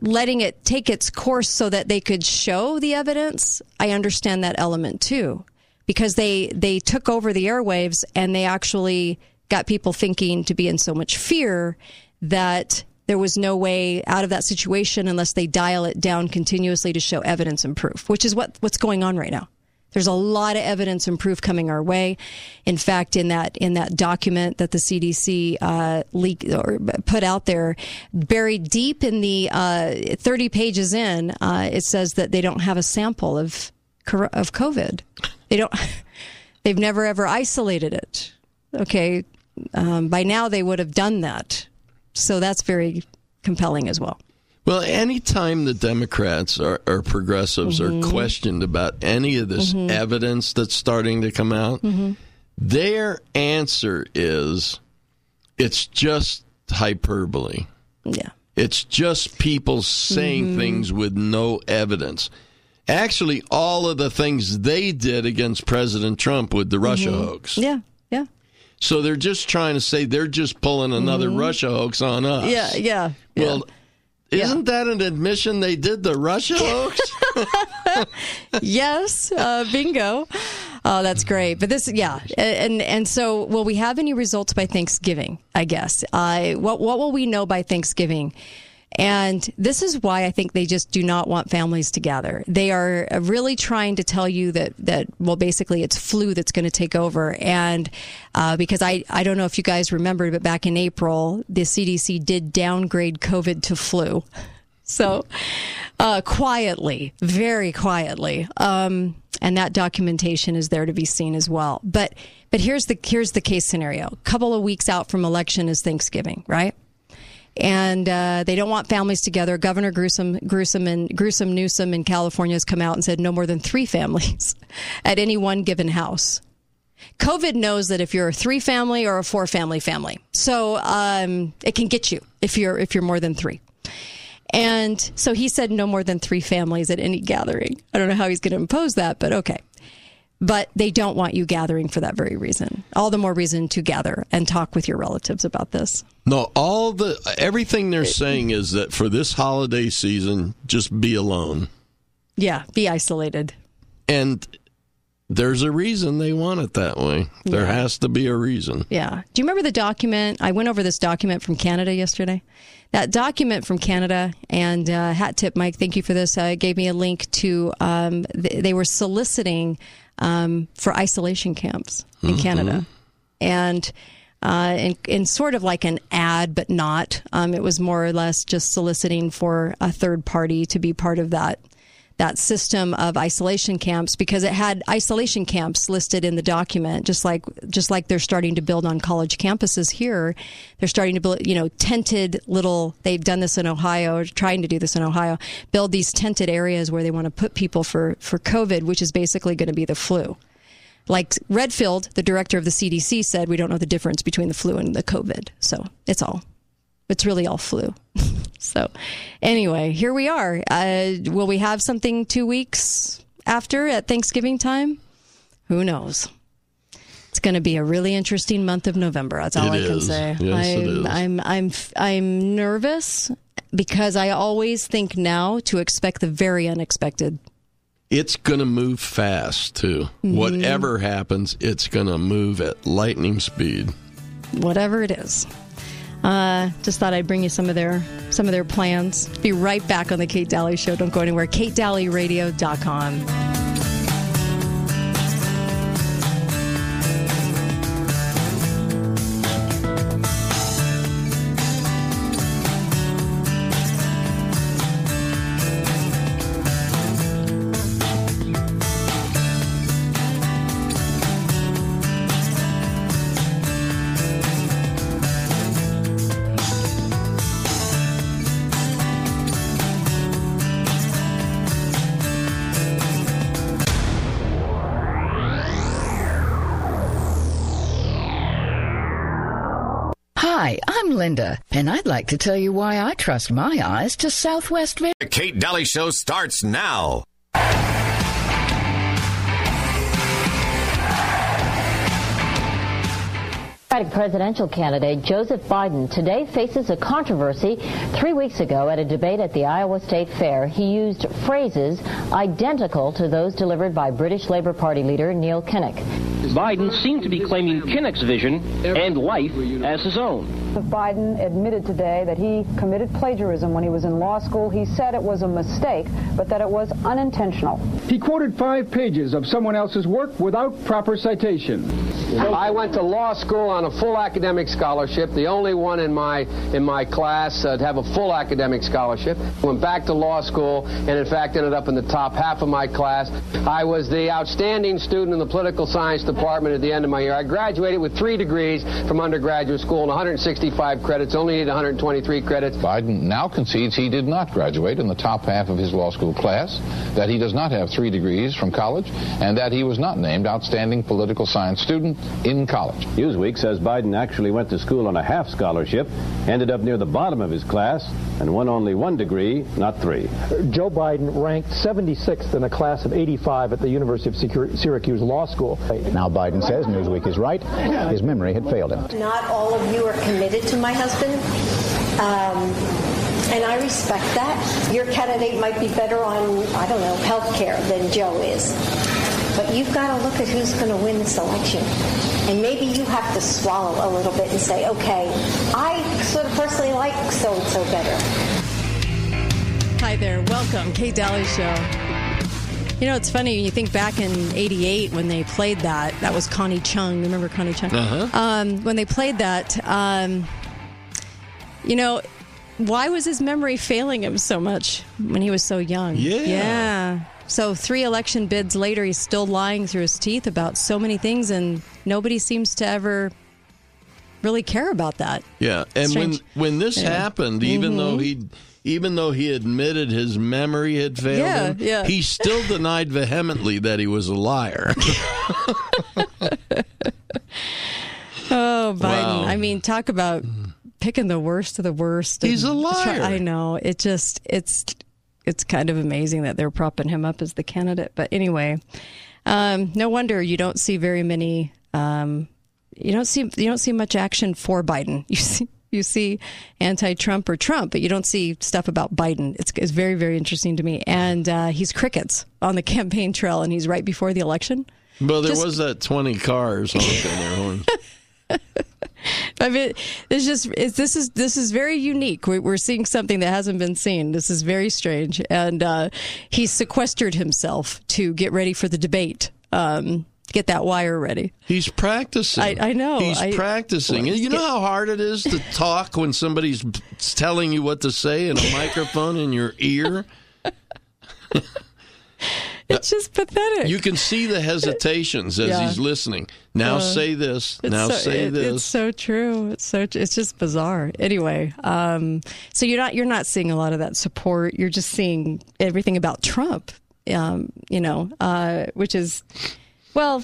S4: letting it take its course so that they could show the evidence, I understand that element too, because they they took over the airwaves and they actually got people thinking to be in so much fear that there was no way out of that situation unless they dial it down continuously to show evidence and proof, which is what what's going on right now. There's a lot of evidence and proof coming our way. In fact, in that in that document that the CDC uh, or put out there, buried deep in the uh, 30 pages in, uh, it says that they don't have a sample of of COVID. They don't. They've never ever isolated it. Okay, um, by now they would have done that. So that's very compelling as well.
S5: Well, anytime the Democrats or, or progressives
S4: Mhm.
S5: are questioned about any of this
S4: Mhm.
S5: evidence that's starting to come out,
S4: Mhm.
S5: their answer is it's just hyperbole.
S4: Yeah.
S5: It's just people saying
S4: Mhm.
S5: things with no evidence. Actually, all of the things they did against President Trump with the Russia
S4: Mhm.
S5: hoax.
S4: Yeah, yeah.
S5: So they're just trying to say they're just pulling another
S4: Mhm.
S5: Russia hoax on us.
S4: Yeah, yeah. yeah.
S5: Isn't that an admission they did the Russia hoax?
S4: yes, uh, bingo. Oh, that's great. But this, yeah, and and so, will we have any results by Thanksgiving? I guess. Uh, what what will we know by Thanksgiving? And this is why I think they just do not want families together. They are really trying to tell you that that well, basically, it's flu that's going to take over. And uh, because I I don't know if you guys remember, but back in April, the CDC did downgrade COVID to flu. So, uh, quietly, very quietly, um, and that documentation is there to be seen as well. But but here's the here's the case scenario: a couple of weeks out from election is Thanksgiving, right? And uh, they don't want families together. Governor Gruesome, Gruesome, and Gruesome Newsom in California has come out and said no more than three families at any one given house. COVID knows that if you're a three family or a four family family, so um, it can get you if you're if you're more than three. And so he said no more than three families at any gathering. I don't know how he's going to impose that, but okay. But they don't want you gathering for that very reason. All the more reason to gather and talk with your relatives about this.
S5: No, all the everything they're saying is that for this holiday season, just be alone.
S4: Yeah, be isolated.
S5: And there's a reason they want it that way. There
S4: Yeah.
S5: has to be a reason.
S4: Yeah. Do you remember the document? I went over this document from Canada yesterday. That document from Canada, and uh, hat tip, Mike, thank you for this. Uh, gave me a link to, um, th- they were soliciting um, for isolation camps in Canada. And uh, in, in sort of like an ad, but not. Um, it was more or less just soliciting for a third party to be part of that that system of isolation camps because it had isolation camps listed in the document just like just like they're starting to build on college campuses here. They're starting to build you know tented little they've done this in Ohio or trying to do this in Ohio build these tented areas where they want to put people for for covid which is basically going to be the flu. Like Redfield the director of the CDC said we don't know the difference between the flu and the covid. So it's all it's really all flu. so, anyway, here we are. Uh, will we have something two weeks after at Thanksgiving time? Who knows? It's going to be a really interesting month of November. That's all
S5: It
S4: I can
S5: is.
S4: say.
S5: Yes,
S4: I'm,
S5: is.
S4: I'm, I'm, I'm nervous because I always think now to expect the very unexpected.
S5: It's going to move fast, too.
S4: Mhm.
S5: Whatever happens, it's going to move at lightning speed.
S4: whatever it is. Uh, just thought I'd bring you some of their some of their plans. Be right back on the Kate Dalley Show. Don't go anywhere.
S56: KateDalleyRadio.com. Linda, and I'd like to tell you why I trust my eyes to Southwest Vision.
S1: The Kate Dalley Show starts now.
S57: Democratic presidential candidate Joseph Biden today faces a controversy. Three weeks ago, at a debate at the Iowa State Fair, he used phrases identical to those delivered by British Labour Party leader Neil Kinnock.
S58: Biden seemed to be claiming Kinnock's vision and life as his own.
S59: Biden admitted today that he committed plagiarism when he was in law school. He said it was a mistake, but that it was unintentional.
S60: He quoted five pages of someone else's work without proper citation.
S61: I went to law school on a full academic scholarship, the only one in my in my class uh, to have a full academic scholarship. Went back to law school and in fact ended up in the top half of my class. I was the outstanding student in the political science department at the end of my year. I graduated with three degrees from undergraduate school and 165 credits, only needed 123 credits.
S62: Biden now concedes he did not graduate in the top half of his law school class, that he does not have three degrees from college, and that he was not named outstanding political science student in college.
S63: Newsweek says Biden actually went to school on a half scholarship, ended up near the bottom of his class, and won only one degree, not three.
S64: Joe Biden ranked 76th in a class of 85 at the University of Syrac- Syracuse Law School.
S65: Now Biden says Newsweek is right. His memory had failed him.
S43: Not all of you are committed to my husband. Um, and I respect that. Your candidate might be better on, I don't know, health care than Joe is. But you've got to look at who's going to win this election. And maybe you have to swallow a little bit and say, okay, I sort of personally like so and so better.
S4: Hi there. Welcome, Kate Dalley Show. You know, it's funny when you think back in '88 when they played that. That was Connie Chung. Remember Connie Chung?
S5: Uh-huh.
S4: Um, when they played that, um, you know, why was his memory failing him so much when he was so young?
S5: Yeah.
S4: Yeah. So three election bids later, he's still lying through his teeth about so many things, and nobody seems to ever really care about that.
S5: Yeah, and
S4: Strange.
S5: when when this
S4: Yeah.
S5: happened, even though
S4: Mhm.
S5: he even though he admitted his memory had failed
S4: Yeah,
S5: him,
S4: yeah.
S5: he still denied vehemently that he was a liar.
S4: Oh, Biden.
S5: Wow.
S4: I mean, talk about picking the worst of the worst.
S5: He's a liar.
S4: try- I know. It just it's it's kind of amazing that they're propping him up as the candidate. But anyway, um, no wonder you don't see very many. Um, you don't see you don't see much action for Biden. You see you see anti-Trump or Trump, but you don't see stuff about Biden. It's, it's very very interesting to me. And uh, he's crickets on the campaign trail, and he's right before the election.
S5: Well, there
S4: Just-
S5: was that 20 cars honking their horns.
S4: I mean, it's just it's, this is this is very unique. We're, we're seeing something that hasn't been seen. This is very strange, and uh, he sequestered himself to get ready for the debate. Um, get that wire ready.
S5: He's practicing.
S4: I- I know.
S5: He's
S4: I-
S5: practicing.
S4: Well,
S5: you know
S4: get-
S5: how hard it is to talk when somebody's telling you what to say in a microphone in your ear?
S4: It's just pathetic.
S5: You can see the hesitations as
S4: Yeah.
S5: he's listening. Now
S4: Uh,
S5: say this. Now
S4: so,
S5: say
S4: it-
S5: this.
S4: It's so true. It's so it's just bizarre. Anyway, um, so you're not you're not seeing a lot of that support. You're just seeing everything about Trump. Um, you know, uh, which is well.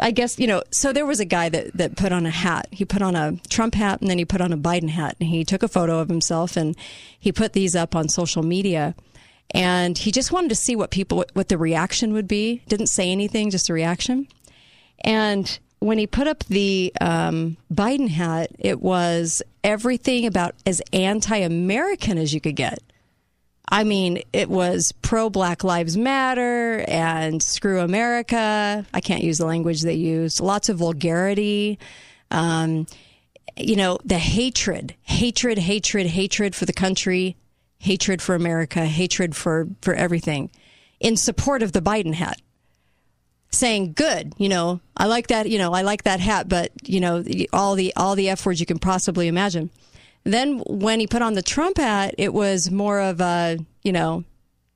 S4: I guess you know. So there was a guy that that put on a hat. He put on a Trump hat, and then he put on a Biden hat, and he took a photo of himself, and he put these up on social media. And he just wanted to see what people what the reaction would be. Didn't say anything, just a reaction. And when he put up the um, Biden hat, it was everything about as anti American as you could get. I mean, it was pro Black Lives Matter and screw America. I can't use the language they used. Lots of vulgarity. Um, you know, the hatred, hatred, hatred, hatred for the country, hatred for America, hatred for, for everything in support of the Biden hat saying good you know i like that you know i like that hat but you know all the all the f words you can possibly imagine then when he put on the trump hat it was more of a you know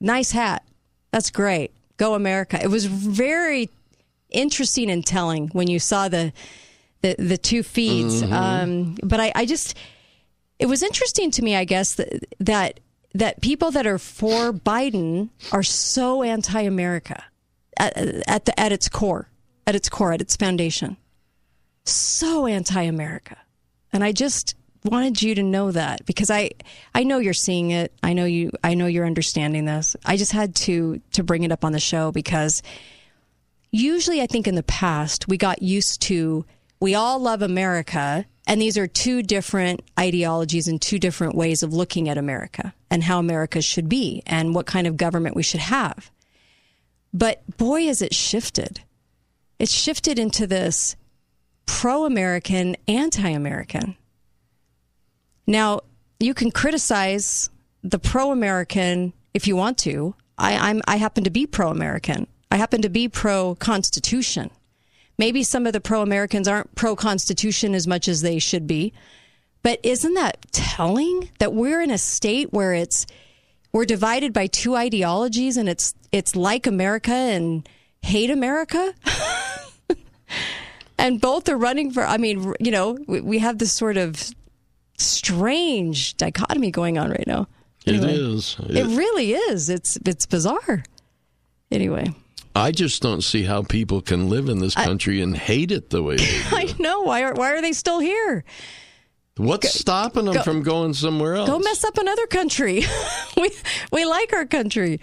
S4: nice hat. That's great. Go america. It was very interesting and telling when you saw the the, the two feeds.
S66: Mhm.
S4: um, but I, I just it was interesting to me i guess that that that people that are for biden are so anti-america at, at the at its core, at its core, at its foundation. So anti-America, and I just wanted you to know that because I I know you're seeing it. I know you I know you're understanding this. I just had to to bring it up on the show because usually I think in the past we got used to we all love America and these are two different ideologies and two different ways of looking at America and how America should be and what kind of government we should have. But boy, has it shifted. It's shifted into this pro American, anti American. Now, you can criticize the pro American if you want to. I, I'm, I happen to be pro American. I happen to be pro Constitution. Maybe some of the pro Americans aren't pro Constitution as much as they should be. But isn't that telling that we're in a state where it's we're divided by two ideologies and it's it's like America and hate America? and both are running for I mean, you know, we, we have this sort of strange dichotomy going on right now.
S5: It
S4: Anyway.
S5: is.
S4: It really is. It's it's bizarre. Anyway,
S5: I just don't see how people can live in this
S4: I-
S5: country and hate it the way they do.
S4: I know why are why are they still here?
S5: What's stopping them
S4: go-
S5: from going somewhere else?
S4: Go mess up another country. we we like our country.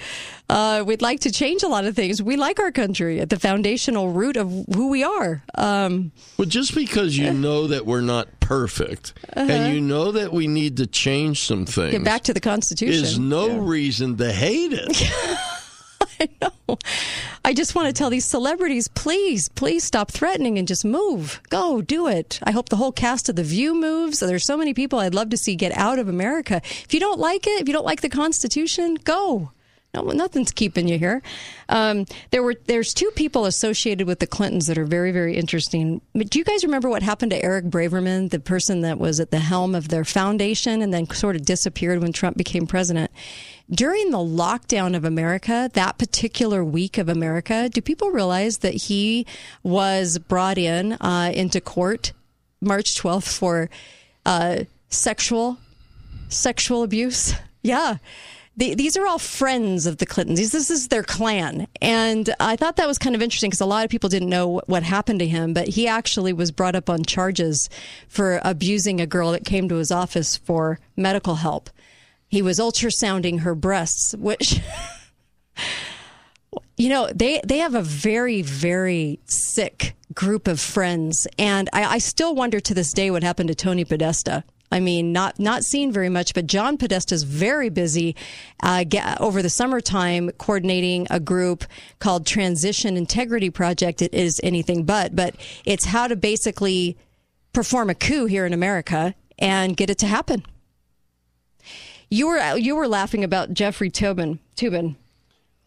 S4: Uh, we'd like to change a lot of things. We like our country at the foundational root of who we are. Um,
S5: Well, just because you know that we're not perfect
S4: Uh-huh.
S5: and you know that we need to change some things
S4: get back to the Constitution.
S5: is no reason to hate it.
S4: I know. I just want to tell these celebrities, please, please stop threatening and just move. Go, do it. I hope the whole cast of The View moves. There's so many people I'd love to see get out of America. If you don't like it, if you don't like the Constitution, go. No, nothing's keeping you here. Um, there were there's two people associated with the Clintons that are very very interesting. But Do you guys remember what happened to Eric Braverman, the person that was at the helm of their foundation and then sort of disappeared when Trump became president? During the lockdown of America, that particular week of America, do people realize that he was brought in uh, into court March 12th for uh, sexual sexual abuse? Yeah. The, these are all friends of the Clintons. This is their clan. And I thought that was kind of interesting because a lot of people didn't know what happened to him, but he actually was brought up on charges for abusing a girl that came to his office for medical help. He was ultrasounding her breasts, which. you know they they have a very very sick group of friends and I, I, still wonder to this day what happened to tony podesta i mean not not seen very much but john podesta is very busy uh, get, over the summertime coordinating a group called transition integrity project it is anything but but it's how to basically perform a coup here in america and get it to happen you were you were laughing about jeffrey toobin toobin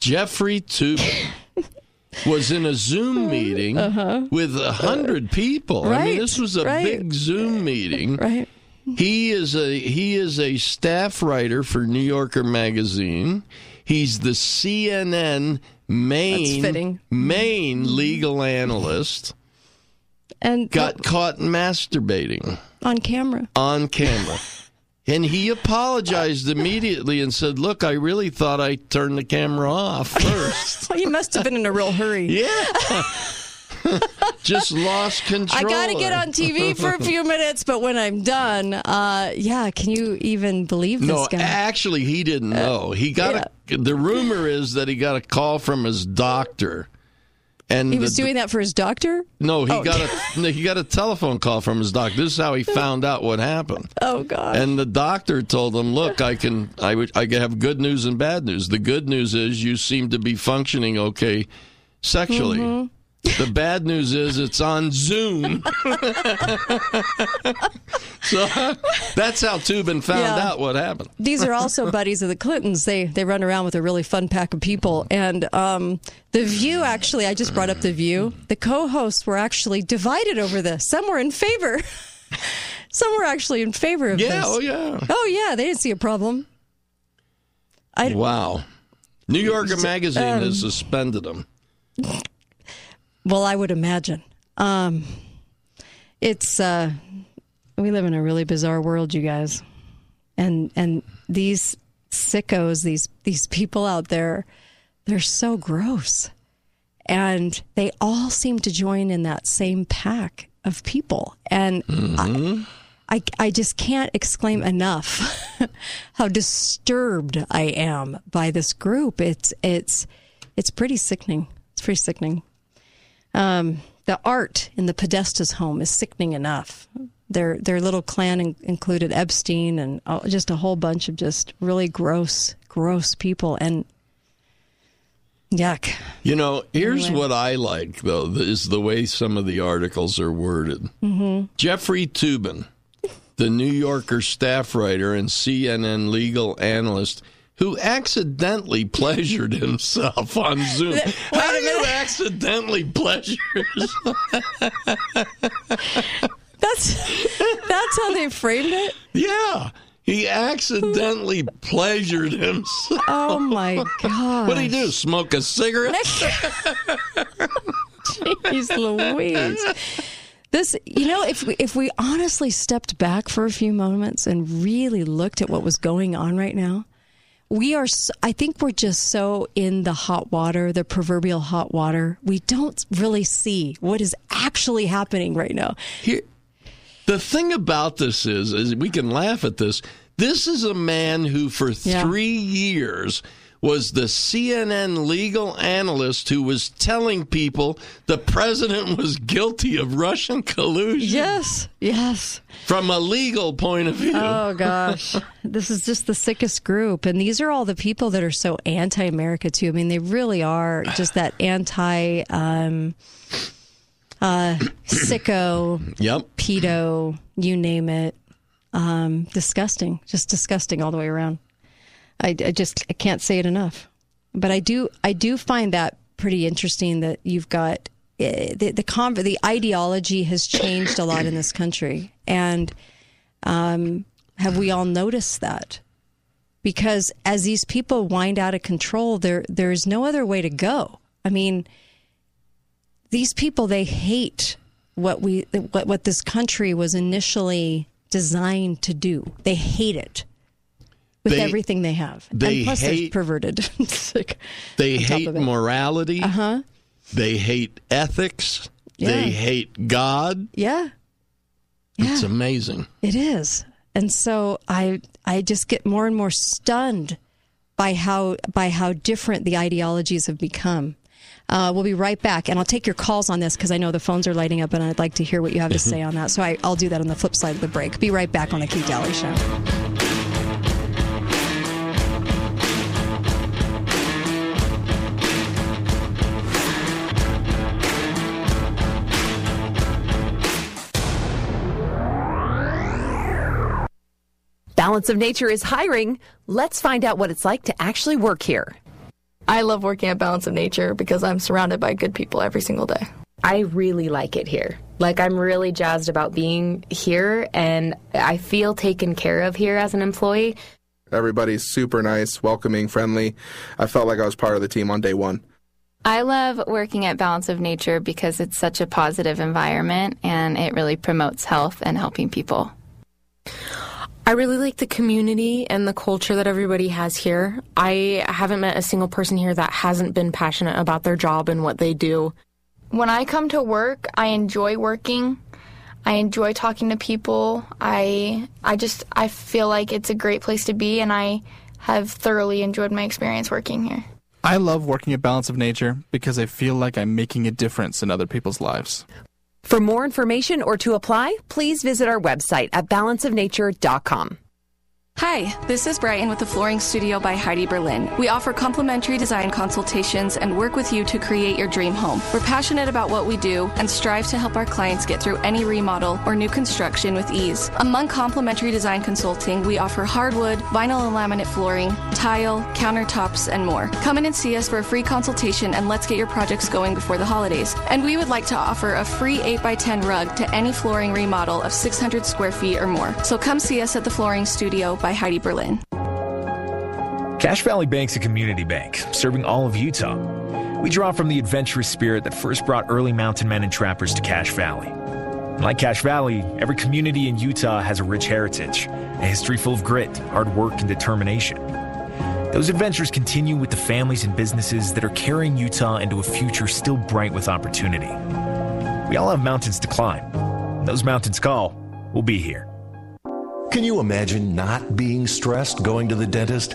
S5: Jeffrey Toobin was in a Zoom meeting uh-huh. with a hundred people.
S4: Right,
S5: I mean, this was a
S4: right.
S5: big Zoom meeting.
S4: Right.
S5: He is a he is a staff writer for New Yorker magazine. He's the CNN main main legal analyst.
S4: And
S5: got caught masturbating
S4: on camera.
S5: On camera. And he apologized immediately and said, Look, I really thought I turned the camera off first.
S4: well, he must have been in a real hurry.
S5: Yeah. Just lost control.
S4: I got to get on TV for a few minutes, but when I'm done, uh, yeah, can you even believe this
S5: no,
S4: guy?
S5: actually, he didn't know. He got
S4: yeah.
S5: a, the rumor is that he got a call from his doctor. And
S4: he was
S5: the,
S4: doing that for his doctor.
S5: No, he
S4: oh.
S5: got a he got a telephone call from his doctor. This is how he found out what happened.
S4: Oh God!
S5: And the doctor told him, "Look, I can I would I have good news and bad news. The good news is you seem to be functioning okay sexually.
S4: Mm-hmm.
S5: The bad news is it's on Zoom. so that's how Toobin found
S4: Yeah.
S5: out what happened.
S4: These are also buddies of the Clintons. They they run around with a really fun pack of people. And um, the View, actually, I just brought up the View. The co-hosts were actually divided over this. Some were in favor. Some were actually in favor of
S5: Yeah,
S4: this.
S5: oh yeah.
S4: Oh yeah, they didn't see a problem. I,
S5: Wow. New Yorker Magazine
S4: Um,
S5: has suspended him.
S4: Well, I would imagine. Um, it's uh, we live in a really bizarre world, you guys, and and these sickos, these these people out there, they're so gross, and they all seem to join in that same pack of people, and I, I I just can't exclaim enough how disturbed I am by this group. It's it's it's pretty sickening. It's pretty sickening. Um, the art in the Podesta's home is sickening enough. Their their little clan in, included Epstein and just a whole bunch of just really gross, gross people. And yuck.
S5: You know, here's
S4: Anyway.
S5: what I like though is the way some of the articles are worded.
S4: Mm-hmm.
S5: Jeffrey Toobin, the New Yorker staff writer and CNN legal analyst who accidentally pleasured himself on Zoom. How do you accidentally pleasure yourself?
S4: That's that's how they framed it.
S5: Yeah. He accidentally pleasured himself.
S4: Oh my god!
S5: What did he do? Smoke a cigarette?
S4: Jeez Louise. This, you know, if we, if we honestly stepped back for a few moments and really looked at what was going on right now, we are, i think we're just so in the hot water, the proverbial hot water. We don't really see what is actually happening right now.
S5: Here, the thing about this is, is we can laugh at this. This is a man who, for
S4: Yeah.
S5: three years, was the CNN legal analyst who was telling people the president was guilty of Russian collusion.
S4: Yes, yes.
S5: From a legal point of view.
S4: Oh gosh, this is just the sickest group, and these are all the people that are so anti-America too. I mean, they really are just that anti, um, uh, sicko,
S5: Yep.
S4: pedo, you name it. Um, disgusting, just disgusting all the way around. I, I just I can't say it enough. But I do I do find that pretty interesting that you've got eh, the the the ideology has changed a lot in this country, and um, have we all noticed that? Because as these people wind out of control, there there is no other way to go. I mean, these people they hate what we what what this country was initially designed to do. They hate it. With
S5: They-
S4: everything they have.
S5: they
S4: and plus, they're perverted. Like-
S5: They hate morality.
S4: Uh huh.
S5: They hate ethics.
S4: Yeah.
S5: They hate God.
S4: Yeah.
S5: It's amazing.
S4: It is. And so I I just get more and more stunned by how by how different the ideologies have become. Uh, we'll be right back, and I'll take your calls on this because I know the phones are lighting up, and I'd like to hear what you have to say on that. So I, I'll do that on the flip side of the break. Be right back on the Kate Dalley Show.
S48: Balance of Nature is hiring. Let's find out what it's like to actually work here.
S67: I love working at Balance of Nature because I'm surrounded by good people every single day.
S68: I really like it here. Like, I'm really jazzed about being here, and I feel taken care of here as an employee.
S69: Everybody's super nice, welcoming, friendly. I felt like I was part of the team on day one.
S70: I love working at Balance of Nature because it's such a positive environment and it really promotes health and helping people.
S71: I really like the community and the culture that everybody has here. I haven't met a single person here that hasn't been passionate about their job and what they do.
S67: When I come to work, I enjoy working. I enjoy talking to people. I I just I feel like it's a great place to be and I have thoroughly enjoyed my experience working here.
S49: I love working at Balance of Nature because I feel like I'm making a difference in other people's lives.
S48: For more information or to apply, please visit our website at balanceofnature.com.
S72: Hi, this is Brighton with the Flooring Studio by Heidi Berlin. We offer complimentary design consultations and work with you to create your dream home. We're passionate about what we do and strive to help our clients get through any remodel or new construction with ease. Among complimentary design consulting, we offer hardwood, vinyl and laminate flooring, tile, countertops, and more. Come in and see us for a free consultation and let's get your projects going before the holidays. And we would like to offer a free 8x10 rug to any flooring remodel of 600 square feet or more. So come see us at the Flooring Studio by Heidi Berlin.
S73: Cache Valley Bank's a community bank serving all of Utah. We draw from the adventurous spirit that first brought early mountain men and trappers to Cache Valley. Like Cache Valley, every community in Utah has a rich heritage, a history full of grit, hard work, and determination. Those adventures continue with the families and businesses that are carrying Utah into a future still bright with opportunity. We all have mountains to climb. Those mountains call, we'll be here.
S74: Can you imagine not being stressed going to the dentist?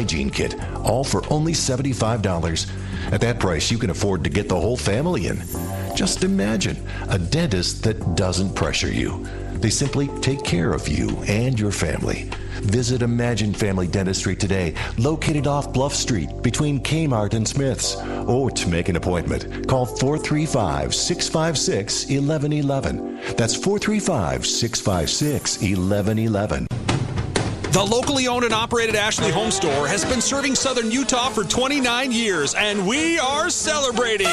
S74: hygiene kit, all for only $75. At that price, you can afford to get the whole family in. Just imagine a dentist that doesn't pressure you. They simply take care of you and your family. Visit Imagine Family Dentistry today, located off Bluff Street between Kmart and Smith's. Or to make an appointment, call 435 656 1111. That's 435 656 1111.
S10: The locally owned and operated Ashley Home Store has been serving southern Utah for 29 years, and we are celebrating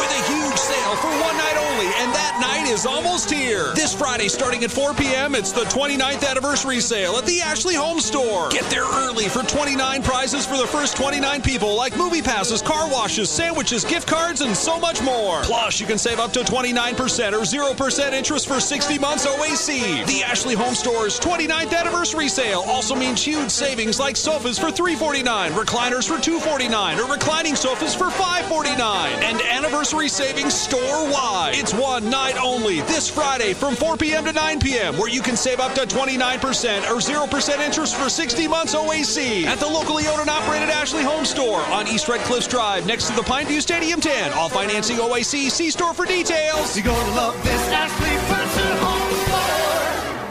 S10: with a huge sale for one night only, and that night is almost here. This Friday, starting at 4 p.m., it's the 29th anniversary sale at the Ashley Home Store. Get there early for 29 prizes for the first 29 people, like movie passes, car washes, sandwiches, gift cards, and so much more. Plus, you can save up to 29% or 0% interest for 60 months OAC. The Ashley Home Store's 29th anniversary sale also means huge savings like sofas for 349, recliners for 249, or reclining sofas for 549, and anniversary savings store-wide. It's one night only this Friday from 4 p.m. to 9 p.m. where you can save up to 29% or 0% interest for 60 months OAC at the locally owned and operated Ashley Home Store on East Red Cliffs Drive next to the Pineview Stadium 10. All financing OAC. See store for details.
S16: You're gonna love this Ashley Furniture Home Store.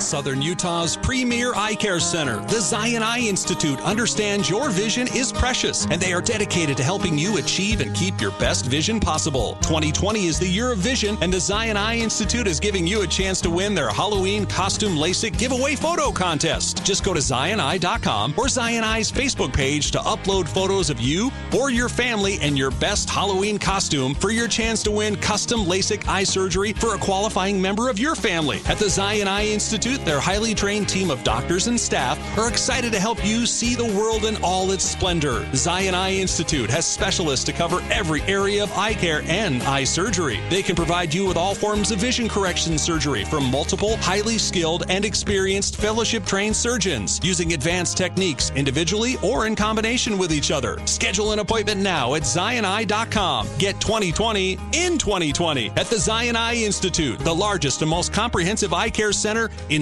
S10: Southern Utah's premier eye care center, the Zion Eye Institute, understands your vision is precious and they are dedicated to helping you achieve and keep your best vision possible. 2020 is the year of vision, and the Zion Eye Institute is giving you a chance to win their Halloween costume LASIK giveaway photo contest. Just go to zioneye.com or Zion Eye's Facebook page to upload photos of you or your family and your best Halloween costume for your chance to win custom LASIK eye surgery for a qualifying member of your family. At the Zion Eye Institute, their highly trained team of doctors and staff are excited to help you see the world in all its splendor. Zion Eye Institute has specialists to cover every area of eye care and eye surgery. They can provide you with all forms of vision correction surgery from multiple, highly skilled, and experienced fellowship trained surgeons using advanced techniques individually or in combination with each other. Schedule an appointment now at zioneye.com. Get 2020 in 2020 at the Zion Eye Institute, the largest and most comprehensive eye care center in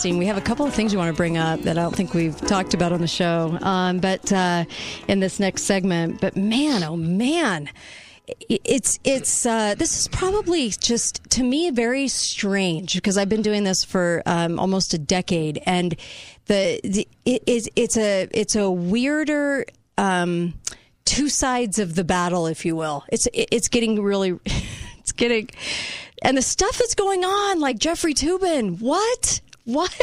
S4: Interesting. We have a couple of things we want to bring up that I don't think we've talked about on the show, um, but uh, in this next segment. But man, oh man, it's it's uh, this is probably just to me very strange because I've been doing this for um, almost a decade, and the, the it is it's a it's a weirder. Um, two sides of the battle, if you will. It's it's getting really, it's getting, and the stuff that's going on, like Jeffrey Toobin. What? What?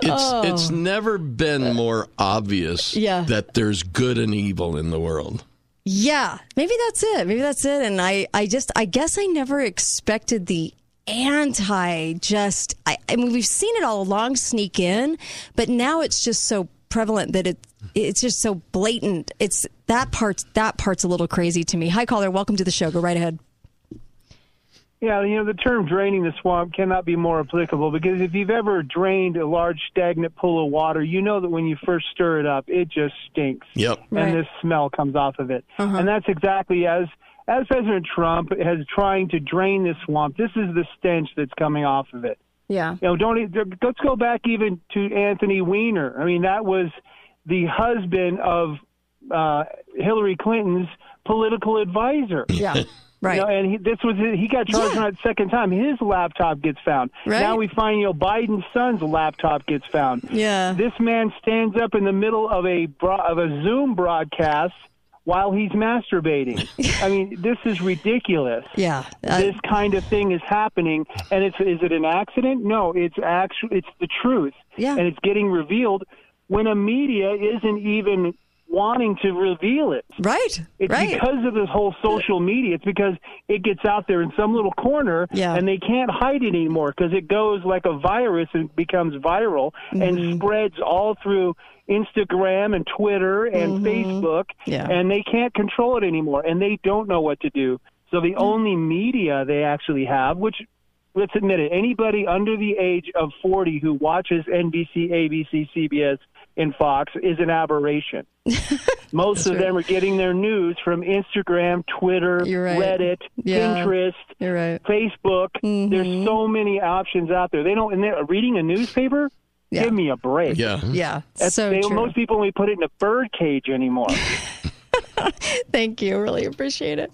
S5: It's
S4: Oh.
S5: it's never been more obvious
S4: Yeah.
S5: that there's good and evil in the world.
S4: Yeah, maybe that's it. Maybe that's it. And I, I just, I guess I never expected the anti. Just, I, I mean, we've seen it all along sneak in, but now it's just so prevalent that it, it's just so blatant. It's that part's that part's a little crazy to me. Hi, caller. Welcome to the show. Go right ahead.
S75: Yeah, you know, the term draining the swamp cannot be more applicable because if you've ever drained a large stagnant pool of water, you know that when you first stir it up, it just stinks.
S5: Yep.
S75: And this smell comes off of it. And that's exactly as as President Trump has trying to drain this swamp, this is the stench that's coming off of it.
S4: Yeah.
S75: You know, don't let's go back even to Anthony Weiner. I mean, that was the husband of uh, Hillary Clinton's political advisor.
S4: Yeah. Right.
S75: You know, and he, this was he got charged on it second time. His laptop gets found.
S4: Right.
S75: Now we find you know Biden's son's laptop gets found.
S4: Yeah.
S75: This man stands up in the middle of a bro- of a Zoom broadcast while he's masturbating. I mean, this is ridiculous.
S4: Yeah.
S75: Uh, this kind of thing is happening, and it's is it an accident? No, it's actual. It's the truth.
S4: Yeah.
S75: and it's getting revealed when a media isn't even wanting to reveal it.
S4: Right.
S75: It's
S4: right.
S75: because of this whole social media. It's because it gets out there in some little corner,
S4: Yeah.
S75: and they can't hide it anymore because it goes like a virus and becomes viral
S4: Mm-hmm.
S75: and spreads all through Instagram and Twitter and Facebook,
S4: Mm-hmm. Yeah.
S75: and they can't control it anymore, and they don't know what to do. So the only media they actually have, which let's admit it, anybody under the age of 40 who watches NBC, ABC, CBS, and Fox is an aberration. Most of them are getting their news from Instagram, Twitter,
S4: right.
S75: Reddit,
S4: Yeah.
S75: Pinterest,
S4: right.
S75: Facebook.
S4: Mm-hmm.
S75: There's so many options out there. They don't. And they're reading a newspaper.
S4: Yeah.
S75: Give me a break.
S5: Yeah.
S4: Yeah.
S75: That's,
S4: so
S75: they,
S4: true.
S75: most people only put it in a bird cage anymore.
S4: Thank you. Really appreciate it.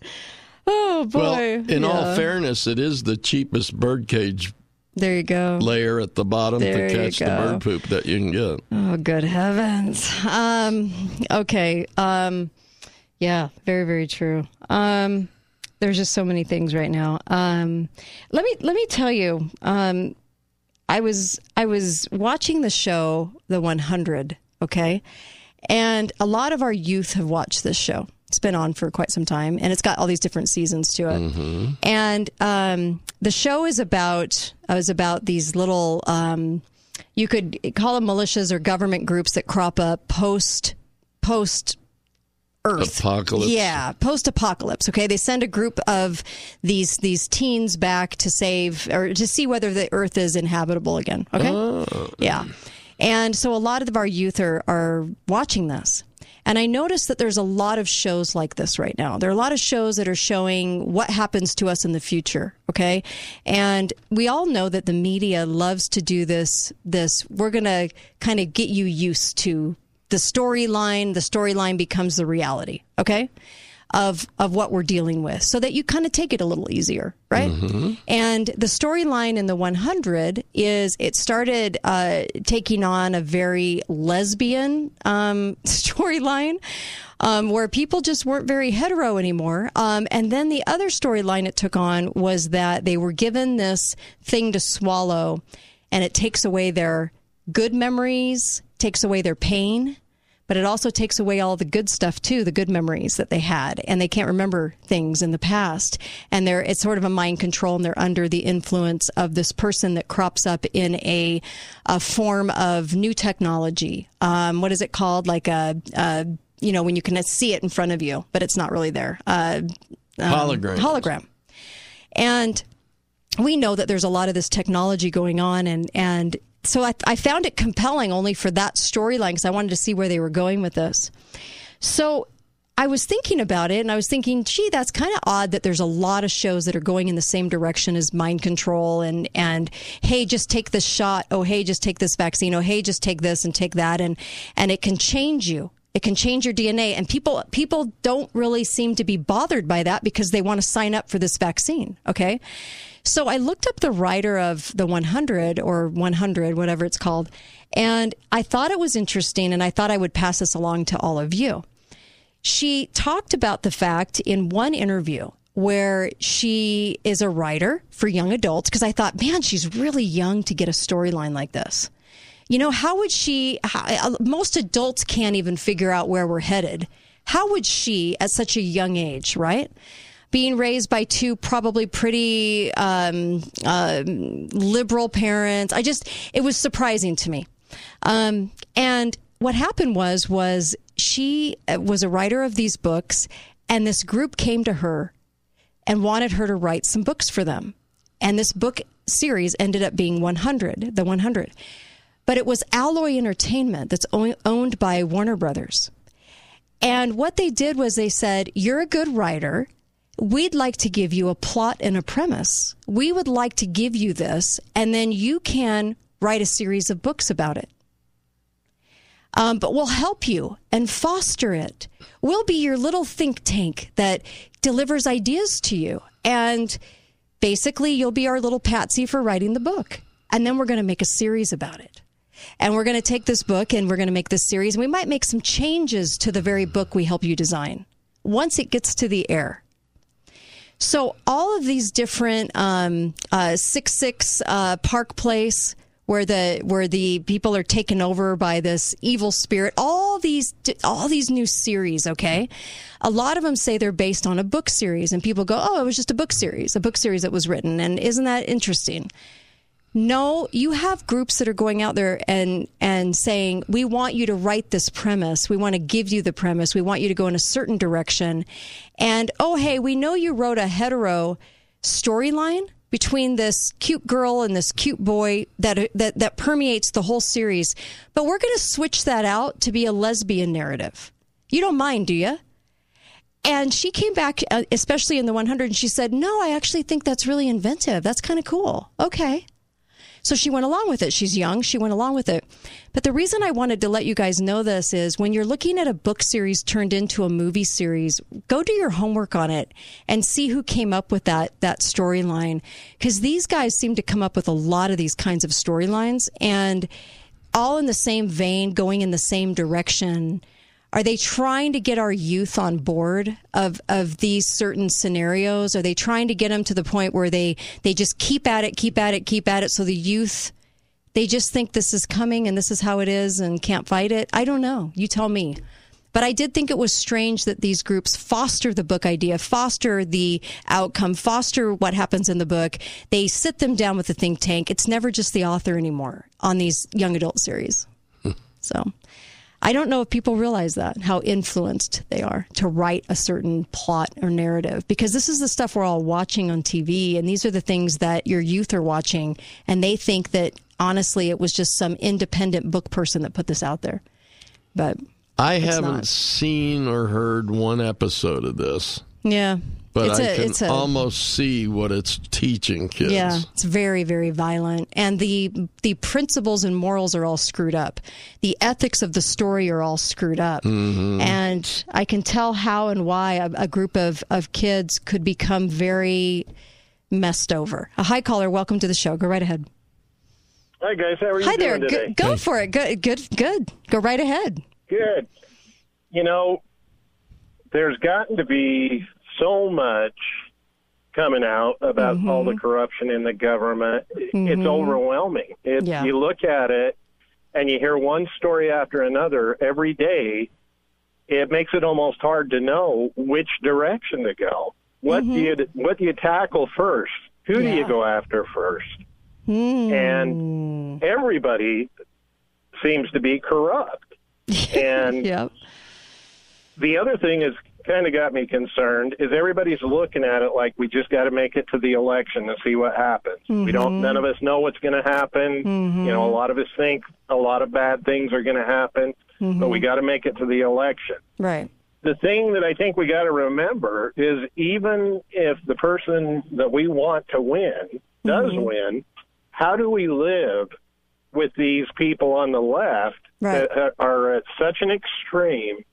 S4: Oh boy.
S5: Well, in all fairness, it is the cheapest birdcage
S4: there you go.
S5: layer at the bottom
S4: There
S5: to catch the bird poop that you can get.
S4: Oh, good heavens. Um, okay. Um, yeah, very, very true. Um, there's just so many things right now. Um, let me let me tell you. Um, I was I was watching the show The 100. Okay, And a lot of our youth have watched this show. It's been on for quite some time, and it's got all these different seasons to it.
S5: Mm-hmm.
S4: And um, the show is about uh, is about these little um, you could call them militias or government groups that crop up post post Earth
S5: Apocalypse.
S4: Yeah, post apocalypse. Okay, they send a group of these these teens back to save or to see whether the Earth is inhabitable again. Okay,
S5: Oh.
S4: yeah, and so a lot of our youth are are watching this. And I noticed that there's a lot of shows like this right now. There are a lot of shows that are showing what happens to us in the future. Okay. And we all know that the media loves to do this, this, we're going to kind of get you used to the storyline. The storyline becomes the reality. Okay. Of, of what we're dealing with so that you kind of take it a little easier, right? And the storyline in the 100 is it started uh, taking on a very lesbian um, storyline um, where people just weren't very hetero anymore. Um, and then the other storyline it took on was that they were given this thing to swallow and it takes away their good memories, takes away their pain. But it also takes away all the good stuff too, the good memories that they had, and they can't remember things in the past. And they're it's sort of a mind control, and they're under the influence of this person that crops up in a, a form of new technology. Um, what is it called? Like a, a you know when you can see it in front of you, but it's not really there. Uh, um,
S5: Hologram.
S4: Hologram. And we know that there's a lot of this technology going on and and so I, I found it compelling only for that storyline because I wanted to see where they were going with this. So I was thinking about it and I was thinking, gee, that's kind of odd that there's a lot of shows that are going in the same direction as mind control and, and hey, just take this shot. Oh, hey, just take this vaccine. Oh, hey, just take this and take that. And, and it can change you. It can change your DNA. And people, people don't really seem to be bothered by that because they want to sign up for this vaccine. Okay. So I looked up the writer of the 100 or 100, whatever it's called, and I thought it was interesting and I thought I would pass this along to all of you. She talked about the fact in one interview where she is a writer for young adults because I thought, man, she's really young to get a storyline like this. You know, how would she? How, uh, most adults can't even figure out where we're headed. How would she, at such a young age, right? Being raised by two probably pretty um, uh, liberal parents, I just it was surprising to me. Um, and what happened was was she uh, was a writer of these books, and this group came to her and wanted her to write some books for them. And this book series ended up being 100, the 100. But it was Alloy Entertainment that's owned by Warner Brothers. And what they did was they said, You're a good writer. We'd like to give you a plot and a premise. We would like to give you this, and then you can write a series of books about it. Um, but we'll help you and foster it. We'll be your little think tank that delivers ideas to you. And basically, you'll be our little patsy for writing the book. And then we're going to make a series about it. And we're going to take this book and we're going to make this series. And we might make some changes to the very book we help you design once it gets to the air. So all of these different um, uh, six six uh, Park Place, where the where the people are taken over by this evil spirit. All these all these new series. Okay, a lot of them say they're based on a book series, and people go, "Oh, it was just a book series, a book series that was written." And isn't that interesting? No, you have groups that are going out there and and saying, "We want you to write this premise. We want to give you the premise. We want you to go in a certain direction." And oh, hey, we know you wrote a hetero storyline between this cute girl and this cute boy that that that permeates the whole series, but we're going to switch that out to be a lesbian narrative. You don't mind, do you? And she came back, uh, especially in the 100, and she said, "No, I actually think that's really inventive. That's kind of cool." Okay. So she went along with it. She's young. She went along with it. But the reason I wanted to let you guys know this is when you're looking at a book series turned into a movie series, go do your homework on it and see who came up with that that storyline because these guys seem to come up with a lot of these kinds of storylines and all in the same vein, going in the same direction. Are they trying to get our youth on board of, of these certain scenarios? Are they trying to get them to the point where they, they just keep at it, keep at it, keep at it so the youth they just think this is coming and this is how it is and can't fight it. I don't know. You tell me. But I did think it was strange that these groups foster the book idea, foster the outcome, foster what happens in the book. They sit them down with the think tank. It's never just the author anymore on these young adult series. Hmm. so I don't know if people realize that, how influenced they are to write a certain plot or narrative, because this is the stuff we're all watching on TV, and these are the things that your youth are watching, and they think that honestly it was just some independent book person that put this out there. But
S5: I haven't
S4: not.
S5: seen or heard one episode of this,
S4: yeah,
S5: but
S4: it's
S5: I
S4: a,
S5: can
S4: it's a,
S5: almost see what it's teaching kids.
S4: Yeah, it's very, very violent, and the the principles and morals are all screwed up. The ethics of the story are all screwed up,
S5: Mhm.
S4: and I can tell how and why a, a group of of kids could become very messed over. A high caller, welcome to the show. Go right ahead.
S76: Hi guys, how are you
S4: Hi there.
S76: doing today?
S4: Go, go for it. Good, good, good. Go right ahead.
S76: Good. You know, there's gotten to be so much coming out about
S4: Mm-hmm.
S76: all the corruption in the government. It's
S77: Mhm.
S76: overwhelming. It,
S77: Yeah.
S76: You look at it and you hear one story after another every day. It makes it almost hard to know which direction to go. What do you what do you tackle first? Who do you
S4: Mm-hmm.
S76: Go after first?
S4: Hmm.
S76: and everybody seems to be corrupt. And
S4: yep.
S76: the other thing is kind of got me concerned is everybody's looking at it like we just got to make it to the election and see what happens. We don't.
S77: Mhm.
S76: None of us know what's going to happen.
S77: Mhm.
S76: You know, a lot of us think a lot of bad things are going to happen, but we got to make it to the election
S4: Right.
S76: the thing that I think we got to remember is even if the person that we want to win does win, how do we live with these people on the left
S77: Right.
S76: that are at such an extreme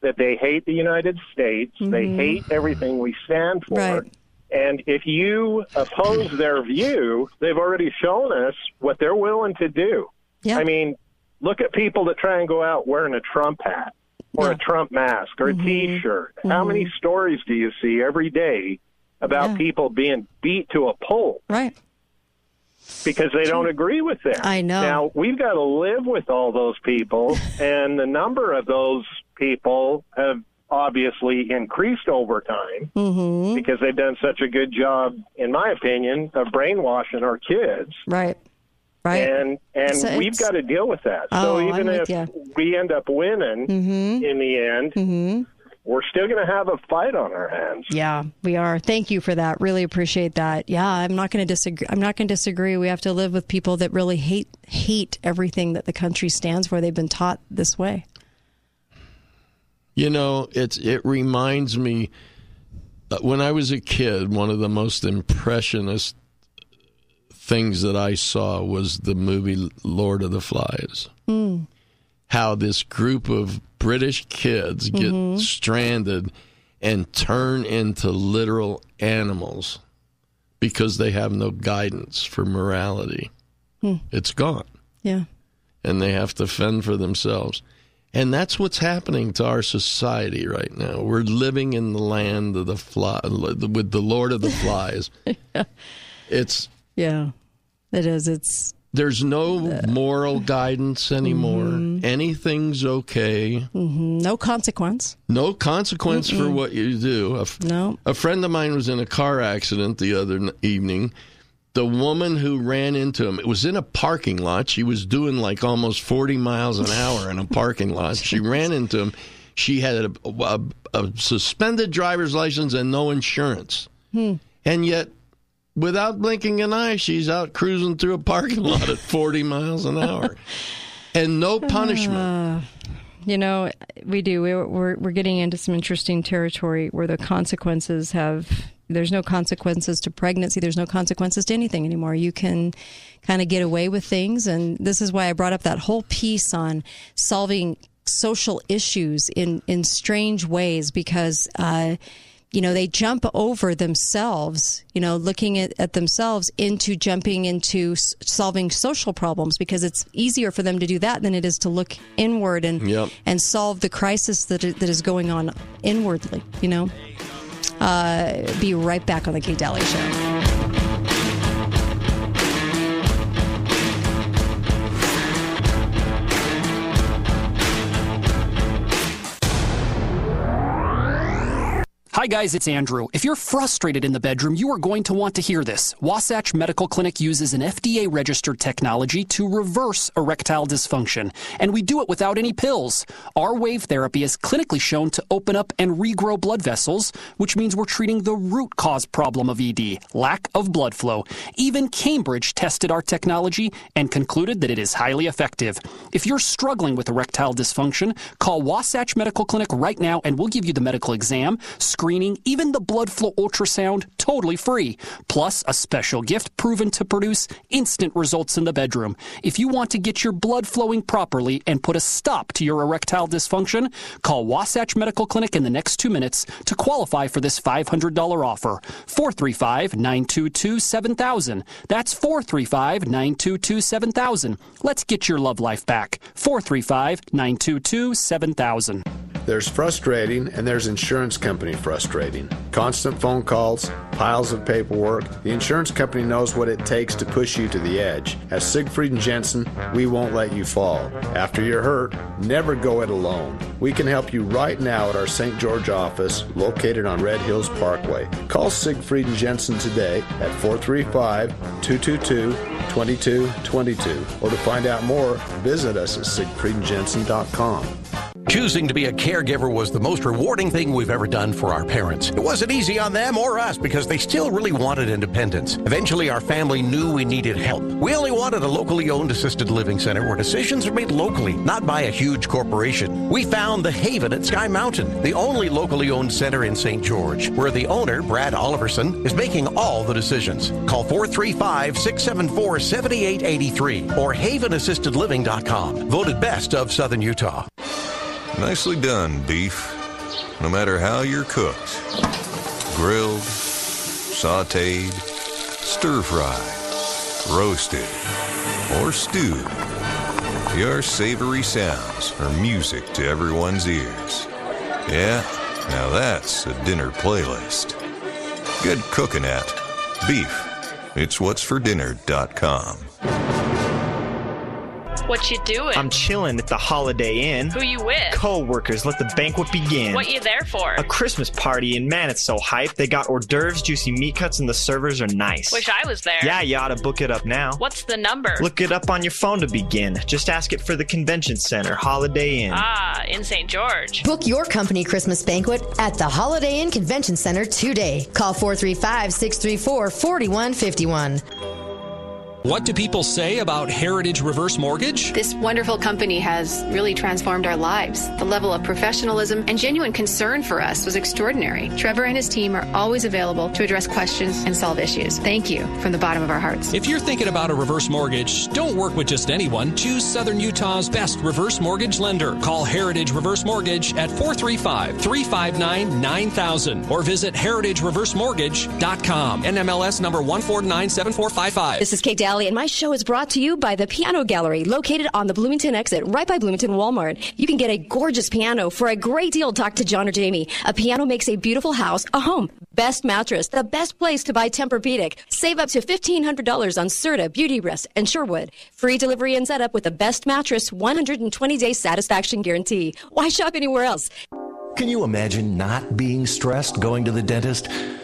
S76: that they hate the United States, they
S77: Mhm.
S76: hate everything we stand for.
S4: Right.
S76: And if you oppose their view, they've already shown us what they're willing to do. I mean, look at people that try and go out wearing a Trump hat or a Trump mask or a T-shirt. How many stories do you see every day about
S4: Yeah.
S76: people being beat to a pulp?
S4: Right.
S76: Because they don't agree with them.
S4: I know.
S76: Now we've got to live with all those people, and the number of those people have obviously increased over time
S4: Mm-hmm.
S76: because they've done such a good job, in my opinion, of brainwashing our kids.
S4: Right. Right.
S76: And and
S4: So
S76: we've got to deal with that.
S4: Oh,
S76: so
S4: I'm
S76: even
S4: with
S76: if we end up winning
S4: Mhm.
S76: in the end,
S4: Mm-hmm.
S76: we're still going to have a fight on our hands.
S4: Yeah, we are. Thank you for that. Really appreciate that. Yeah, I'm not going to disagree. I'm not going to disagree. We have to live with people that really hate hate everything that the country stands for. They've been taught this way.
S5: You know, it's it reminds me uh, when I was a kid, one of the most impressionist things that I saw was the movie Lord of the Flies.
S4: Mm.
S5: How this group of British kids get
S4: Mhm.
S5: stranded and turn into literal animals because they have no guidance for morality.
S4: Hmm.
S5: It's gone
S4: Yeah.
S5: and they have to fend for themselves. And that's what's happening to our society right now. We're living in the land of the fly, with the Lord of the Flies. It's
S4: Yeah. It is. It's
S5: there's no moral guidance anymore. Anything's okay.
S4: mhm, no consequence.
S5: No consequence for
S4: Mm-mm.
S5: what you do. A, f-
S4: No.
S5: a friend of mine was in a car accident the other evening. The woman who ran into him, it was in a parking lot. She was doing like almost 40 miles an hour in a parking lot. She ran into him. She had a, a, a suspended driver's license and no insurance.
S4: Hmm.
S5: And yet, without blinking an eye, she's out cruising through a parking lot at 40 miles an hour. And no punishment.
S4: Uh, you know, we do. We're, we're we're getting into some interesting territory where the consequences have. There's no consequences to pregnancy. There's no consequences to anything anymore. You can kind of get away with things, and this is why I brought up that whole piece on solving social issues in in strange ways because. Uh, you know, they jump over themselves, you know, looking at, at themselves into jumping into s- solving social problems because it's easier for them to do that than it is to look inward and
S5: Yep.
S4: and solve the crisis that that is going on inwardly, you know. Uh, be right back on the Kate Dalley Show.
S8: Guys, it's Andrew. If you're frustrated in the bedroom, you are going to want to hear this. Wasatch Medical Clinic uses an FDA registered technology to reverse erectile dysfunction, and we do it without any pills. Our wave therapy is clinically shown to open up and regrow blood vessels, which means we're treating the root cause problem of ED lack of blood flow. Even Cambridge tested our technology and concluded that it is highly effective. If you're struggling with erectile dysfunction, call Wasatch Medical Clinic right now and we'll give you the medical exam, screening, even the blood flow ultrasound totally free. Plus, a special gift proven to produce instant results in the bedroom. If you want to get your blood flowing properly and put a stop to your erectile dysfunction, call Wasatch Medical Clinic in the next two minutes to qualify for this $500 offer. 435 922 7000. That's 435 922 7000. Let's get your love life back. 435 922 7000.
S78: There's frustrating and there's insurance company frustrating. Constant phone calls, piles of paperwork. The insurance company knows what it takes to push you to the edge. As Siegfried and Jensen, we won't let you fall. After you're hurt, never go it alone. We can help you right now at our St. George office located on Red Hills Parkway. Call Siegfried and Jensen today at 435 222 2222 or to find out more, visit us at siegfriedandjensen.com.
S79: Choosing to be a caregiver was the most rewarding thing we've ever done for our parents. It wasn't easy on them or us because they still really wanted independence. Eventually, our family knew we needed help. We only wanted a locally owned assisted living center where decisions are made locally, not by a huge corporation. We found the Haven at Sky Mountain, the only locally owned center in St. George, where the owner, Brad Oliverson, is making all the decisions. Call 435 674 7883 or havenassistedliving.com. Voted best of Southern Utah.
S24: Nicely done, beef. No matter how you're cooked grilled, sauteed, stir fried, roasted, or stewed. Your savory sounds are music to everyone's ears. Yeah, now that's a dinner playlist. Good cooking at Beef. It's what's for dinner.com.
S80: What you doing?
S81: I'm chilling at the Holiday Inn.
S80: Who you with?
S81: Co-workers, let the banquet begin.
S80: What you there for?
S81: A Christmas party, and man, it's so hype. They got hors d'oeuvres, juicy meat cuts, and the servers are nice.
S80: Wish I was there.
S81: Yeah, you ought to book it up now.
S80: What's the number?
S81: Look it up on your phone to begin. Just ask it for the Convention Center, Holiday Inn.
S80: Ah, in St. George.
S82: Book your company Christmas banquet at the Holiday Inn Convention Center today. Call 435 634 4151.
S10: What do people say about Heritage Reverse Mortgage?
S12: This wonderful company has really transformed our lives. The level of professionalism and genuine concern for us was extraordinary. Trevor and his team are always available to address questions and solve issues. Thank you from the bottom of our hearts.
S10: If you're thinking about a reverse mortgage, don't work with just anyone. Choose Southern Utah's best reverse mortgage lender. Call Heritage Reverse Mortgage at 435 359 9000 or visit heritagereversemortgage.com. NMLS number 1497455.
S4: This is Kate Dalley, and my show is brought to you by the Piano Gallery, located on the Bloomington exit, right by Bloomington Walmart. You can get a gorgeous piano for a great deal. Talk to John or Jamie. A piano makes a beautiful house a home. Best mattress, the best place to buy Tempur-Pedic. Save up to $1,500 on Serta, Beauty Rest, and Sherwood. Free delivery and setup with the best mattress, 120-day satisfaction guarantee. Why shop anywhere else?
S74: Can you imagine not being stressed going to the dentist?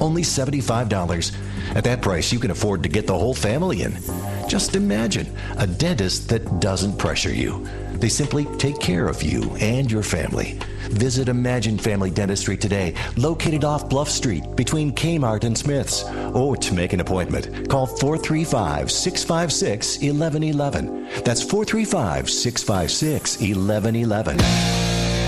S74: only $75. At that price, you can afford to get the whole family in. Just imagine a dentist that doesn't pressure you. They simply take care of you and your family. Visit Imagine Family Dentistry today, located off Bluff Street between Kmart and Smith's. Or to make an appointment, call 435 656 1111. That's 435 656 1111.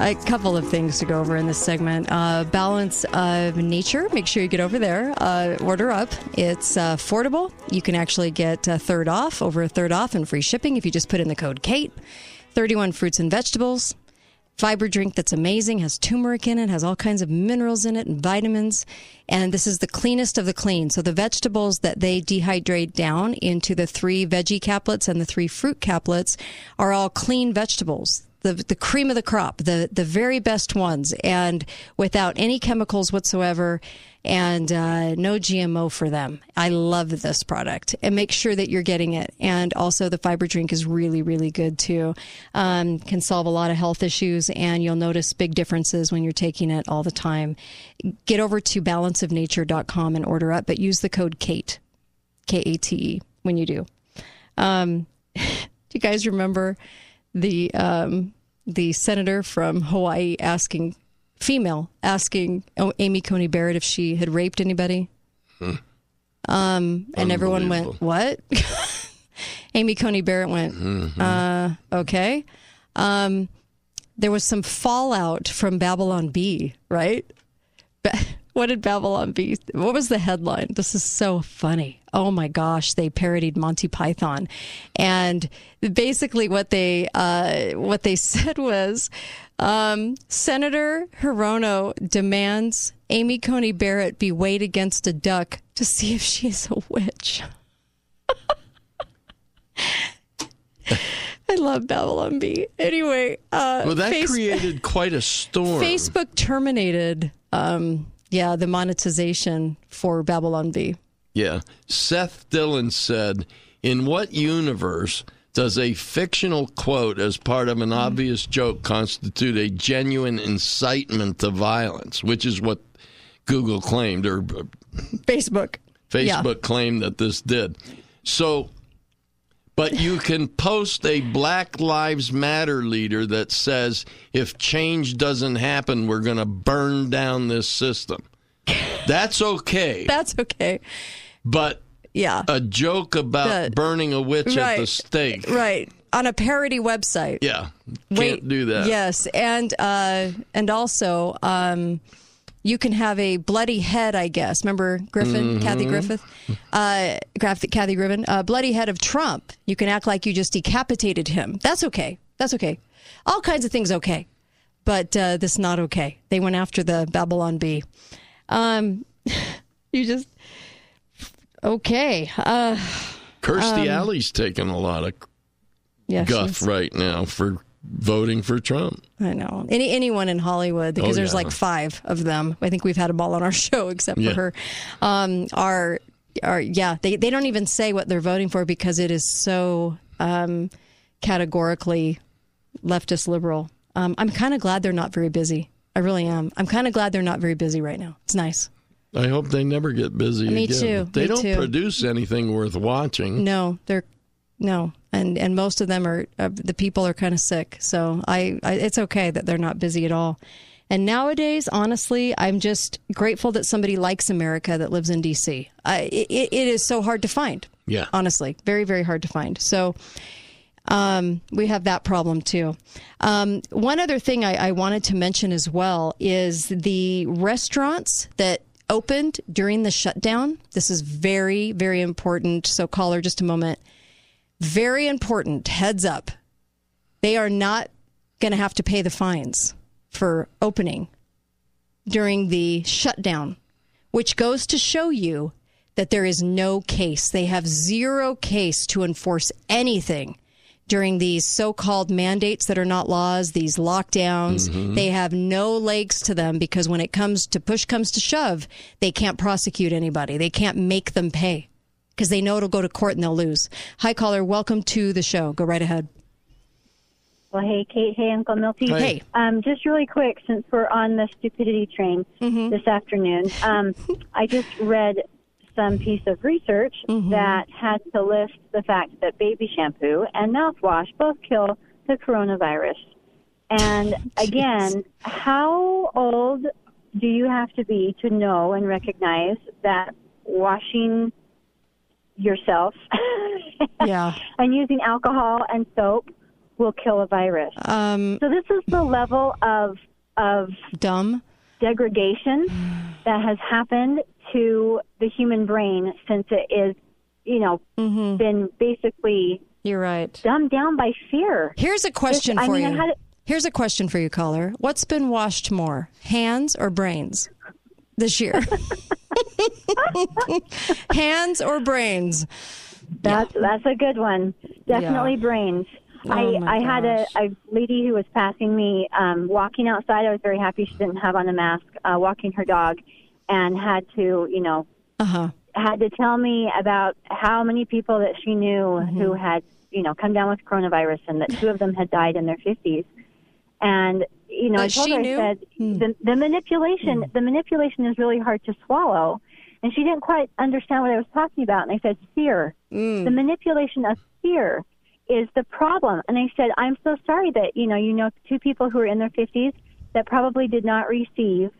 S4: a couple of things to go over in this segment. Uh, balance of nature. Make sure you get over there. Uh, order up. It's uh, affordable. You can actually get a third off, over a third off, and free shipping if you just put in the code Kate. 31 fruits and vegetables. Fiber drink that's amazing, has turmeric in it, has all kinds of minerals in it and vitamins. And this is the cleanest of the clean. So the vegetables that they dehydrate down into the three veggie caplets and the three fruit caplets are all clean vegetables. The, the cream of the crop, the, the very best ones, and without any chemicals whatsoever, and uh, no GMO for them. I love this product, and make sure that you're getting it. And also, the fiber drink is really, really good too. Um, can solve a lot of health issues, and you'll notice big differences when you're taking it all the time. Get over to balanceofnature.com and order up, but use the code KATE, K A T E, when you do. Um, do you guys remember the um, the senator from Hawaii asking female asking Amy Coney Barrett if she had raped anybody? Um, and everyone went, "What?" Amy Coney Barrett went, uh, "Okay." Um, there was some fallout from Babylon Bee, right? Ba- what did Babylon Bee? What was the headline? This is so funny. Oh my gosh, they parodied Monty Python, and basically what they uh, what they said was um, Senator Hirono demands Amy Coney Barrett be weighed against a duck to see if she's a witch. I love Babylon Bee. Anyway, uh,
S5: Well, that
S4: Face-
S5: created quite a storm.
S4: Facebook terminated, um, yeah, the monetization for Babylon Bee.
S5: Yeah. Seth Dillon said, In what universe does a fictional quote as part of an obvious joke constitute a genuine incitement to violence? Which is what Google claimed, or uh,
S4: Facebook.
S5: Facebook
S4: Yeah.
S5: claimed that this did. So, but you can post a Black Lives Matter leader that says, if change doesn't happen, we're going to burn down this system. That's okay.
S4: That's okay.
S5: But
S4: Yeah.
S5: a joke about
S4: The-
S5: burning a witch at the stake.
S4: Right. On a parody website.
S5: Yeah. Can't
S4: Wait,
S5: do that.
S4: Yes, and uh, and also um, you can have a bloody head. I guess. Remember Griffin, Kathy
S5: Mhm.
S4: Griffith, uh, Kathy, Kathy Griffin, uh, bloody head of Trump. You can act like you just decapitated him. That's okay. That's okay. All kinds of things okay, but uh, this not okay. They went after the Babylon Bee. Um, you just okay. Uh,
S5: Kirstie
S4: um,
S5: Alley's taking a lot of
S4: yeah,
S5: guff right now for voting for Trump.
S4: I know. Any anyone in Hollywood because
S5: Oh,
S4: there's
S5: yeah.
S4: like five of them. I think we've had them all on our show except
S5: Yeah.
S4: for her. Um, are are yeah, they they don't even say what they're voting for because it is so um, categorically leftist liberal. Um, I'm kind of glad they're not very busy. I really am. I'm kind of glad they're not very busy right now. It's nice.
S5: I hope they never get busy
S4: Me
S5: again.
S4: too,
S5: They
S4: me
S5: don't
S4: too.
S5: produce anything worth watching.
S4: No, they're no, and and most of them are uh, the people are kind of sick. So I, I it's okay that they're not busy at all. And nowadays, honestly, I'm just grateful that somebody likes America that lives in D.C. I, it, it is so hard to find.
S5: Yeah.
S4: honestly, very very hard to find. So. Um, we have that problem too. Um, one other thing I, I wanted to mention as well is the restaurants that opened during the shutdown. This is very, very important. So, caller, just a moment. Very important. Heads up. They are not going to have to pay the fines for opening during the shutdown, which goes to show you that there is no case. They have zero case to enforce anything during these so-called mandates that are not laws, these lockdowns.
S7: Mhm.
S4: They have no legs to them because when it comes to push comes to shove, they can't prosecute anybody. They can't make them pay because they know it'll go to court and they'll lose. Hi caller, welcome to the show. Go right ahead.
S7: Well, hey, Kate. Hey, Uncle Milty.
S4: Hey. Hey.
S7: Um, just really quick, since we're on the stupidity train
S4: Mm-hmm.
S7: this afternoon, um, I just read some piece of research that had to list the fact that baby shampoo and mouthwash both kill the coronavirus. And again, how old do you have to be to know and recognize that washing yourself
S4: yeah.
S7: and using alcohol and soap will kill a virus?
S4: Um,
S7: so this is the level of of
S4: dumb
S7: degradation that has happened to the human brain since it is, you know, been basically
S4: you're right
S7: dumbed down by fear.
S4: Here's a question
S7: This- I
S4: for
S7: mean,
S4: you.
S7: it-
S4: Here's a question for you, caller. What's been washed more, hands or brains this year? hands or brains?
S7: That's that's a good one. Definitely
S4: Yeah.
S7: brains.
S4: Oh,
S7: I I had a, a lady who was passing me um, walking outside. I was very happy she didn't have on a mask, uh, walking her dog, and had to you know
S4: Uh-huh.
S7: had to tell me about how many people that she knew
S4: Mm-hmm.
S7: who had you know come down with coronavirus, and that two of them had died in their fifties. And you know, I told
S4: she
S7: her,
S4: knew? Hmm.
S7: I said the, the manipulation the manipulation is really hard to swallow. And she didn't quite understand what I was talking about. And I said, fear.
S4: Hmm.
S7: The manipulation of fear is the problem. And I said, I'm so sorry that, you know, you know two people who are in their 50s that probably did not receive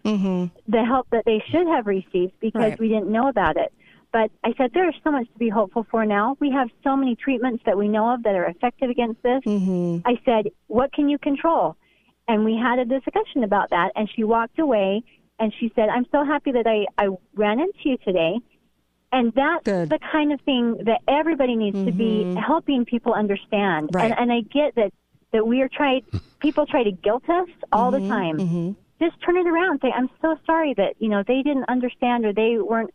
S7: the help that they should have received because
S4: Right.
S7: we didn't know about it. But I said, there is so much to be hopeful for now. We have so many treatments that we know of that are effective against this. I said, what can you control? And we had a discussion about that. And she walked away and she said, I'm so happy that I, I ran into you today. And that's the kind of thing that everybody needs to be mm-hmm. helping people understand.
S4: Right.
S7: And, and I get that, that we are trying, people try to guilt us all the mm-hmm. time. Mm-hmm. Just turn it around. and Say, I'm so sorry that, you know, they didn't understand or they weren't,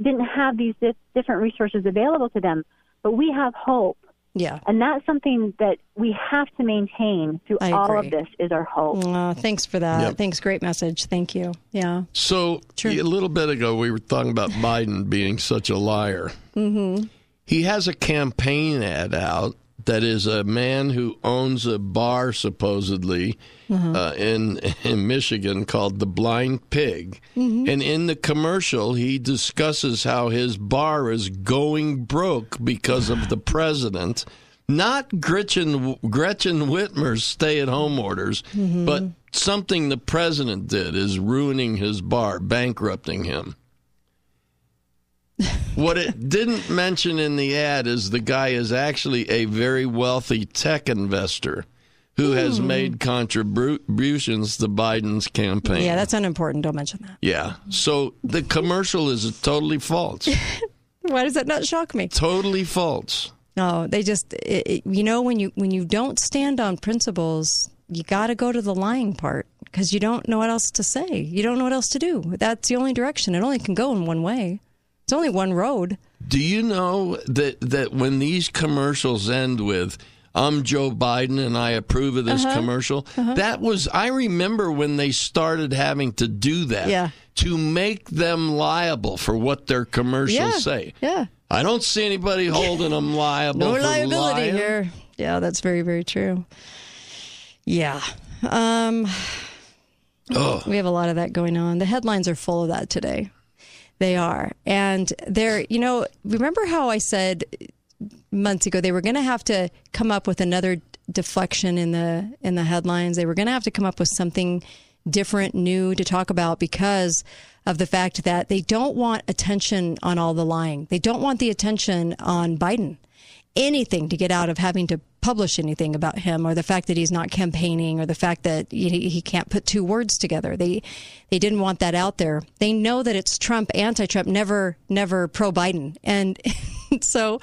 S7: didn't have these di- different resources available to them. But we have hope.
S4: Yeah.
S7: And that's something that we have to maintain through
S4: I
S7: all
S4: agree.
S7: of this is our hope.
S4: Uh, thanks for that.
S5: Yep.
S4: Thanks. Great message. Thank you. Yeah.
S5: So a little bit ago, we were talking about Biden being such a liar.
S4: Mm-hmm.
S5: He has a campaign ad out that is a man who owns a bar supposedly
S4: Uh-huh.
S5: uh, in in Michigan called the Blind Pig,
S4: Mhm.
S5: and in the commercial he discusses how his bar is going broke because of the president. Not Gretchen Gretchen Whitmer's stay-at-home orders,
S4: Mhm.
S5: but something the president did is ruining his bar, bankrupting him. What it didn't mention in the ad is the guy is actually a very wealthy tech investor who has
S4: Hmm.
S5: made contributions to Biden's campaign.
S4: Yeah, that's unimportant. Don't mention that.
S5: Yeah. So the commercial is totally false.
S4: Why does that not shock me?
S5: totally false.
S4: No, they just it, it- you know when you when you don't stand on principles, you got to go to the lying part because you don't know what else to say. You don't know what else to do. That's the only direction. It only can go in one way. It's only one road.
S5: Do you know that that when these commercials end with I'm Joe Biden and I approve of this
S4: Uh-huh.
S5: commercial.
S4: Uh-huh.
S5: That was I remember when they started having to do that
S4: Yeah.
S5: to make them liable for what their commercials
S4: Yeah.
S5: say.
S4: Yeah.
S5: I don't see anybody holding them liable.
S4: No liability
S5: lying.
S4: here. Yeah, that's very very true. Yeah. Um
S5: Ugh.
S4: We have a lot of that going on. The headlines are full of that today. They are. And they're, you know, remember how I said months ago they were going to have to come up with another deflection in the in the headlines. They were going to have to come up with something different, new to talk about because of the fact that they don't want attention on all the lying. They don't want the attention on Biden. Anything to get out of having to publish anything about him or the fact that he's not campaigning or the fact that he, can't put two words together. They they didn't want that out there. They know that it's Trump anti-Trump, never never pro Biden. And so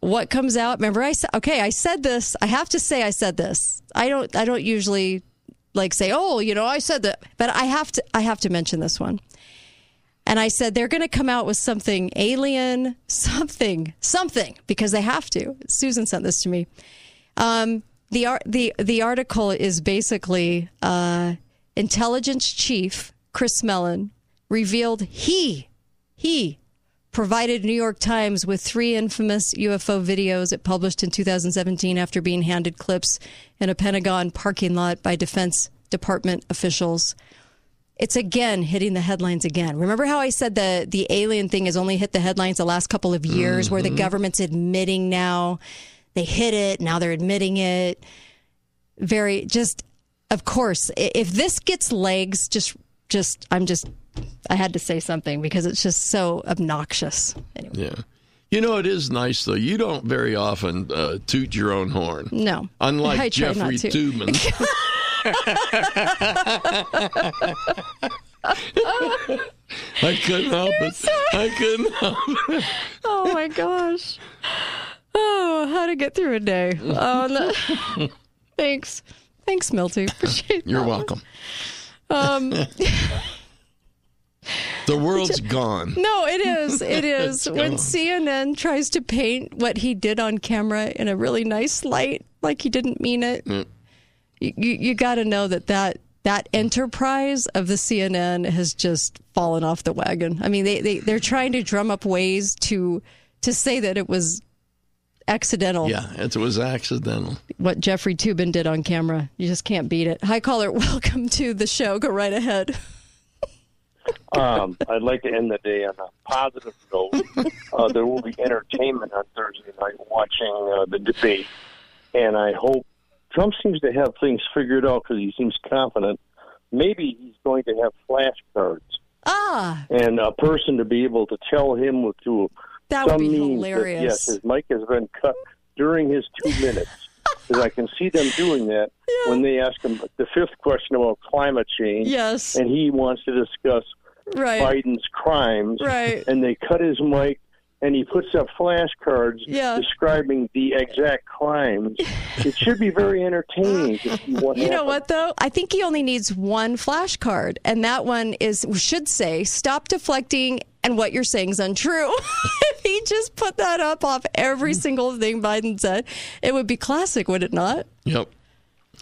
S4: what comes out remember i said okay i said this i have to say i said this i don't i don't usually like say oh you know i said that but i have to i have to mention this one and i said they're going to come out with something alien something something because they have to susan sent this to me um, the the the article is basically uh, intelligence chief chris mellon revealed he he provided New York Times with three infamous UFO videos it published in 2017 after being handed clips in a Pentagon parking lot by Defense Department officials. It's again hitting the headlines again. Remember how I said the the alien thing has only hit the headlines the last couple of years, where the
S5: Mhm.
S4: government's admitting now they hit it, now they're admitting it. Very just, of course, if this gets legs, just just I'm just I had to say something because it's just so obnoxious.
S5: Yeah. You know, it is nice though. You don't very often uh, toot your own horn.
S4: No,
S5: Unlike
S4: I try not
S5: Jeffrey. Toobin. I couldn't help it. I couldn't help it.
S4: oh my gosh. Oh, how to get through a day. Oh, no. thanks. Thanks, Milty. Appreciate
S5: You're welcome.
S4: Um,
S5: The world's gone.
S4: no, it is. It is. When. CNN tries to paint what he did on camera in a really nice light, like he didn't mean it,
S5: Mm.
S4: You, you, you got to know that, that that enterprise of the CNN has just fallen off the wagon. I mean, they, they, they're trying to drum up ways to to say that it was accidental.
S5: Yeah, it was accidental.
S4: what Jeffrey Toobin did on camera. You just can't beat it. Hi, caller. Welcome to the show. Go right ahead.
S30: um, I'd like to end the day on a positive note. Uh, there will be entertainment on Thursday night watching uh, the debate, and I hope Trump seems to have things figured out because he seems confident. Maybe he's going to have flashcards
S4: Ah,
S30: and a person to be able to tell him with through
S4: That would
S30: some
S4: be
S30: means
S4: hilarious.
S30: That, yes, his mic has been cut during his two minutes. Because I can see them doing that when they ask him the fifth question about climate change.
S4: Yes.
S30: and he wants to discuss
S4: Right.
S30: Biden's crimes.
S4: Right.
S30: and they cut his mic. And he puts up flashcards
S4: Yeah.
S30: describing the exact crimes. it should be very entertaining to see what
S4: you know what though? I think he only needs one flashcard, and that one is should say "Stop deflecting." And what you're saying is untrue. if he just put that up off every mm. single thing Biden said, it would be classic, would it not?
S5: Yep.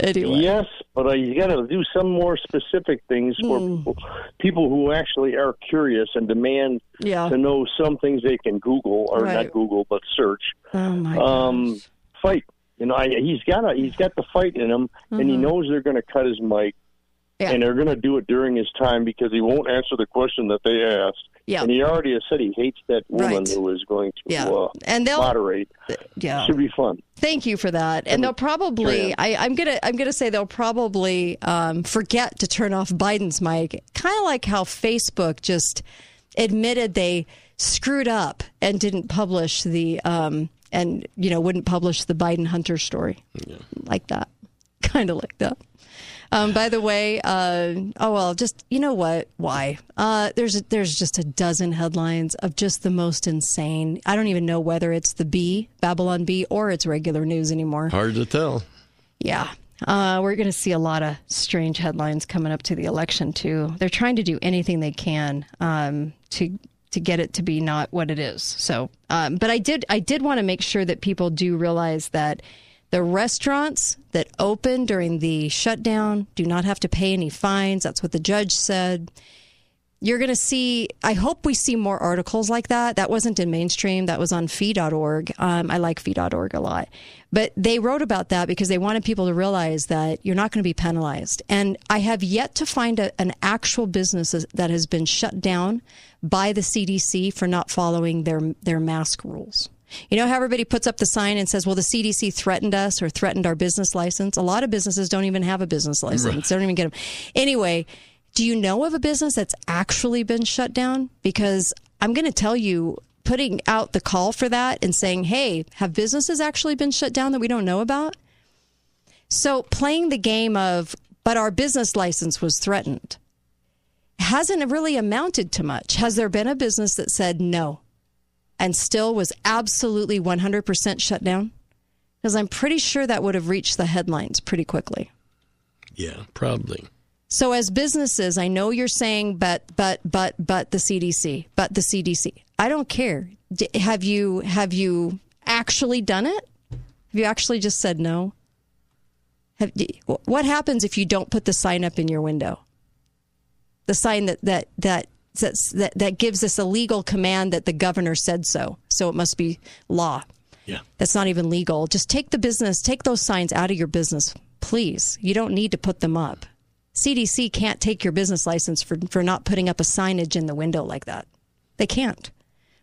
S4: Anyway.
S30: Yes, but uh, you got to do some more specific things for
S4: Hmm.
S30: people, people who actually are curious and demand
S4: Yeah.
S30: to know some things they can Google or
S4: Right.
S30: not Google but search.
S4: Oh my
S30: um, fight. You know, I, he's got a he's got the fight in him, and he
S4: Mhm.
S30: knows they're going to cut his mic,
S4: Yeah.
S30: and they're going to do it during his time because he won't answer the question that they asked.
S4: Yeah.
S30: and he already has said he hates that woman
S4: Right.
S30: who is going to
S4: Yeah.
S30: uh,
S4: And they'll-
S30: moderate.
S4: Yeah.
S30: should be fun.
S4: Thank you for that. And they'll probably, I, I'm gonna, I'm gonna say they'll probably um, forget to turn off Biden's mic, kind of like how Facebook just admitted they screwed up and didn't publish the, um, and you know, wouldn't publish the Biden Hunter story, like that, kind of like that. Um, by the way, uh, oh well, just you know what? Why? Uh, there's there's just a dozen headlines of just the most insane. I don't even know whether it's the B Babylon Bee or it's regular news anymore.
S5: Hard to tell.
S4: Yeah. Uh, we're going to see a lot of strange headlines coming up to the election too. They're trying to do anything they can um, to to get it to be not what it is. So, um, but I did I did want to make sure that people do realize that the restaurants that open during the shutdown do not have to pay any fines. That's what the judge said. You're going to see i hope we see more articles like that. That wasn't in mainstream. That was on fee.org um, i like fee.org a lot. But they wrote about that because they wanted people to realize that you're not going to be penalized. And i have yet to find a, an actual business that has been shut down by the cdc for not following their their mask rules you know how everybody puts up the sign and says, well, the CDC threatened us or threatened our business license? A lot of businesses don't even have a business license.
S83: Right.
S4: They don't even get them. Anyway, do you know of a business that's actually been shut down? Because I'm going to tell you, putting out the call for that and saying, hey, have businesses actually been shut down that we don't know about? So playing the game of, but our business license was threatened hasn't really amounted to much. Has there been a business that said no and still was absolutely 100% shut down? Because I'm pretty sure that would have reached the headlines pretty quickly.
S5: Yeah, probably.
S4: So as businesses, I know you're saying, but, but, but, but the CDC, but the CDC. I don't care. D- have you have you actually done it? Have you actually just said no? Have, d- what happens if you don't put the sign up in your window? The sign that that that that's, that that gives us a legal command that the governor said so, so it must be law.
S5: Yeah.
S4: That's not even legal. Just take the business, take those signs out of your business, please. You don't need to put them up. CDC can't take your business license for, for not putting up a signage in the window like that. They can't.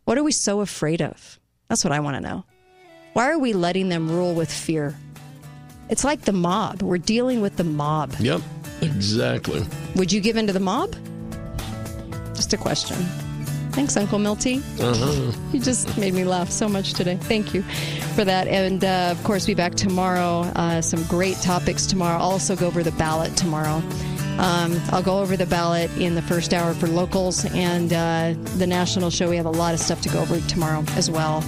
S4: What are we so afraid of? That's what I want to know. Why are we letting them rule with fear? It's like the mob. We're dealing with the mob.
S5: Yep, exactly.
S4: Would you give in to the mob? Just a question. Thanks, Uncle Milty.
S5: Uh-huh.
S4: You just made me laugh so much today. Thank you for that. And uh, of course, be back tomorrow. Uh, some great topics tomorrow. I'll also go over the ballot tomorrow. Um, I'll go over the ballot in the first hour for locals and uh, the national show. We have a lot of stuff to go over tomorrow as well.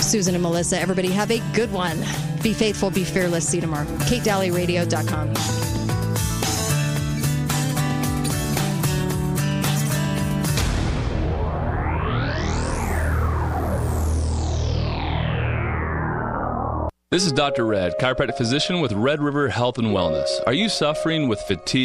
S4: Susan and Melissa, everybody have a good one. Be faithful, be fearless. See you tomorrow. KateDalleyRadio.com.
S84: This is Dr. Red, chiropractic physician with Red River Health and Wellness. Are you suffering with fatigue?